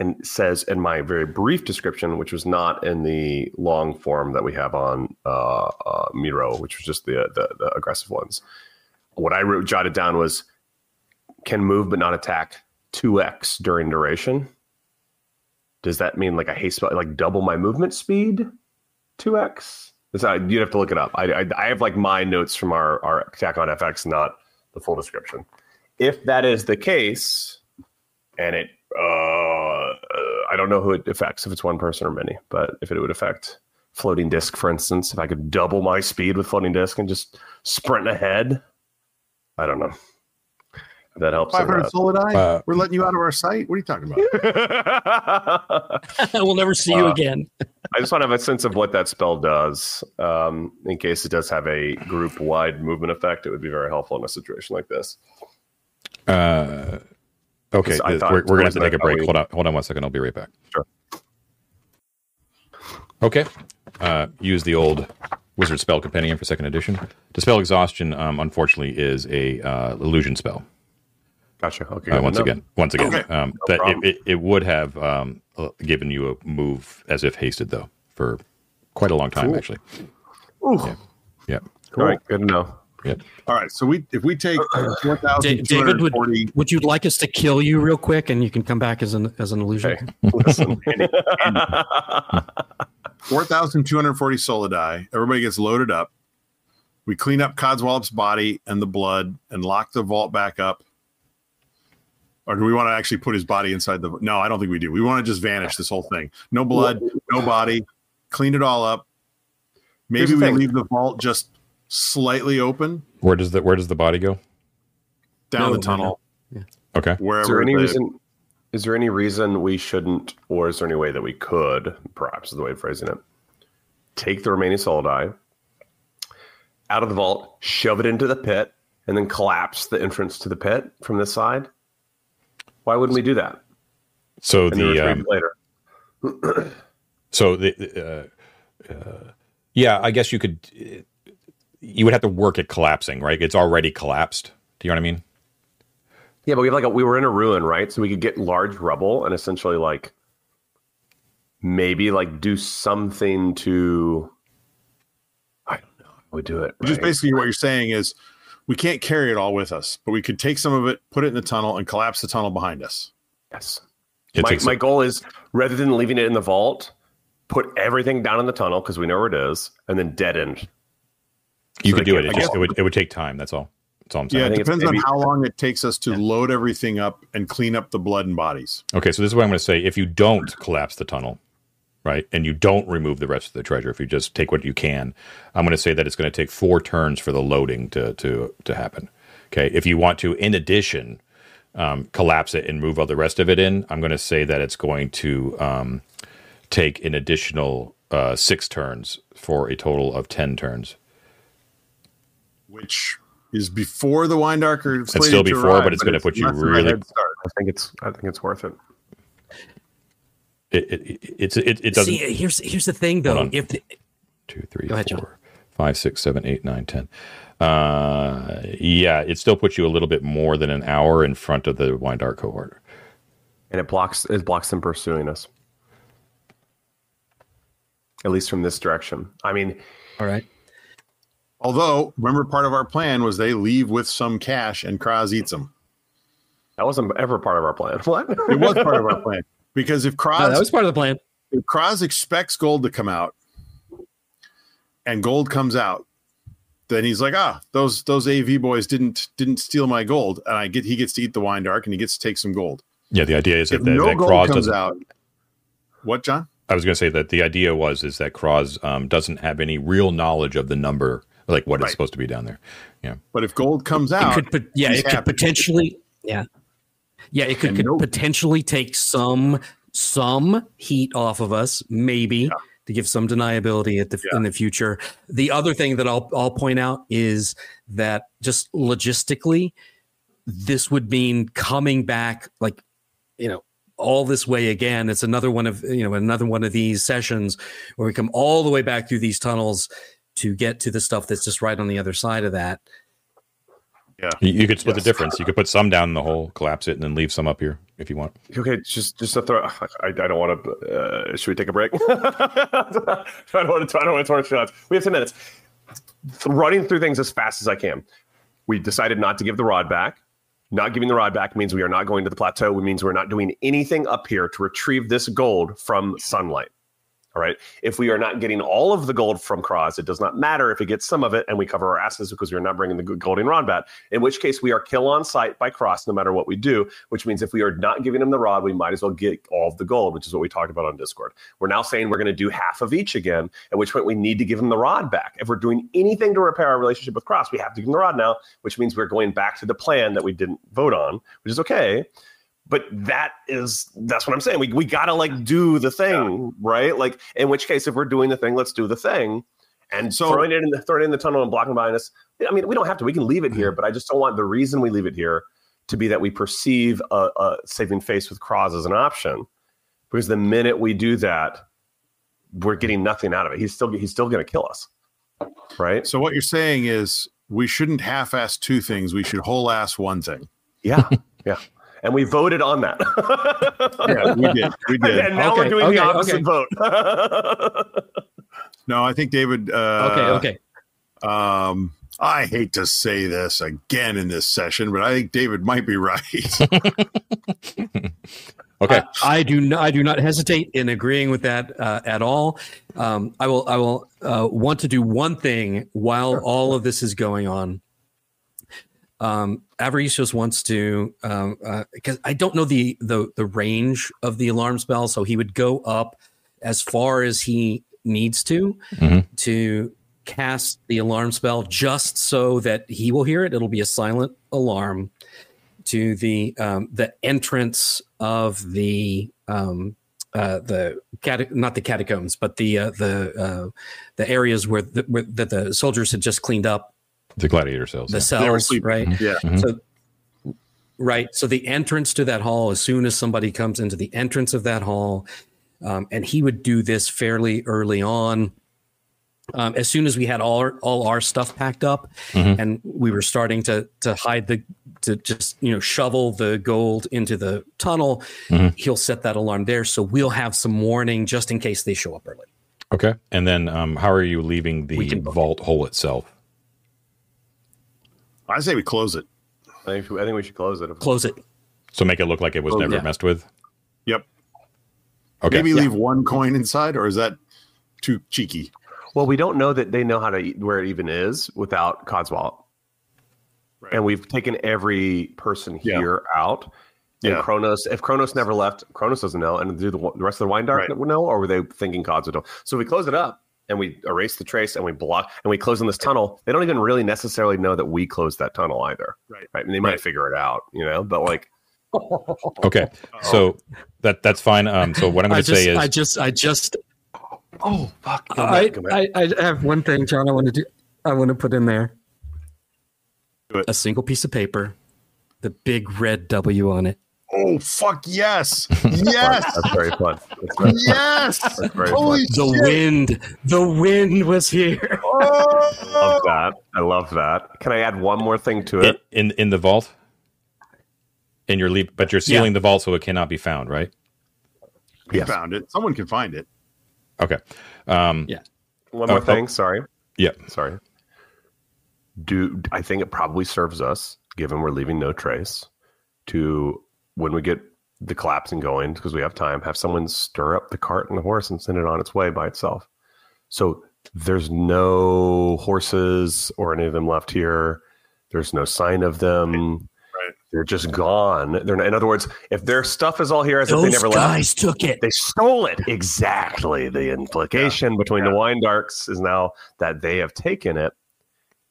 and says in my very brief description, which was not in the long form that we have on uh, uh, Miro, which was just the, the, the aggressive ones. What I wrote, jotted down was can move but not attack 2x during duration. Does that mean like a haste like double my movement speed 2x? Is that, you'd have to look it up. I, I, I have like my notes from our, our attack on FX, not the full description. If that is the case, and it, uh, I don't know who it affects, if it's one person or many, but if it would affect floating disc, for instance, if I could double my speed with floating disc and just sprint ahead, I don't know. If that helps. 500 not. solidi? Uh, We're letting you out of our site? What are you talking about? we'll never see you Uh, again. I just want to have a sense of what that spell does. Um, in case it does have a group wide movement effect, it would be very helpful in a situation like this. Uh, okay, I thought we're, we're gonna have to take a break. we- Hold on, hold on one second. I'll be right back. Sure. Okay. Uh, use the old wizard spell compendium for second edition. Dispel exhaustion, um, unfortunately, is a uh, illusion spell. Gotcha. Okay. Uh, once again, once again, Okay. um, that it, it, it would have um, uh, given you a move as if hasted though for quite a long time Cool. actually. Ooh. Yeah. All right. Good to know. All right. So we if we take Da- David, would, 4,240 would you like us to kill you real quick and you can come back as an as an illusion? Hey, listen. 4,240 solidi. Everybody gets loaded up. We clean up Codswallop's body and the blood and lock the vault back up. Or do we want to actually put his body inside the? No, I don't think we do. We want to just vanish this whole thing. No blood, no body. Clean it all up. Maybe we thing. leave the vault just slightly open Where does the where does the body go? down No, the no, tunnel, Okay. wherever. Is there any the- reason? Is there any reason we shouldn't, or is there any way that we could, perhaps is the way of phrasing it, take the remaining solidi out of the vault, shove it into the pit, and then collapse the entrance to the pit from this side? Why wouldn't we do that? So And the um, later. So the, the, uh, uh, yeah, I guess you could. uh, You would have to work at collapsing, right? It's already collapsed. Do you know what I mean? Yeah, but we have like a, we were in a ruin, right? So we could get large rubble and essentially like maybe like do something to. I don't know. how We do it. Which is right? basically what you're saying is we can't carry it all with us, but we could take some of it, put it in the tunnel, and collapse the tunnel behind us. Yes. It my, my goal is rather than leaving it in the vault, put everything down in the tunnel because we know where it is, and then dead end. you so could do it. It just it would it would take time. That's all. That's all I'm Yeah, saying. it think it's depends on how long it takes us to load everything up and clean up the blood and bodies. Okay, so this is what I'm going to say. If you don't collapse the tunnel, right, and you don't remove the rest of the treasure, if you just take what you can, I'm going to say that it's going to take four turns for the loading to to to happen. Okay, if you want to, in addition, um, collapse it and move all the rest of it in, I'm going to say that it's going to um, take an additional uh, six turns for a total of ten turns. which is before the wine darker. It's still before, but it's going to put you really. start. I think it's I think it's worth it. It, it, it, it's it, it doesn't. See, here's here's the thing though. on. If the, two, three, Go ahead, John. four, five, six, seven, eight, nine, ten. Uh, yeah, it still puts you a little bit more than an hour in front of the wine dark cohort. And it blocks it blocks them pursuing us. At least from this direction. I mean, all right, Although, remember, part of our plan was they leave with some cash and Kraz eats them. that wasn't ever part of our plan. What? It was part of our plan because if Kraz, No, that was part of the plan. if Kraz expects gold to come out, and gold comes out, then he's like, ah, those those AV boys didn't didn't steal my gold, and I get he gets to eat the wine dark and he gets to take some gold. Yeah, the idea is If that, that, no that gold Kraz comes out, what, John? I was going to say that the idea was is that Kraz um, doesn't have any real knowledge of the number, like what Right. it's supposed to be down there. Yeah, But if gold comes It out, could, pot- yeah, he's it could potentially, yeah, yeah, it could, could no- potentially take some some heat off of us, maybe to give some deniability at the Yeah. in the future. The other thing that I'll I'll point out is that just logistically, this would mean coming back like you know all this way again it's another one of you know another one of these sessions where we come all the way back through these tunnels to get to the stuff that's just right on the other side of that you, you could split Yes. the difference. You could put some down in the hole, collapse it, and then leave some up here if you want. Okay, just just to throw. I, I don't want to. Uh, should we take a break? I don't want to. I don't want to torch shots. We have ten minutes. Running through things as fast as I can. We decided not to give the rod back. Not giving the rod back means we are not going to the plateau. It means we're not doing anything up here to retrieve this gold from sunlight. All right. If we are not getting all of the gold from Kraz, it does not matter if we get some of it and we cover our asses because we are not bringing the good gold in Rodbat. In which case, we are kill on sight by Kraz no matter what we do. Which means if we are not giving him the rod, we might as well get all of the gold, which is what we talked about on Discord. We're now saying we're going to do half of each again. At which point, we need to give him the rod back. If we're doing anything to repair our relationship with Kraz, we have to give him the rod now. Which means we're going back to the plan that we didn't vote on, which is okay but that is that's what i'm saying. We, we gotta like do the thing right? Like in which case if we're doing the thing let's do the thing. And So- throwing it in the throwing it in the tunnel and blocking behind us i mean we don't have to we can leave it here mm-hmm. but i just don't want the reason we leave it here to be that we perceive a, a saving face with Kraz as an option. Because the minute we do that we're getting nothing out of it. He's still he's still gonna kill us right? So what you're saying is we shouldn't half-ass two things. We should whole-ass one thing. yeah yeah and we voted on that Yeah, we did. We did. and now we're doing okay, the opposite okay. vote No, I think David. Uh, okay okay Um, I hate to say this again in this session, but I think David might be right. Okay. I, I do not. I do not hesitate in agreeing with that uh, at all. Um, I will. I will uh, want to do one thing while all of this is going on. Um, Avaricios wants to um, uh, because I don't know the the the range of the alarm spell, so he would go up as far as he needs to Mhm. to cast the alarm spell, just so that he will hear it. It'll be a silent alarm to the um, the entrance of the um, uh, the not the catacombs, but the uh, the uh, the areas where, the, where that the soldiers had just cleaned up The gladiator cells. the yeah. They were cells, sleeping. right? yeah. Mhm. So, right. So the entrance to that hall, as soon as somebody comes into the entrance of that hall, um, and he would do this fairly early on. Um, as soon as we had all our, all our stuff packed up, Mhm. and we were starting to to hide the to just you know shovel the gold into the tunnel, Mhm. he'll set that alarm there, so we'll have some warning just in case they show up early. Okay. And then um, how are you leaving the can book vault hole itself? I say we close it. I think, I think we should close it. Close it. So make it look like it was Oh, never yeah. messed with. Yep. Okay. Maybe Yeah. leave one coin inside, or is that too cheeky? Well, we don't know that they know how to where it even is without Codswallop. Right. and we've taken every person Yeah. here out. And Yeah. Kronos, if Kronos never left, Kronos doesn't know, and do the, the rest of the Wine Dark Right. know, or were they thinking gods would know? So we close it up and we erase the trace and we block and we close in this tunnel. They don't even really necessarily know that we closed that tunnel either. Right. Right. And they might Right. figure it out, you know, but like, Okay, so that that's fine. Um, so what I'm going to just, say is, I just, I just, oh, fuck. I, I, I have one thing, John. I want to do. I want to put in there Do it. a single piece of paper, the big red W on it. Oh fuck yes, yes, That's very fun. That's very fun. yes! very Holy The shit! wind, the wind was here. I love that. I love that. Can I add one more thing to it? in in the vault, and you're leave, but you're sealing the vault so it cannot be found, right? We Yes. found it. Someone can find it. Okay. Um, Yeah. One more Oh, oh. thing. Sorry. yeah. Sorry. Do I think it probably serves us, given we're leaving no trace, to when we get the collapsing going, because we have time, have someone stir up the cart and the horse and send it on its way by itself. So there's no horses or any of them left here. There's no sign of them. Right. They're just gone. They're not, in other words, if their stuff is all here as if they Those never left, guys took it. they stole it. Exactly. The implication between the wine darks is now that they have taken it,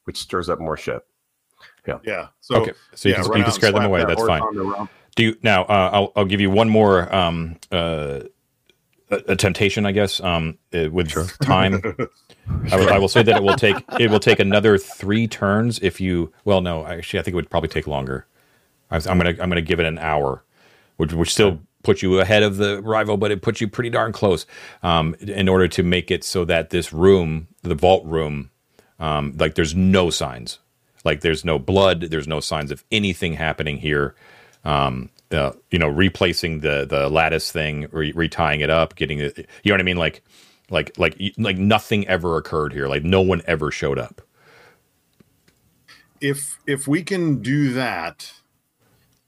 which stirs up more shit. Yeah. Yeah. So Okay. So you yeah, can, you can scare them away. That's fine. on the rump. Do you now? Uh, I'll I'll give you one more um, uh, a, a temptation, I guess. Um, uh, with time, I will, I will say that it will take it will take another three turns if you. Well, no, actually, I think it would probably take longer. I I'm gonna I'm gonna give it an hour, which which still puts you ahead of the rival, but it puts you pretty darn close. Um, in order to make it so that this room, the vault room, um, like there's no signs, like there's no blood, there's no signs of anything happening here. Um, you know, replacing the the lattice thing, re- retying it up, getting it. You know what I mean? Like, like, like, like nothing ever occurred here. Like no one ever showed up. if if we can do that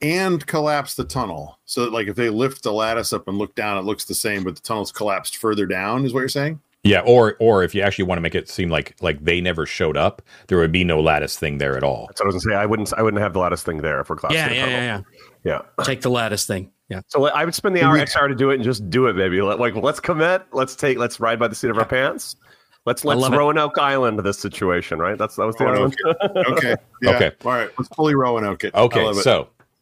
and collapse the tunnel so that like if they lift the lattice up and look down it looks the same but the tunnel's collapsed further down is what you're saying Yeah, or or if you actually want to make it seem like like they never showed up, there would be no lattice thing there at all. That's what I was gonna say. I wouldn't. I wouldn't have the lattice thing there for class. Yeah, yeah, yeah, yeah. yeah. Take the lattice thing. Yeah. So I would spend the hour extra hour to do it and just do it, baby. Like, let's commit. Let's take. Let's ride by the seat of our pants. Let's let's love it. Roanoke Island this situation, right? That's that was the other one. okay yeah. Okay. all right let's fully roanoke it I Okay, love it.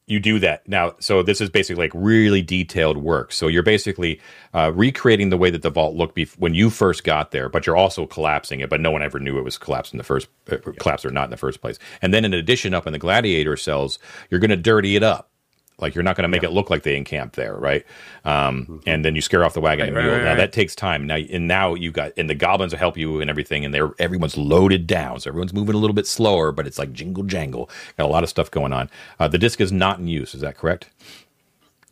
You do that now. So this is basically like really detailed work. So you're basically uh, recreating the way that the vault looked bef- when you first got there, but you're also collapsing it. But no one ever knew it was collapsed in the first uh, collapsed or not in the first place. And then in addition, up in the gladiator cells, you're going to dirty it up. Like you're not going to make it look like they encamp there, right? Um, And then you scare off the wagon and Right, mule. right, Now right. that takes time. Now and now you got and the goblins will help you and everything, and they're everyone's loaded down, so everyone's moving a little bit slower, but it's like jingle jangle. Got a lot of stuff going on. Uh, the disc is not in use. Is that correct?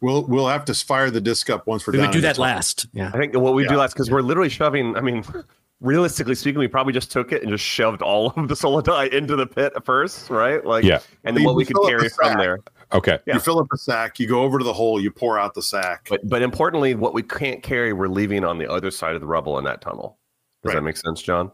we'll we'll have to fire the disc up once we're done. We down would do that last. Yeah. I think what we do last because we're literally shoving. I mean, realistically speaking, we probably just took it and just shoved all of the solidi into the pit at first, right? Like, Yeah. And then You what we could carry the from there. Okay. Yeah. you fill up a sack you go over to the hole you pour out the sack But but importantly, what we can't carry, we're leaving on the other side of the rubble in that tunnel. Does that make sense, John?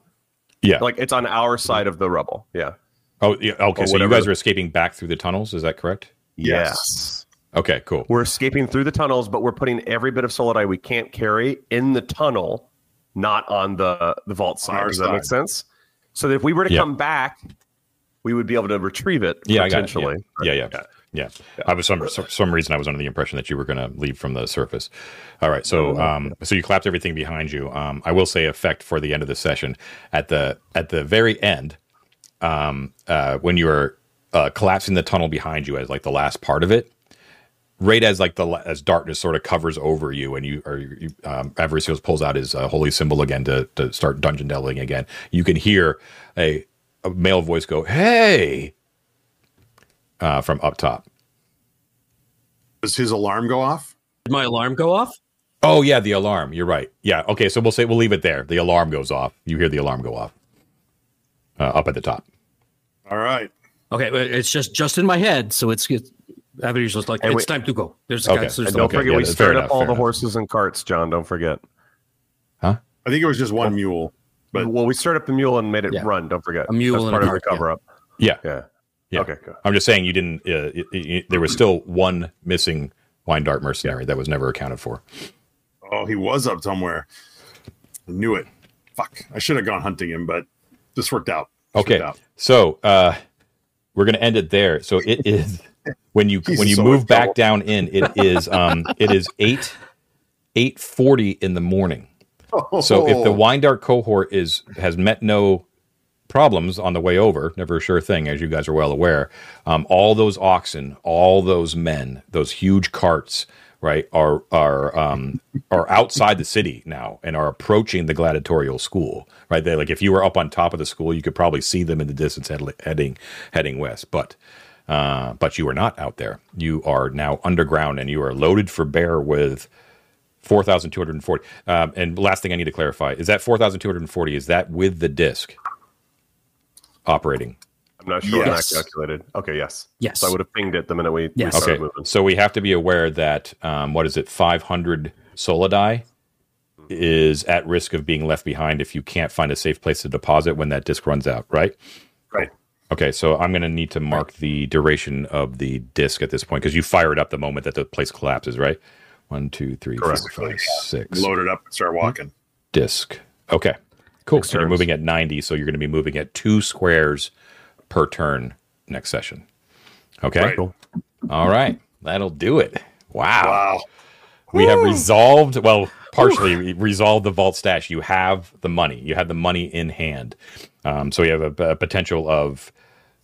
Yeah. Like it's on our side of the rubble. Yeah. oh, yeah. Okay. Or So you guys are escaping back through the tunnels. Is that correct? Yes. Okay. Cool. We're escaping through the tunnels, but we're putting every bit of solidi we can't carry in the tunnel, not on the the vault side. our Does that make sense? So that if we were to Yeah. come back, we would be able to retrieve it Yeah, I got it. potentially. Yeah, yeah, yeah. Yeah. I was some for some reason I was under the impression that you were going to leave from the surface. All right, so um, so you clapped everything behind you. Um, I will say effect for the end of the session at the at the very end, um, uh, when you were uh, collapsing the tunnel behind you as like the last part of it. Right as like the as darkness sort of covers over you, and you or you, um, Avaricios pulls out his uh, holy symbol again to to start dungeon delving again. You can hear a, a male voice go, "Hey!" Uh, from up top. does his alarm go off Did my alarm go off? Oh yeah, the alarm. You're right. Yeah. Okay. So we'll say we'll leave it there. The alarm goes off. You hear the alarm go off uh, up at the top. all right Okay, it's just just in my head, so it's it's everybody's just like And it's we- time to go. There's Okay, guys, there's And the- don't Okay, forget, yeah, we that's fair stirred enough, up all fair the enough. horses and carts, John. Don't forget. Huh? I think it was just one mule But- well, we stirred up the mule and made it Yeah. run. Don't forget. A mule That's and part a of the cart, yeah. cover up. Yeah. Yeah. Yeah. Okay. I'm just saying you didn't. Uh, it, it, there was still one missing wine dark mercenary that was never accounted for. Oh, he was up somewhere. I knew it. Fuck. I should have gone hunting him, but this worked out. This Okay, worked out. so uh, we're gonna end it there. So it is when you when you so move back trouble. down in, it is um it is eight eight forty in the morning. So if Oh. the wine dark cohort is has met no problems on the way over, never a sure thing, as you guys are well aware. Um, all those oxen, all those men, those huge carts, right, are are um, are outside the city now and are approaching the gladiatorial school. Right, they like if you were up on top of the school, you could probably see them in the distance head, heading heading west, but. Uh, but you are not out there. You are now underground, and you are loaded for bear with 4,240. Um, and last thing I need to clarify is that 4,240, is that with the disc operating? I'm not sure Yes. when that calculated. Okay, yes. Yes. So I would have pinged it the minute we, we Yes. started Okay. moving. So we have to be aware that, um, what is it, 500 Solidi is at risk of being left behind if you can't find a safe place to deposit when that disc runs out, right? Right. Okay, so I'm going to need to mark the duration of the disc at this point because you fire it up the moment that the place collapses, right? One, two, three, four, Correct. five, six. Load it up and start walking. disc. Okay, cool. So you're moving at 90, so you're going to be moving at two squares per turn next session. Okay. Right. All right. That'll do it. Wow. Wow. We have resolved, well, partially re- resolved the vault stash. You have the money. You have the money in hand. Um, so you have a, a potential of,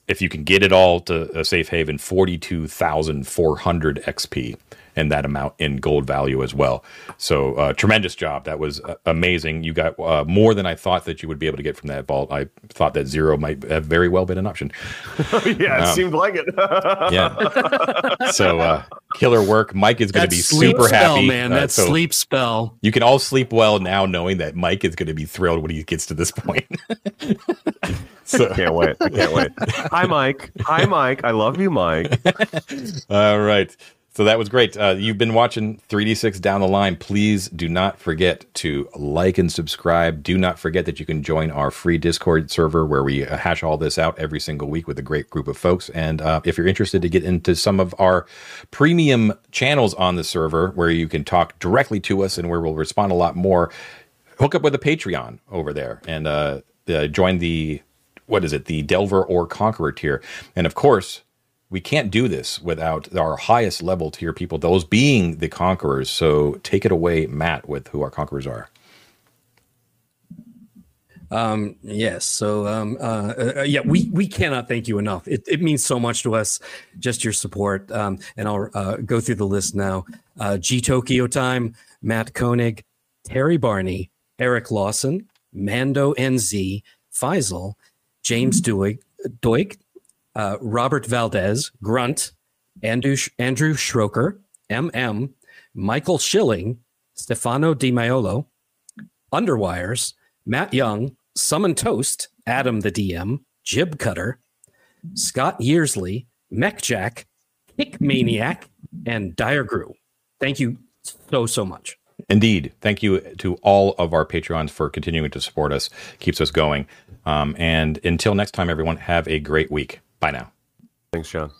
if you can get it all to a safe haven, 42,400 XP and that amount in gold value as well. So uh, tremendous job. That was uh, amazing. You got uh, more than I thought that you would be able to get from that vault. I thought that zero might have very well been an option. yeah, it Um, seemed like it. Yeah. so uh, killer work. Mike is going to be sleep super spell, happy. man. Uh, that so sleep spell. You can all sleep well now, knowing that Mike is going to be thrilled when he gets to this point. so, can't wait. I can't wait. Hi, Mike. Hi, Mike. I love you, Mike. all right. So that was great. Uh, you've been watching 3D6 down the line. Please do not forget to like and subscribe. Do not forget that you can join our free Discord server where we uh, hash all this out every single week with a great group of folks. And uh, if you're interested to get into some of our premium channels on the server where you can talk directly to us and where we'll respond a lot more, hook up with a Patreon over there and uh, uh, join the what is it, the Delver or Conqueror tier. And of course, we can't do this without our highest level tier people, those being the conquerors. So take it away, Matt, with who our conquerors are. Um, yes. So, um, uh, uh, yeah, we, we cannot thank you enough. It, it means so much to us, just your support. Um, and I'll uh, go through the list now. Uh, G Tokyo Time, Matt Koenig, Terry Barney, Eric Lawson, Mando NZ, Faisal, James Doig, Doig uh, Robert Valdez, Grunt, Andrew, Andrew Schroker, MM, Michael Schilling, Stefano Di Maiolo, Underwires, Matt Young, Summon Toast, Adam the DM, Jib Cutter, Scott Yearsley, Mech Jack, Kick Maniac, and Dire Grew. Thank you so, so much. Indeed. Thank you to all of our Patreons for continuing to support us, keeps us going. Um, and until next time, everyone, have a great week. Bye now. Thanks, John.